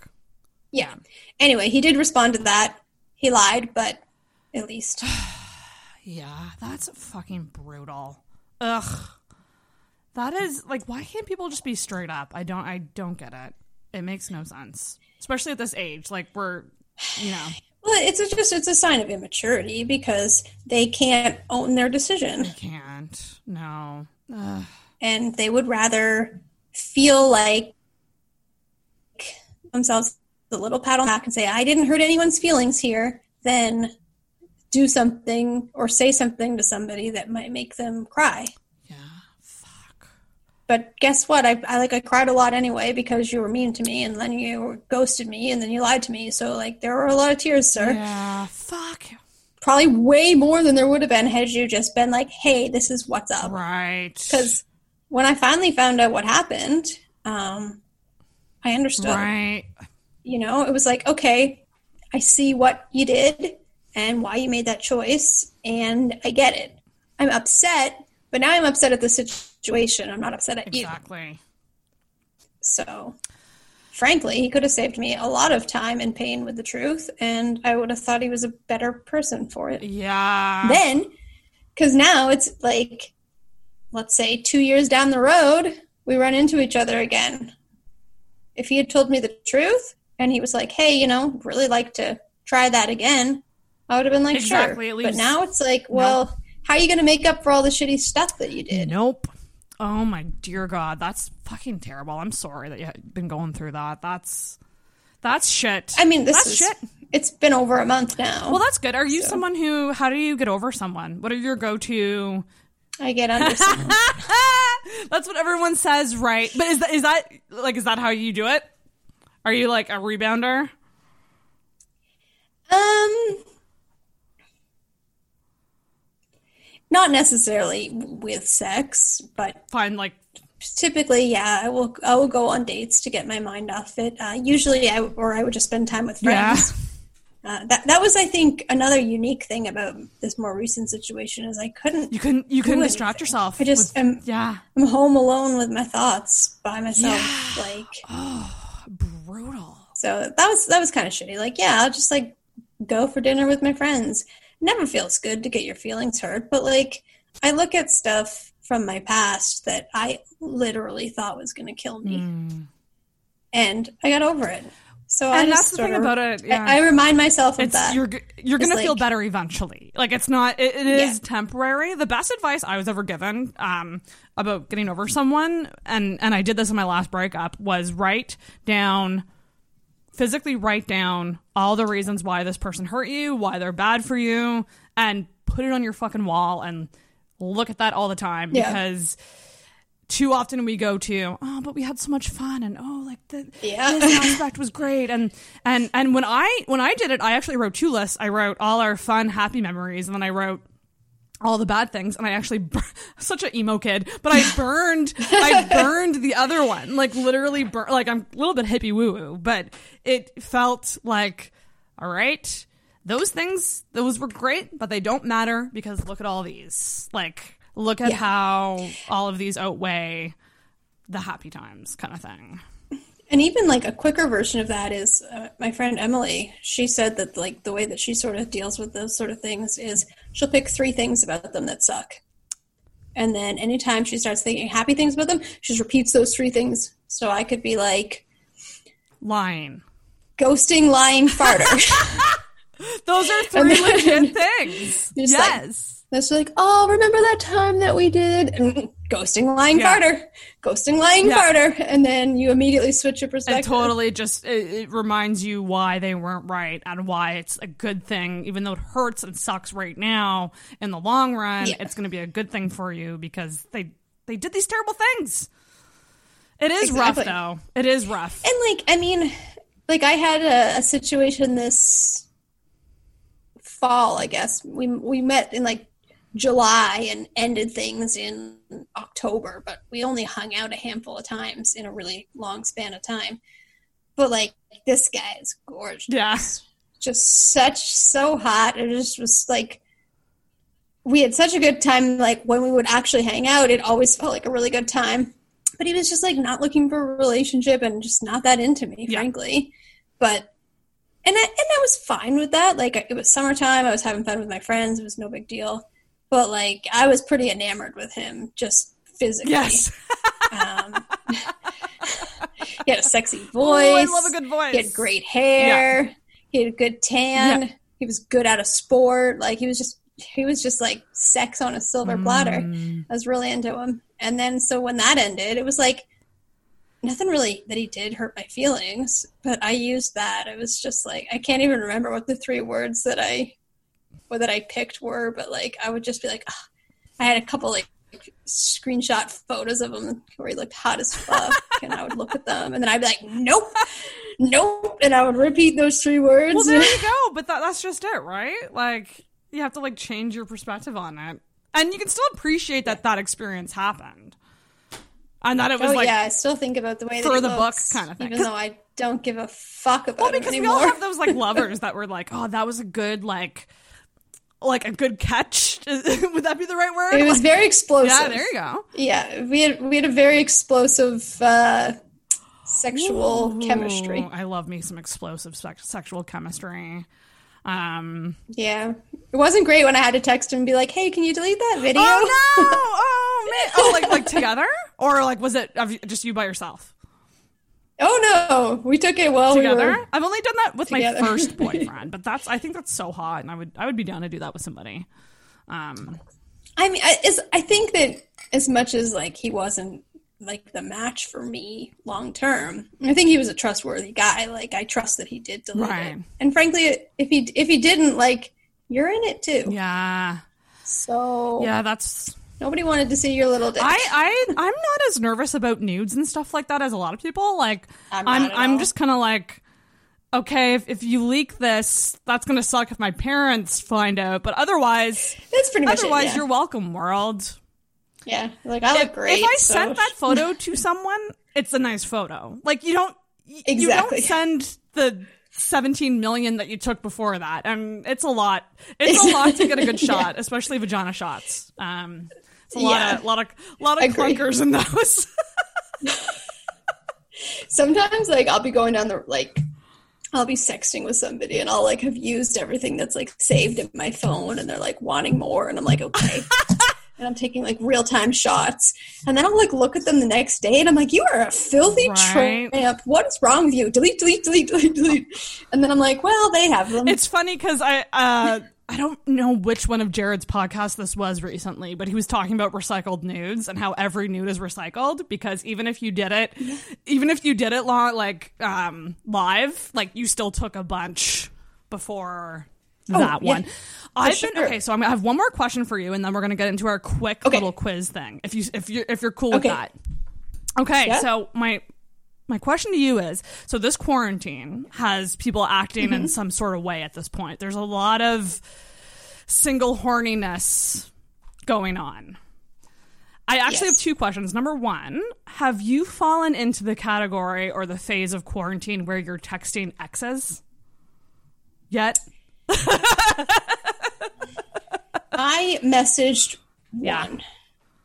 Speaker 10: yeah. Anyway, he did respond to that. He lied, but at least. [sighs]
Speaker 9: Yeah, that's fucking brutal. Ugh. That is like why can't people just be straight up? I don't I don't get it. It makes no sense. Especially at this age. Like we're you know. [sighs]
Speaker 10: Well, it's a, just it's a sign of immaturity because they can't own their decision.
Speaker 9: They can't. No. Ugh.
Speaker 10: and they would rather feel like themselves a little pat on the back and say, I didn't hurt anyone's feelings here, then do something or say something to somebody that might make them cry.
Speaker 9: Yeah. Fuck.
Speaker 10: But guess what? I, I like I cried a lot anyway because you were mean to me and then you ghosted me and then you lied to me. So like there were a lot of tears, sir.
Speaker 9: Yeah. Fuck.
Speaker 10: Probably way more than there would have been had you just been like, "Hey, this is what's up."
Speaker 9: Right.
Speaker 10: Because when I finally found out what happened, um, I understood.
Speaker 9: Right.
Speaker 10: You know, it was like, okay, I see what you did and why you made that choice, and I get it. I'm upset, but now I'm upset at the situation. I'm not upset at you.
Speaker 9: Exactly.
Speaker 10: So, frankly, he could have saved me a lot of time and pain with the truth, and I would have thought he was a better person for it.
Speaker 9: Yeah.
Speaker 10: Then, because now it's like, let's say two years down the road, we run into each other again. If he had told me the truth and he was like, hey, you know, really like to try that again, I would have been like,
Speaker 9: Exactly,
Speaker 10: sure. But now it's like, well, how are you going to make up for all the shitty stuff that you did?
Speaker 9: Nope. Oh my dear God, that's fucking terrible. I'm sorry that you've been going through that. That's that's shit.
Speaker 10: I mean, this
Speaker 9: that's
Speaker 10: is
Speaker 9: shit.
Speaker 10: It's been over a month now.
Speaker 9: Well, that's good. Are you someone who? How do you get over someone? What are your go-to?
Speaker 10: I get under. [laughs]
Speaker 9: That's what everyone says, right? But is that is that like is that how you do it? Are you like a rebounder?
Speaker 10: Um, not necessarily with sex, but
Speaker 9: Fine, like
Speaker 10: typically, yeah, I will. I will go on dates to get my mind off it. Uh, usually, I or I would just spend time with
Speaker 9: Yeah.
Speaker 10: friends. [laughs] Uh, that that was, I think, another unique thing about this more recent situation is I couldn't.
Speaker 9: you couldn't you couldn't distract yourself.
Speaker 10: I just
Speaker 9: with-
Speaker 10: am.
Speaker 9: yeah,
Speaker 10: I'm home alone with my thoughts by myself, like. [gasps]
Speaker 9: Oh, brutal.
Speaker 10: So that was that was kind of shitty. Like, yeah, I'll just like go for dinner with my friends. Never feels good to get your feelings hurt, but like I look at stuff from my past that I literally thought was going to kill me, and I got over it. So
Speaker 9: And
Speaker 10: just
Speaker 9: that's the thing
Speaker 10: of-
Speaker 9: about it, yeah.
Speaker 10: I, I remind myself of
Speaker 9: It's
Speaker 10: that.
Speaker 9: you're you're gonna feel better eventually. Like it's not. It, it is
Speaker 10: Yeah.
Speaker 9: temporary. The best advice I was ever given um, about getting over someone, and and I did this in my last breakup, was write down physically write down all the reasons why this person hurt you, why they're bad for you, and put it on your fucking wall and look at that all the time
Speaker 10: Yeah.
Speaker 9: because too often we go to oh but we had so much fun and oh like the
Speaker 10: Yeah.
Speaker 9: this aspect was great and and and when i when i did it i actually wrote two lists i wrote all our fun happy memories and then i wrote all the bad things and i actually bur- [laughs] such an emo kid but i burned [laughs] i burned the other one like literally bur- like i'm a little bit hippie woo woo but it felt like all right those things those were great but they don't matter because look at all these like look at
Speaker 10: Yeah.
Speaker 9: how all of these outweigh the happy times kind of thing
Speaker 10: And even like a quicker version of that is uh, my friend Emily. She said that like the way that she sort of deals with those sort of things is she'll pick three things about them that suck, and then anytime she starts thinking happy things about them, she just repeats those three things. So I could be like
Speaker 9: lying
Speaker 10: ghosting, lying, farter. [laughs]
Speaker 9: those are [laughs] three
Speaker 10: then-
Speaker 9: legit things [laughs]
Speaker 10: Just like-
Speaker 9: yes
Speaker 10: That's like, oh, remember that time that we did and ghosting, lying,
Speaker 9: Yeah.
Speaker 10: farter, ghosting, lying,
Speaker 9: Yeah.
Speaker 10: farter, and then you immediately switch your
Speaker 9: it
Speaker 10: perspective.
Speaker 9: totally just it, it reminds you why they weren't right and why it's a good thing even though it hurts and sucks right now in the long run
Speaker 10: Yeah.
Speaker 9: it's going to be a good thing for you because they they did these terrible things it is
Speaker 10: Exactly.
Speaker 9: rough though it is rough
Speaker 10: And like, I mean, like I had a, a situation this fall. I guess we we met in like July and ended things in October, but we only hung out a handful of times in a really long span of time. But like, this guy is gorgeous.
Speaker 9: yeah
Speaker 10: just such so hot. It just was like we had such a good time. Like when we would actually hang out, it always felt like a really good time. But he was just like not looking for a relationship and just not that into me,
Speaker 9: Yeah.
Speaker 10: frankly. But and I, and I was fine with that. Like it was summertime. I was having fun with my friends. It was no big deal. But like I was pretty enamored with him, just physically.
Speaker 9: yes
Speaker 10: Um, [laughs] he had a sexy voice. [laughs]
Speaker 9: oh i love a good voice
Speaker 10: He had great hair. He had a good tan.
Speaker 9: Yeah.
Speaker 10: He was good at a sport. Like he was just he was just like sex on a silver platter.
Speaker 9: Mm.
Speaker 10: I was really into him. And then so when that ended, it was like nothing really that he did hurt my feelings, but I used that. It was just like I can't even remember what the three words that I or that I picked were, but like I would just be like, "Ugh." I had a couple like screenshot photos of him where he looked hot as fuck, and I would look at them, and then I'd be like, nope, nope, and I would repeat those three words.
Speaker 9: Well, there you [laughs] go. But that, that's just it, right? Like you have to like change your perspective on it, and you can still appreciate that that experience happened, and that it was
Speaker 10: oh
Speaker 9: like
Speaker 10: yeah, I still think about the way that
Speaker 9: for
Speaker 10: he
Speaker 9: the book kind of thing.
Speaker 10: even though I don't give a fuck about
Speaker 9: well,
Speaker 10: him
Speaker 9: because we all have those like [laughs] lovers that were like, oh, that was a good like. Like a good catch, [laughs] would that be the right word?
Speaker 10: It was
Speaker 9: Like-
Speaker 10: very explosive.
Speaker 9: Yeah, there you go.
Speaker 10: Yeah, we had we had a very explosive uh, sexual chemistry.
Speaker 9: I love me some explosive sex- sexual chemistry. Um,
Speaker 10: Yeah, it wasn't great when I had to text him and be like, "Hey, can you delete that video?"
Speaker 9: Oh no! [laughs] Oh man! Oh, like like together, or like was it just you by yourself?
Speaker 10: Oh no, we took it well.
Speaker 9: together.
Speaker 10: We
Speaker 9: I've only done that with
Speaker 10: together.
Speaker 9: my first [laughs] boyfriend, but that's I think that's so hot, and I would I would be down to do that with somebody. Um,
Speaker 10: I mean, I, I think that as much as like he wasn't like the match for me long term, I think he was a trustworthy guy. Like I trust that he did delete
Speaker 9: Right.
Speaker 10: And frankly, if he if he didn't, like you're in it too.
Speaker 9: yeah,
Speaker 10: So
Speaker 9: yeah, that's
Speaker 10: nobody wanted to see your little dick.
Speaker 9: I I I'm not as nervous about nudes and stuff like that as a lot of people. Like
Speaker 10: I'm
Speaker 9: I'm I'm just kind of like. Okay, if, if you leak this, that's gonna suck if my parents find out. But otherwise,
Speaker 10: That's pretty much it,
Speaker 9: otherwise
Speaker 10: yeah.
Speaker 9: you're welcome, world.
Speaker 10: yeah, like I look
Speaker 9: if,
Speaker 10: great.
Speaker 9: if I
Speaker 10: so-
Speaker 9: sent that photo [laughs] to someone, it's a nice photo. Like you don't
Speaker 10: Exactly.
Speaker 9: you don't send the 17 million that you took before that. And it's a lot. It's [laughs] a lot to get a good shot, especially vagina shots. Um it's a lot
Speaker 10: Yeah.
Speaker 9: of lot of lot of
Speaker 10: Agree.
Speaker 9: clunkers in those. [laughs]
Speaker 10: sometimes like I'll be going down the like I'll be sexting with somebody and I'll like have used everything that's like saved in my phone and they're like wanting more and I'm like okay [laughs] and I'm taking like real time shots. And then I'll like look at them the next day and I'm like you are a filthy
Speaker 9: Right.
Speaker 10: tramp. What is wrong with you? Delete delete delete delete delete. And then I'm like well they have them.
Speaker 9: It's funny because I uh I don't know which one of Jared's podcasts this was recently, but he was talking about recycled nudes and how every nude is recycled because even if you did it, even if you did it long, like um, live, like you still took a bunch before
Speaker 10: Oh,
Speaker 9: that
Speaker 10: yeah.
Speaker 9: one. I've
Speaker 10: sure.
Speaker 9: been okay, so I'm, I have one more question for you, and then we're gonna get into our quick
Speaker 10: Okay.
Speaker 9: little quiz thing. If you if you if you're cool with that. Okay,
Speaker 10: Yeah.
Speaker 9: so my my question to you is so this quarantine has people acting
Speaker 10: Mm-hmm.
Speaker 9: in some sort of way at this point. There's a lot of single horniness going on. I actually
Speaker 10: Yes.
Speaker 9: have two questions. Number one, have you fallen into the category or the phase of quarantine where you're texting exes yet?
Speaker 10: I messaged
Speaker 9: Yeah.
Speaker 10: one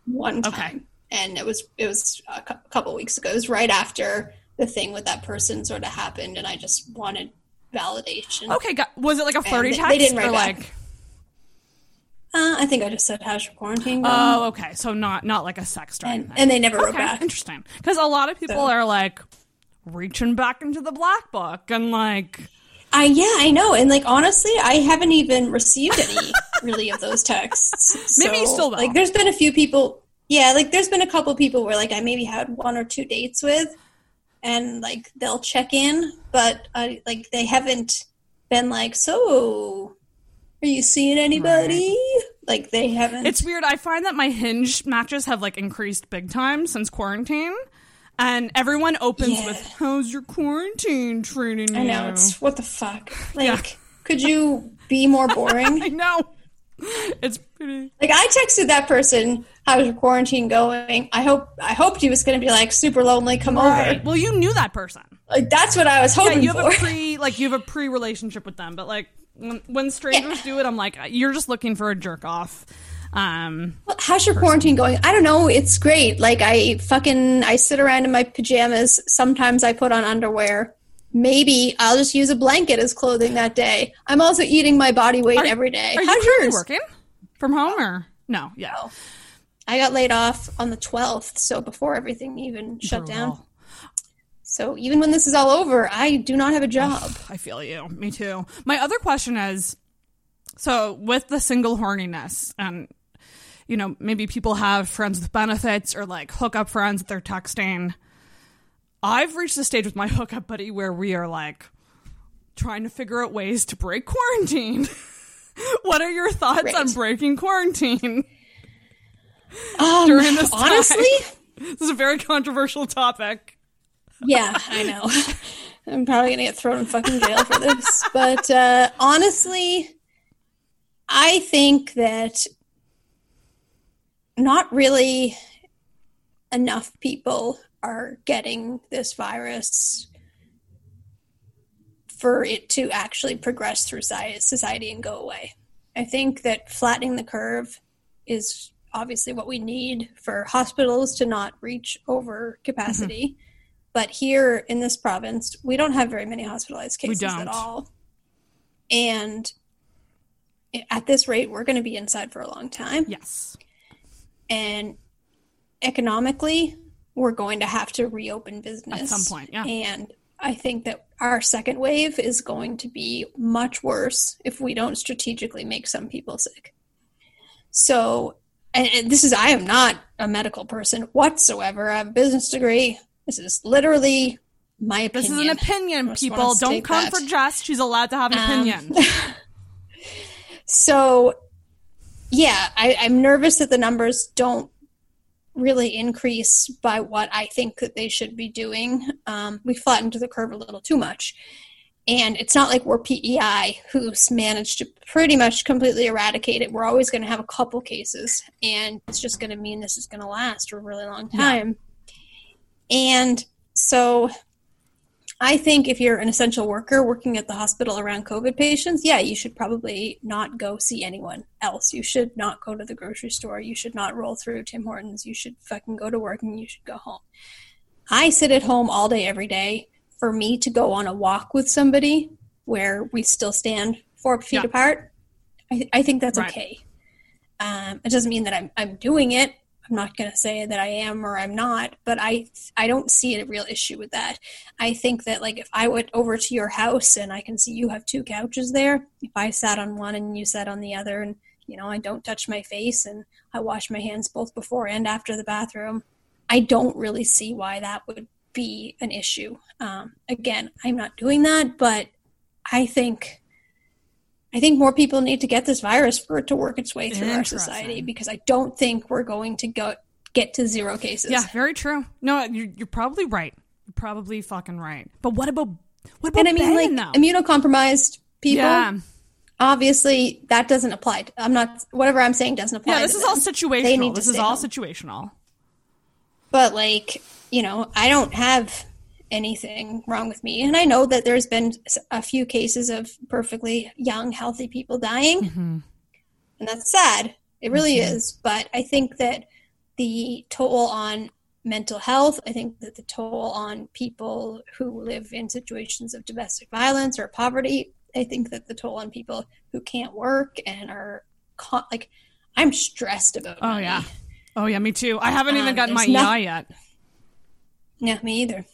Speaker 10: one time, and it was it was a cou- couple weeks ago. It was right after the thing with that person sort of happened, and I just wanted validation.
Speaker 9: Okay, got, was it like a flirty
Speaker 10: they- they
Speaker 9: text
Speaker 10: didn't
Speaker 9: or
Speaker 10: write back.
Speaker 9: like?
Speaker 10: Uh, I think I just said how's your quarantine going?
Speaker 9: Oh, okay. So not not like a sex or
Speaker 10: and, and they never wrote
Speaker 9: okay,
Speaker 10: back.
Speaker 9: interesting. Because a lot of people
Speaker 10: So-
Speaker 9: are like reaching back into the black book and like
Speaker 10: I yeah, I know. And like honestly, I haven't even received any [laughs] really of those texts.
Speaker 9: Maybe you still will.
Speaker 10: like. There's been a few people. Yeah, like there's been a couple people where like I maybe had one or two dates with, and like they'll check in, but I like they haven't been like, so are you seeing anybody? Like they haven't.
Speaker 9: It's weird. I find that my hinge matches have like increased big time since quarantine. And everyone opens
Speaker 10: Yeah.
Speaker 9: with "How's your quarantine treating you?"
Speaker 10: I know it's what the fuck. [laughs] Like, could you be more boring? [laughs]
Speaker 9: I know. It's pretty.
Speaker 10: Like I texted that person, "How's your quarantine going?" I hope I hoped he was going to be like super lonely. Come over.
Speaker 9: Well, you knew that person.
Speaker 10: Like that's what I was
Speaker 9: Yeah,
Speaker 10: hoping
Speaker 9: you have
Speaker 10: for.
Speaker 9: a pre like you have a pre relationship with them, but like when, when strangers do it, I'm like you're just looking for a jerk off. Um,
Speaker 10: How's your quarantine going? I don't know. It's great. Like I fucking I sit around in my pajamas. Sometimes I put on underwear. Maybe I'll just use a blanket as clothing that day. I'm also eating my body weight
Speaker 9: Are-
Speaker 10: every day.
Speaker 9: are you
Speaker 10: How's
Speaker 9: currently
Speaker 10: yours?
Speaker 9: working from home or no? Yeah,
Speaker 10: I got laid off on the 12th, so before everything even shut down. So even when this is all over, I do not have a job.
Speaker 9: I feel you. Me too. My other question is so with the single horniness and you know, maybe people have friends with benefits or like hookup friends that they're texting. I've reached the stage with my [laughs] hookup buddy where we are like trying to figure out ways to break [laughs] quarantine. [laughs] what are your thoughts
Speaker 10: Right.
Speaker 9: on breaking quarantine
Speaker 10: Um,
Speaker 9: during this time?
Speaker 10: honestly,
Speaker 9: This is a very controversial topic.
Speaker 10: yeah, I know. I'm probably gonna get thrown in fucking jail for this, but uh, honestly, I think that not really enough people are getting this virus for it to actually progress through society and go away. I think that flattening the curve is obviously what we need for hospitals to not reach over capacity. Mm-hmm. But here in this province, we don't have very many hospitalized cases at all. And at this rate, we're going to be inside for a long time.
Speaker 9: Yes.
Speaker 10: And economically, we're going to have to reopen business
Speaker 9: At some point, yeah.
Speaker 10: And I think that our second wave is going to be much worse if we don't strategically make some people sick. So, and, and this is, I am not a medical person whatsoever. I have a business degree. This is literally my opinion.
Speaker 9: This is an opinion, people. Don't come
Speaker 10: that.
Speaker 9: for Jess. She's allowed to have an
Speaker 10: Um,
Speaker 9: opinion. [laughs]
Speaker 10: So, yeah, I, I'm nervous that the numbers don't really increase by what I think that they should be doing. Um, we flattened the curve a little too much. And it's not like we're PEI who's managed to pretty much completely eradicate it. We're always going to have a couple cases, and it's just going to mean this is going to last for a really long time. And so I think if you're an essential worker working at the hospital around COVID patients, yeah, you should probably not go see anyone else. You should not go to the grocery store. You should not roll through Tim Hortons. You should fucking go to work and you should go home. I sit at home all day, every day. For me to go on a walk with somebody where we still stand four feet
Speaker 9: Yeah.
Speaker 10: apart, I, I think that's
Speaker 9: Right.
Speaker 10: okay. Um, it doesn't mean that I'm, I'm doing it. I'm not going to say that I am or I'm not, but I I don't see a real issue with that. I think that like if I went over to your house and I can see you have two couches there, if I sat on one and you sat on the other, and you know I don't touch my face and I wash my hands both before and after the bathroom, I don't really see why that would be an issue. Um, again, I'm not doing that, but I think I think more people need to get this virus for it to work its way through our society because I don't think we're going to go get to zero cases.
Speaker 9: yeah, very true. No, you're, you're probably right. You're probably fucking right. But what about what about
Speaker 10: and I mean,
Speaker 9: Bannon,
Speaker 10: like
Speaker 9: though?
Speaker 10: immunocompromised people.
Speaker 9: Yeah.
Speaker 10: Obviously, that doesn't apply. To, I'm not. Whatever I'm saying doesn't apply.
Speaker 9: yeah, this is all
Speaker 10: them. They
Speaker 9: situational. This is all
Speaker 10: home.
Speaker 9: situational.
Speaker 10: But like, you know, I don't have anything wrong with me, and I know that there's been a few cases of perfectly young, healthy people dying,
Speaker 9: Mm-hmm.
Speaker 10: and that's sad. It really is. But I think that the toll on mental health, I think that the toll on people who live in situations of domestic violence or poverty, I think that the toll on people who can't work and are con- like, I'm stressed about.
Speaker 9: Oh
Speaker 10: money.
Speaker 9: yeah. Oh yeah, me too. I haven't even
Speaker 10: Um,
Speaker 9: gotten my
Speaker 10: no-
Speaker 9: EI yet.
Speaker 10: Yeah, me either.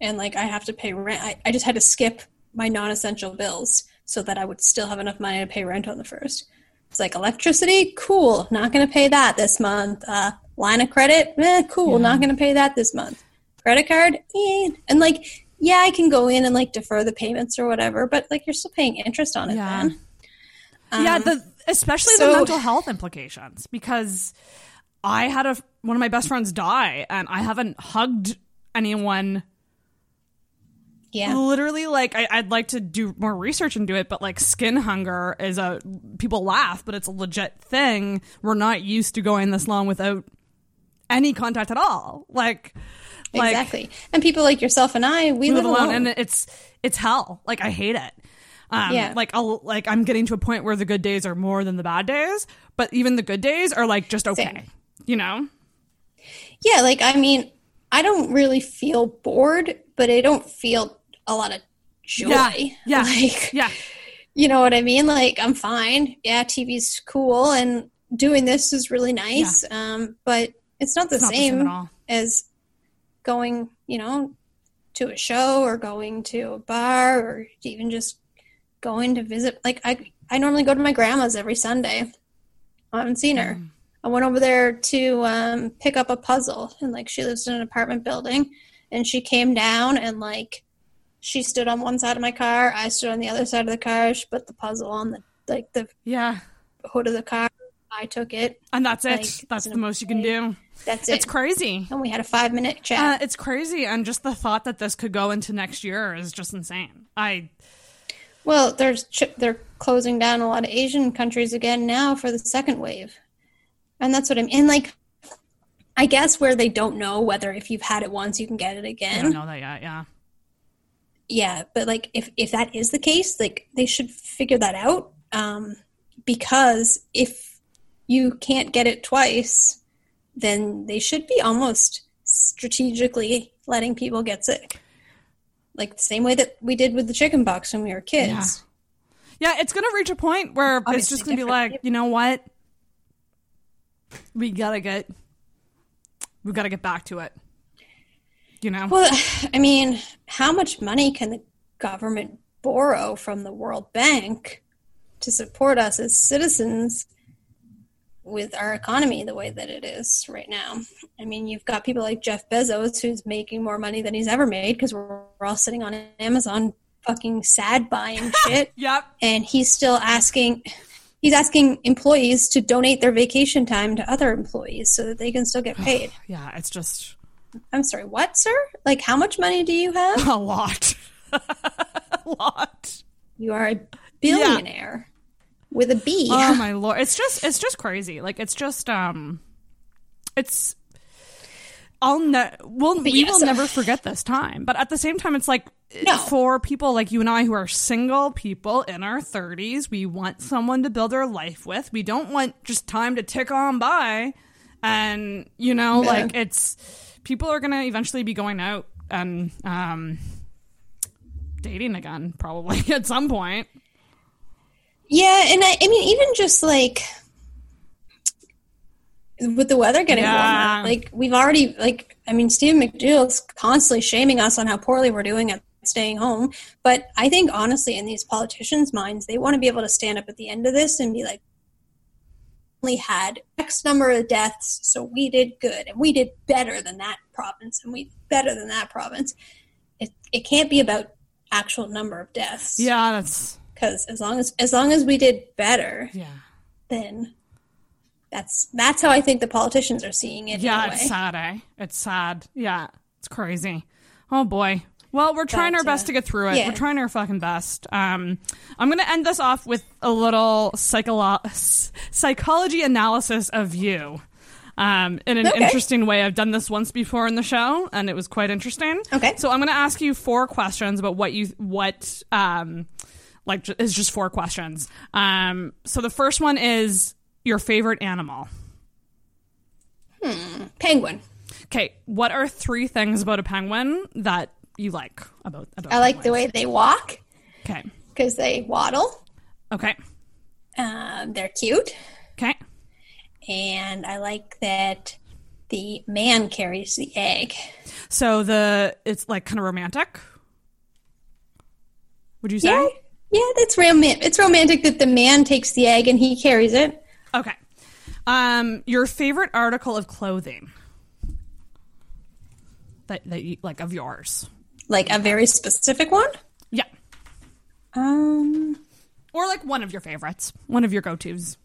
Speaker 10: And like I have to pay rent. I, I just had to skip my non-essential bills so that I would still have enough money to pay rent on the first. It's like electricity, cool. Not going to pay that this month. Uh, line of credit, eh, cool. Not going to pay that this month. Credit card, eh. and like yeah, I can go in and like defer the payments or whatever, but like you're still paying interest on it
Speaker 9: Yeah.
Speaker 10: then.
Speaker 9: yeah,
Speaker 10: Um,
Speaker 9: the especially the mental health implications because I had a one of my best friends die and I haven't hugged anyone
Speaker 10: yeah.
Speaker 9: literally like I, I'd like to do more research and do it, but like skin hunger is a people laugh, but it's a legit thing. We're not used to going this long without any contact at all. Like, like
Speaker 10: exactly. And people like yourself and I, we,
Speaker 9: we live
Speaker 10: live
Speaker 9: alone,
Speaker 10: alone.
Speaker 9: and it's it's hell. Like I hate it. Um,
Speaker 10: Yeah.
Speaker 9: Like I'll like I'm getting to a point where the good days are more than the bad days, but even the good days are like just okay.
Speaker 10: Same.
Speaker 9: You know?
Speaker 10: Yeah, like I mean, I don't really feel bored, but I don't feel a lot of joy.
Speaker 9: Yeah. [laughs] Yeah.
Speaker 10: Like,
Speaker 9: Yeah.
Speaker 10: you know what I mean? Like I'm fine. Yeah, TV's cool and doing this is really nice. Um, but it's not the
Speaker 9: It's not the same at all.
Speaker 10: as going, you know, to a show or going to a bar or even just going to visit. Like I, I normally go to my grandma's every Sunday. I haven't seen her.
Speaker 9: Mm.
Speaker 10: I went over there to um, pick up a puzzle, and like she lives in an apartment building, and she came down and like she stood on one side of my car, I stood on the other side of the car. She put the puzzle on the like the
Speaker 9: Yeah.
Speaker 10: hood of the car. I took it.
Speaker 9: And that's it. That's the most you can do.
Speaker 10: That's it.
Speaker 9: It's crazy.
Speaker 10: And we had a five minute
Speaker 9: Uh,
Speaker 10: chat.
Speaker 9: it's crazy, and just the thought that this could go into next year is just insane. I
Speaker 10: well, there's ch- they're closing down a lot of Asian countries again now for the second wave, and that's what I'm in. Like, I guess where they don't know whether if you've had it once you can get it again.
Speaker 9: I don't know that yet. Yeah,
Speaker 10: yeah but like if if that is the case like they should figure that out um because if you can't get it twice then they should be almost strategically letting people get sick like the same way that we did with the chicken pox when we were kids
Speaker 9: yeah. yeah It's gonna reach a point where it's just gonna be like, you know what? We gotta get, we gotta get back to it. You know?
Speaker 10: well [sighs] i mean how much money can the government borrow from the world bank to support us as citizens with our economy the way that it is right now. I mean, you've got people like Jeff Bezos who's making more money than he's ever made because we're, we're all sitting on Amazon fucking sad buying [laughs] shit.
Speaker 9: yep.
Speaker 10: And he's still asking he's asking employees to donate their vacation time to other employees so that they can still get [sighs] paid.
Speaker 9: Yeah, it's just
Speaker 10: I'm sorry, what, sir? Like how much money do you have? [laughs]
Speaker 9: a lot, [laughs] a lot.
Speaker 10: You are a billionaire with a B.
Speaker 9: Oh my [laughs] lord! It's just it's just crazy. Like it's just um, it's. I'll ne- we'll, we
Speaker 10: yes.
Speaker 9: will never forget this time. But at the same time, it's like
Speaker 10: No.
Speaker 9: for people like you and I who are single people in our thirties, we want someone to build our life with. We don't want just time to tick on by, and you know,
Speaker 10: Yeah.
Speaker 9: like it's people are gonna eventually be going out and um, dating again, probably [laughs] at some point.
Speaker 10: Yeah, and I, I mean, even just like with the weather getting
Speaker 9: Yeah.
Speaker 10: warmer, like we've already, like, I mean, Stephen McDougall's constantly shaming us on how poorly we're doing at staying home. But I think, honestly, in these politicians' minds, they want to be able to stand up at the end of this and be like, only had X number of deaths, so we did good, and we did better than that province, and we better than that province. It, it can't be about actual number of deaths
Speaker 9: Yeah, that's
Speaker 10: because as long as as long as we did better,
Speaker 9: yeah.
Speaker 10: then that's that's how I think the politicians are seeing it.
Speaker 9: Yeah, it's sad, eh? It's sad. Yeah, it's crazy. Oh boy. Well, we're trying
Speaker 10: But,
Speaker 9: our best
Speaker 10: uh,
Speaker 9: to get through it.
Speaker 10: yeah.
Speaker 9: We're trying our fucking best. Um, I'm going to end this off with a little psycholo- [laughs] psychology analysis of you. Um, in an
Speaker 10: Okay.
Speaker 9: interesting way. I've done this once before in the show, and it was quite interesting.
Speaker 10: Okay.
Speaker 9: So I'm going to ask you four questions about what you what um, like is just four questions. Um, so the first one is your favorite animal.
Speaker 10: Penguin.
Speaker 9: Okay, what are three things about a penguin that you like about about
Speaker 10: I like the way they walk
Speaker 9: Okay.
Speaker 10: because they waddle.
Speaker 9: Okay.
Speaker 10: Um, they're cute,
Speaker 9: Okay.
Speaker 10: and I like that the man carries the egg.
Speaker 9: So the it's like kind of romantic. Would you say?
Speaker 10: Yeah, yeah, that's romantic. It's romantic that the man takes the egg and he carries it.
Speaker 9: Okay. Um, your favorite article of clothing that that you, like of yours?
Speaker 10: Like a very specific one.
Speaker 9: Yeah.
Speaker 10: Um,
Speaker 9: Or like one of your favorites, one of your go tos.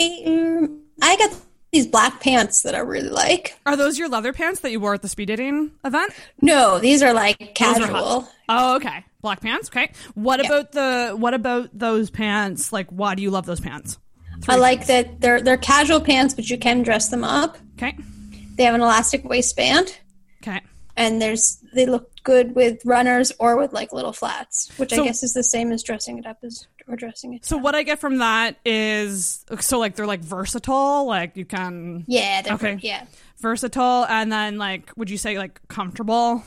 Speaker 10: um, I got these black pants that I really like.
Speaker 9: Are those your leather pants that you wore at the speed dating event?
Speaker 10: No, these are like
Speaker 9: are
Speaker 10: casual.
Speaker 9: hot. Oh, okay. Black pants. Okay. What about the what about those pants? Like, why do you love those pants?
Speaker 10: I like that they're they're casual pants, but you can dress them up.
Speaker 9: Okay.
Speaker 10: They have an elastic waistband,
Speaker 9: Okay.
Speaker 10: And there's they look good with runners or with like little flats, which
Speaker 9: So-
Speaker 10: I guess is the same as dressing it up as or dressing it.
Speaker 9: So what I get from that is so like they're like versatile, like you can
Speaker 10: Yeah, they're
Speaker 9: Okay.
Speaker 10: yeah,
Speaker 9: versatile and then like would you say like comfortable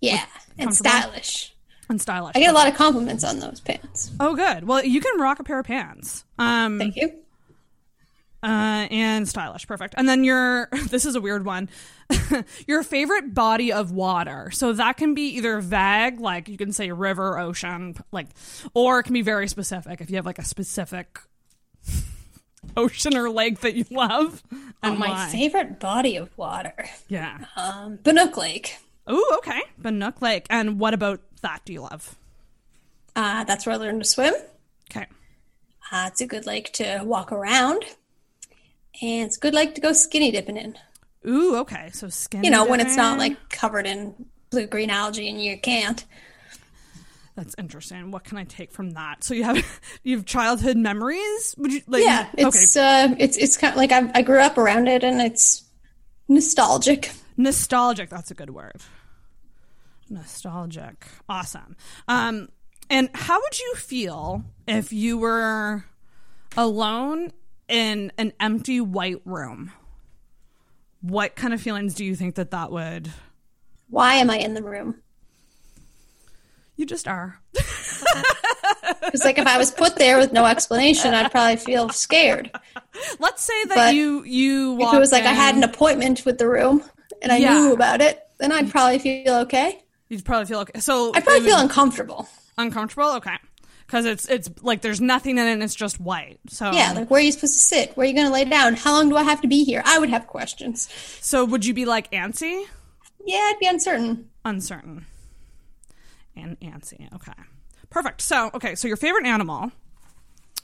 Speaker 10: yeah, and
Speaker 9: comfortable?
Speaker 10: stylish.
Speaker 9: and stylish?
Speaker 10: I get a lot of compliments on those pants.
Speaker 9: Oh good. Well, you can rock a pair of pants. Um
Speaker 10: Thank you.
Speaker 9: Uh and stylish. Perfect. And then your [laughs] this is a weird one. [laughs] your favorite body of water. So that can be either vague, like you can say river, ocean, like, or it can be very specific if you have like a specific [laughs] ocean or lake that you love.
Speaker 10: Oh,
Speaker 9: And
Speaker 10: my
Speaker 9: why.
Speaker 10: favorite body of water.
Speaker 9: Yeah.
Speaker 10: Um, Banook Lake.
Speaker 9: Ooh, okay. Banook Lake. And what about that do you love?
Speaker 10: Uh, that's where I learned to swim.
Speaker 9: Okay.
Speaker 10: Uh, it's a good lake to walk around. And it's good like to go skinny dipping in.
Speaker 9: Ooh, okay. So skin.
Speaker 10: You know, when it's not like covered in blue green algae and you can't.
Speaker 9: That's interesting. What can I take from that? So you have [laughs] you have childhood memories? Would you like?
Speaker 10: yeah, it's uh, it's it's kind of like I, I grew up around it, and it's nostalgic.
Speaker 9: Nostalgic. That's a good word. Nostalgic. Awesome. Um, and how would you feel if you were alone in an empty white room? What kind of feelings do you think that that would?
Speaker 10: Why am I in the room?
Speaker 9: You just are. [laughs]
Speaker 10: Because like if I was put there with no explanation, I'd probably feel scared.
Speaker 9: Let's say that
Speaker 10: But
Speaker 9: you you
Speaker 10: If it was like I had an appointment with the room and I
Speaker 9: Yeah.
Speaker 10: knew about it, then I'd probably feel okay.
Speaker 9: You'd probably feel okay. So
Speaker 10: I'd probably feel uncomfortable.
Speaker 9: uncomfortable. Okay, because it's it's like there's nothing in it. and It's just white. So
Speaker 10: Yeah, like where are you supposed to sit? Where are you going to lay down? How long do I have to be here? I would have questions.
Speaker 9: so would you be like antsy?
Speaker 10: Yeah, I'd be uncertain.
Speaker 9: Uncertain. And antsy. Okay. Perfect. So okay. So your favorite animal.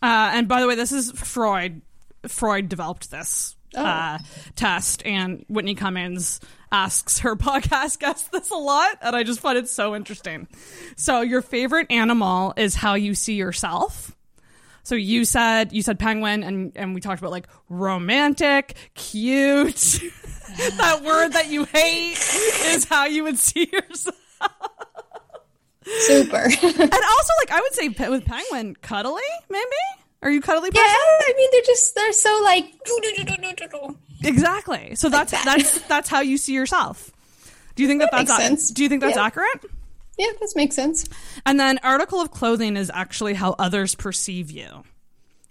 Speaker 9: Uh, and by the way, this is Freud. Freud developed this
Speaker 10: Oh.
Speaker 9: uh, test, and Whitney Cummings asks her [laughs] podcast guests this a lot, and I just find it so interesting. So, your favorite animal is how you see yourself. So you said you said penguin, and and we talked about like romantic, cute. [laughs] that word that you hate is how you would see yourself.
Speaker 10: Super. [laughs]
Speaker 9: and also, like I would say pe- with penguin, cuddly. Maybe are you cuddly?
Speaker 10: Yeah, I mean they're just they're so like
Speaker 9: Exactly. So that's
Speaker 10: that.
Speaker 9: that's that's how you see yourself. Do you think that,
Speaker 10: That
Speaker 9: that's
Speaker 10: sense.
Speaker 9: Do you think that's
Speaker 10: Yeah.
Speaker 9: accurate?
Speaker 10: Yeah, this makes sense.
Speaker 9: And then article of clothing is actually how others perceive you,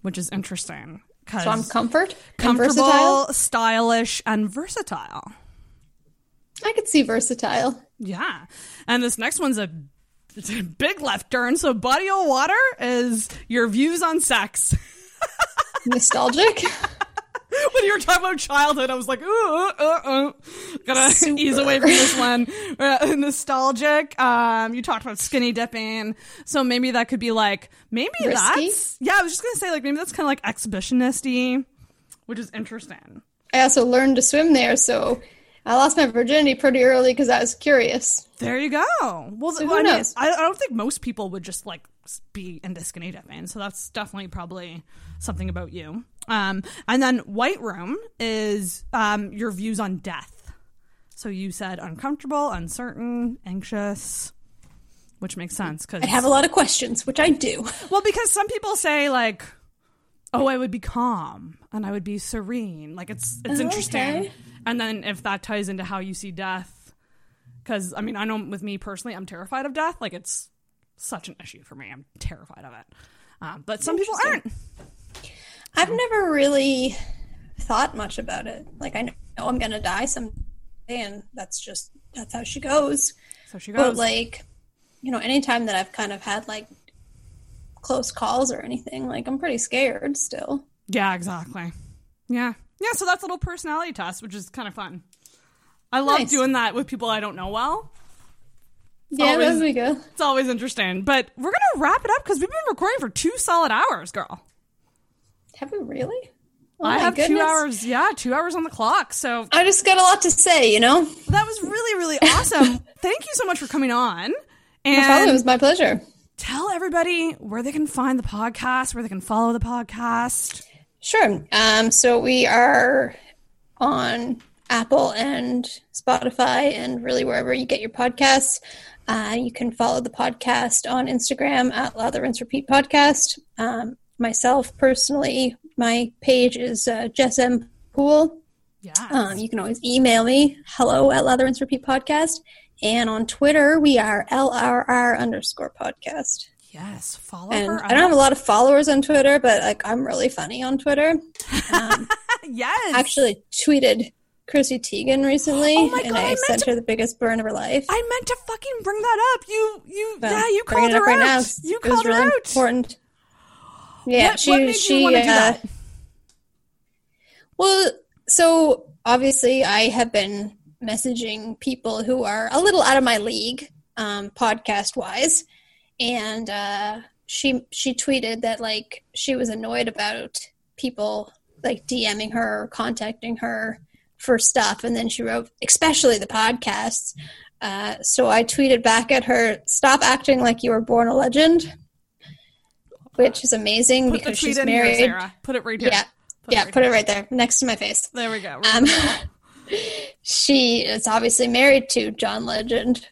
Speaker 9: which is interesting.
Speaker 10: So I'm comfort,
Speaker 9: comfortable,
Speaker 10: versatile.
Speaker 9: stylish, and versatile.
Speaker 10: I could see versatile.
Speaker 9: Yeah. And this next one's a, it's a big left turn. So body of water is your views on sex. [laughs]
Speaker 10: Nostalgic.
Speaker 9: You were talking about childhood, I was like, ooh, uh, uh, gotta ease away from this one. Uh, [laughs] nostalgic. Um, you talked about skinny dipping, so maybe that could be like maybe
Speaker 10: Risky?
Speaker 9: that's yeah. I was just gonna say like maybe that's kind of like exhibitionisty, which is interesting.
Speaker 10: I also learned to swim there, so I lost my virginity pretty early because I was curious.
Speaker 9: There you go. Well,
Speaker 10: So who
Speaker 9: I, mean,
Speaker 10: knows?
Speaker 9: I, I don't think most people would just like be into skinny dipping, so that's definitely probably something about you. Um, and then White Room is um, your views on death. So you said uncomfortable, uncertain, anxious, which makes sense because
Speaker 10: I have a lot of questions, which I do. [laughs]
Speaker 9: well, because some people say like, "Oh, I would be calm and I would be serene." Like it's it's
Speaker 10: Oh,
Speaker 9: interesting.
Speaker 10: okay.
Speaker 9: And then if that ties into how you see death, because I mean, I know with me personally, I'm terrified of death. Like it's such an issue for me. I'm terrified of it. Um, but some people aren't.
Speaker 10: I've never really thought much about it. Like I know I'm gonna die someday, and that's just that's how she goes.
Speaker 9: So she goes.
Speaker 10: But like, you know, anytime that I've kind of had like close calls or anything, like I'm pretty scared still.
Speaker 9: yeah, exactly. Yeah, yeah. So that's a little personality test, which is kind of fun. I love
Speaker 10: Nice.
Speaker 9: doing that with people I don't know well.
Speaker 10: Yeah,
Speaker 9: always-
Speaker 10: there we go.
Speaker 9: It's always interesting. But we're gonna wrap it up because we've been recording for two solid hours, girl.
Speaker 10: Have we really? Oh
Speaker 9: I have two hours. Yeah, two hours on the clock. So
Speaker 10: I just got a lot to say, you know.
Speaker 9: that was really, really [laughs] awesome. Thank you so much for coming on.
Speaker 10: No.
Speaker 9: And
Speaker 10: It was my pleasure.
Speaker 9: tell everybody where they can find the podcast, where they can follow the podcast.
Speaker 10: Sure. Um, so we are on Apple and Spotify and really wherever you get your podcasts. Uh, you can follow the podcast on Instagram at Lather Rinse Repeat Podcast. Um, myself personally, my page is uh, Jess M. Pool.
Speaker 9: Yeah.
Speaker 10: Um, you can always email me, hello at Lather Rinse Repeat Podcast. And on Twitter, we are LRR underscore podcast.
Speaker 9: yes. Follow
Speaker 10: And. I don't have a lot of followers on Twitter, but like I'm really funny on Twitter. Um, [laughs]
Speaker 9: yes.
Speaker 10: actually tweeted Chrissy Teigen recently,
Speaker 9: Oh my
Speaker 10: and
Speaker 9: I
Speaker 10: I sent
Speaker 9: to-
Speaker 10: her the biggest burn of her life.
Speaker 9: I meant to fucking bring that up. You, you,
Speaker 10: So,
Speaker 9: yeah, you called her
Speaker 10: right
Speaker 9: out.
Speaker 10: now
Speaker 9: you
Speaker 10: it was
Speaker 9: called
Speaker 10: really
Speaker 9: out.
Speaker 10: important. Yeah,
Speaker 9: what,
Speaker 10: she
Speaker 9: what
Speaker 10: she
Speaker 9: you want do
Speaker 10: uh? Well, so obviously, I have been messaging people who are a little out of my league, um, podcast wise, and uh, she she tweeted that like she was annoyed about people like DMing her or contacting her for stuff, and then she wrote, especially the podcasts. Uh, so I tweeted back at her, "Stop acting like you were born a legend," which is amazing
Speaker 9: Put
Speaker 10: because she's married.
Speaker 9: here, Sarah. Put it right here.
Speaker 10: Yeah,
Speaker 9: Put it
Speaker 10: yeah,
Speaker 9: right
Speaker 10: put it right there next to my face.
Speaker 9: There we go.
Speaker 10: Um, [laughs] she is obviously married to John Legend,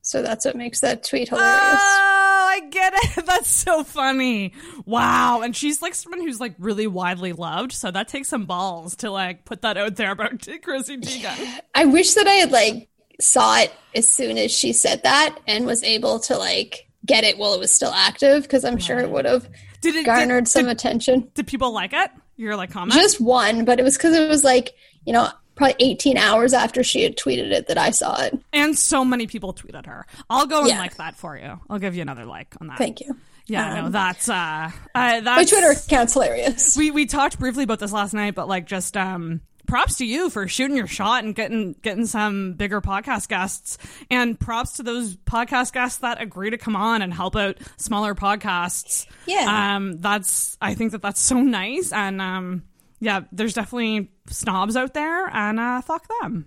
Speaker 10: so that's what makes that tweet hilarious.
Speaker 9: Oh, I get it. [laughs] That's so funny. Wow. And she's like someone who's like really widely loved, so that takes some balls to like put that out there about [laughs] Chrissy Teigen.
Speaker 10: I wish that I had like saw it as soon as she said that and was able to like get it while it was still active because I'm sure it would have
Speaker 9: Did it
Speaker 10: garnered
Speaker 9: did,
Speaker 10: some
Speaker 9: did,
Speaker 10: attention.
Speaker 9: did people like it? Your like comment?
Speaker 10: Just one, but it was because it was like you know probably 18 hours after she had tweeted it that I saw it.
Speaker 9: and so many people tweeted her. I'll go and
Speaker 10: Yeah.
Speaker 9: like that for you. I'll give you another like on that.
Speaker 10: Thank you.
Speaker 9: Yeah, no,
Speaker 10: Um,
Speaker 9: that's uh, uh
Speaker 10: My
Speaker 9: that's
Speaker 10: Twitter account's hilarious.
Speaker 9: we we talked briefly about this last night, but like just um props to you for shooting your shot and getting getting some bigger podcast guests and props to those podcast guests that agree to come on and help out smaller podcasts.
Speaker 10: Yeah.
Speaker 9: Um that's I think that that's so nice and um yeah, there's definitely snobs out there and uh fuck them.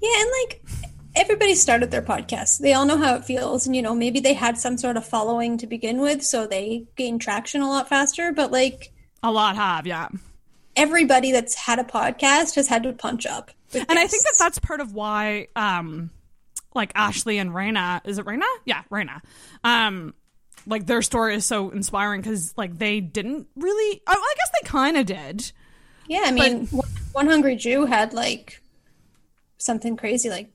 Speaker 10: Yeah, and like everybody started their podcast. They all know how it feels, and you know maybe they had some sort of following to begin with, so they gained traction a lot faster. But like
Speaker 9: A lot have, yeah.
Speaker 10: everybody that's had a podcast has had to punch up.
Speaker 9: And I think that that's part of why, um, like Ashley and Rayna, is it Rayna? Yeah, Rayna. Um, like their story is so inspiring because like they didn't really. I, I guess they kind of did.
Speaker 10: Yeah, I mean, one, one hungry Jew had like something crazy, like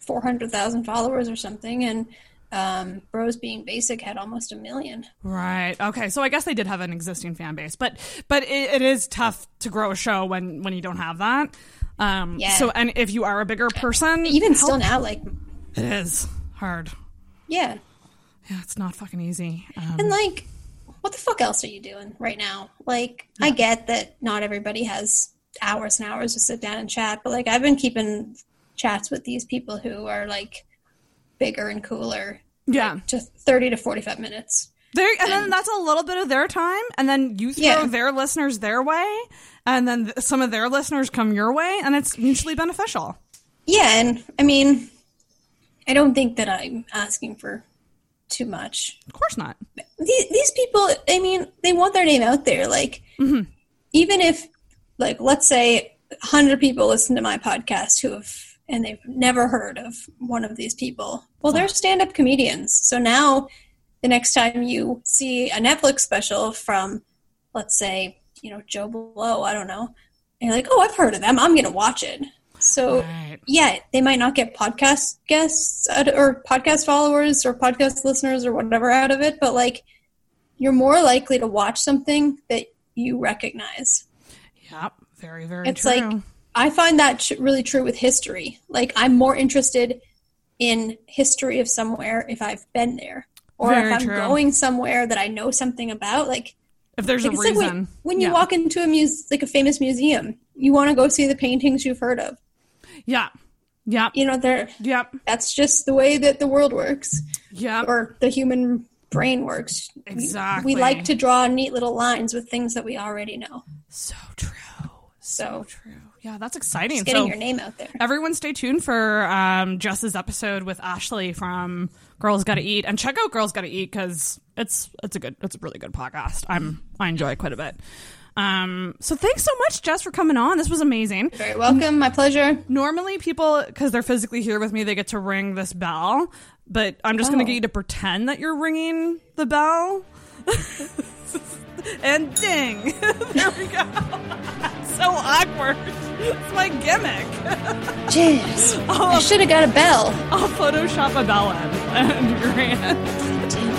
Speaker 10: four hundred thousand followers or something, and um, Bros Being Basic had almost a million.
Speaker 9: Right. Okay. So I guess they did have an existing fan base, but but it, it is tough to grow a show when when you don't have that. Um.
Speaker 10: Yeah.
Speaker 9: So and if you are a bigger person,
Speaker 10: Even still now, like
Speaker 9: it is hard.
Speaker 10: yeah,
Speaker 9: Yeah, it's not fucking easy. Um,
Speaker 10: And like, what the fuck else are you doing right now? Like, I get that not everybody has hours and hours to sit down and chat, but like, I've been keeping chats with these people who are like bigger and cooler
Speaker 9: yeah.
Speaker 10: to 30 to 45 minutes.
Speaker 9: There, and then that's a little bit of their time, and then you throw
Speaker 10: Yeah.
Speaker 9: their listeners their way, and then th- some of their listeners come your way, and it's mutually beneficial.
Speaker 10: Yeah, and I mean, I don't think that I'm asking for too much.
Speaker 9: Of course not.
Speaker 10: these, these people i mean they want their name out there. Like mm-hmm. even if like let's say 100 people listen to my podcast who have and they've never heard of one of these people. Well they're stand-up comedians. So now the next time you see a netflix special from let's say you know joe blow i don't know and you're like oh i've heard of them. I'm gonna watch it so
Speaker 9: Right.
Speaker 10: yeah, they might not get podcast guests or podcast followers or podcast listeners or whatever out of it, but like you're more likely to watch something that you recognize.
Speaker 9: Yep. Very, very
Speaker 10: It's
Speaker 9: true.
Speaker 10: like I find that tr- really true with history. Like I'm more interested in history of somewhere if I've been there, or
Speaker 9: Very
Speaker 10: if I'm
Speaker 9: true.
Speaker 10: going somewhere that I know something about. Like,
Speaker 9: if there's
Speaker 10: like
Speaker 9: a
Speaker 10: it's like
Speaker 9: reason.
Speaker 10: when, when you
Speaker 9: yeah.
Speaker 10: walk into a muse like a famous museum, you want to go see the paintings you've heard of.
Speaker 9: Yeah. Yep.
Speaker 10: You know, they're
Speaker 9: Yep.
Speaker 10: that's just the way that the world works.
Speaker 9: Yeah.
Speaker 10: or the human brain works.
Speaker 9: Exactly.
Speaker 10: We, like to draw neat little lines with things that we already know.
Speaker 9: So true.
Speaker 10: So,
Speaker 9: True. Yeah, that's exciting.
Speaker 10: just getting
Speaker 9: so
Speaker 10: your name out there.
Speaker 9: everyone stay tuned for um, Jess's episode with Ashley from Girls Gotta Eat and check out Girls Gotta Eat because it's it's a good it's a really good podcast. I'm I enjoy it quite a bit. Um, so thanks so much, Jess, for coming on. This was amazing.
Speaker 10: Very welcome. My pleasure.
Speaker 9: Normally, people because they're physically here with me, they get to ring this bell, but I'm just gonna
Speaker 10: Oh.
Speaker 9: get you to pretend that you're ringing the bell. [laughs] and ding! [laughs] there we go. [laughs] so awkward. It's my gimmick.
Speaker 10: Jeez.
Speaker 9: Oh.
Speaker 10: I should have got a bell.
Speaker 9: I'll Photoshop a bell in and your hand.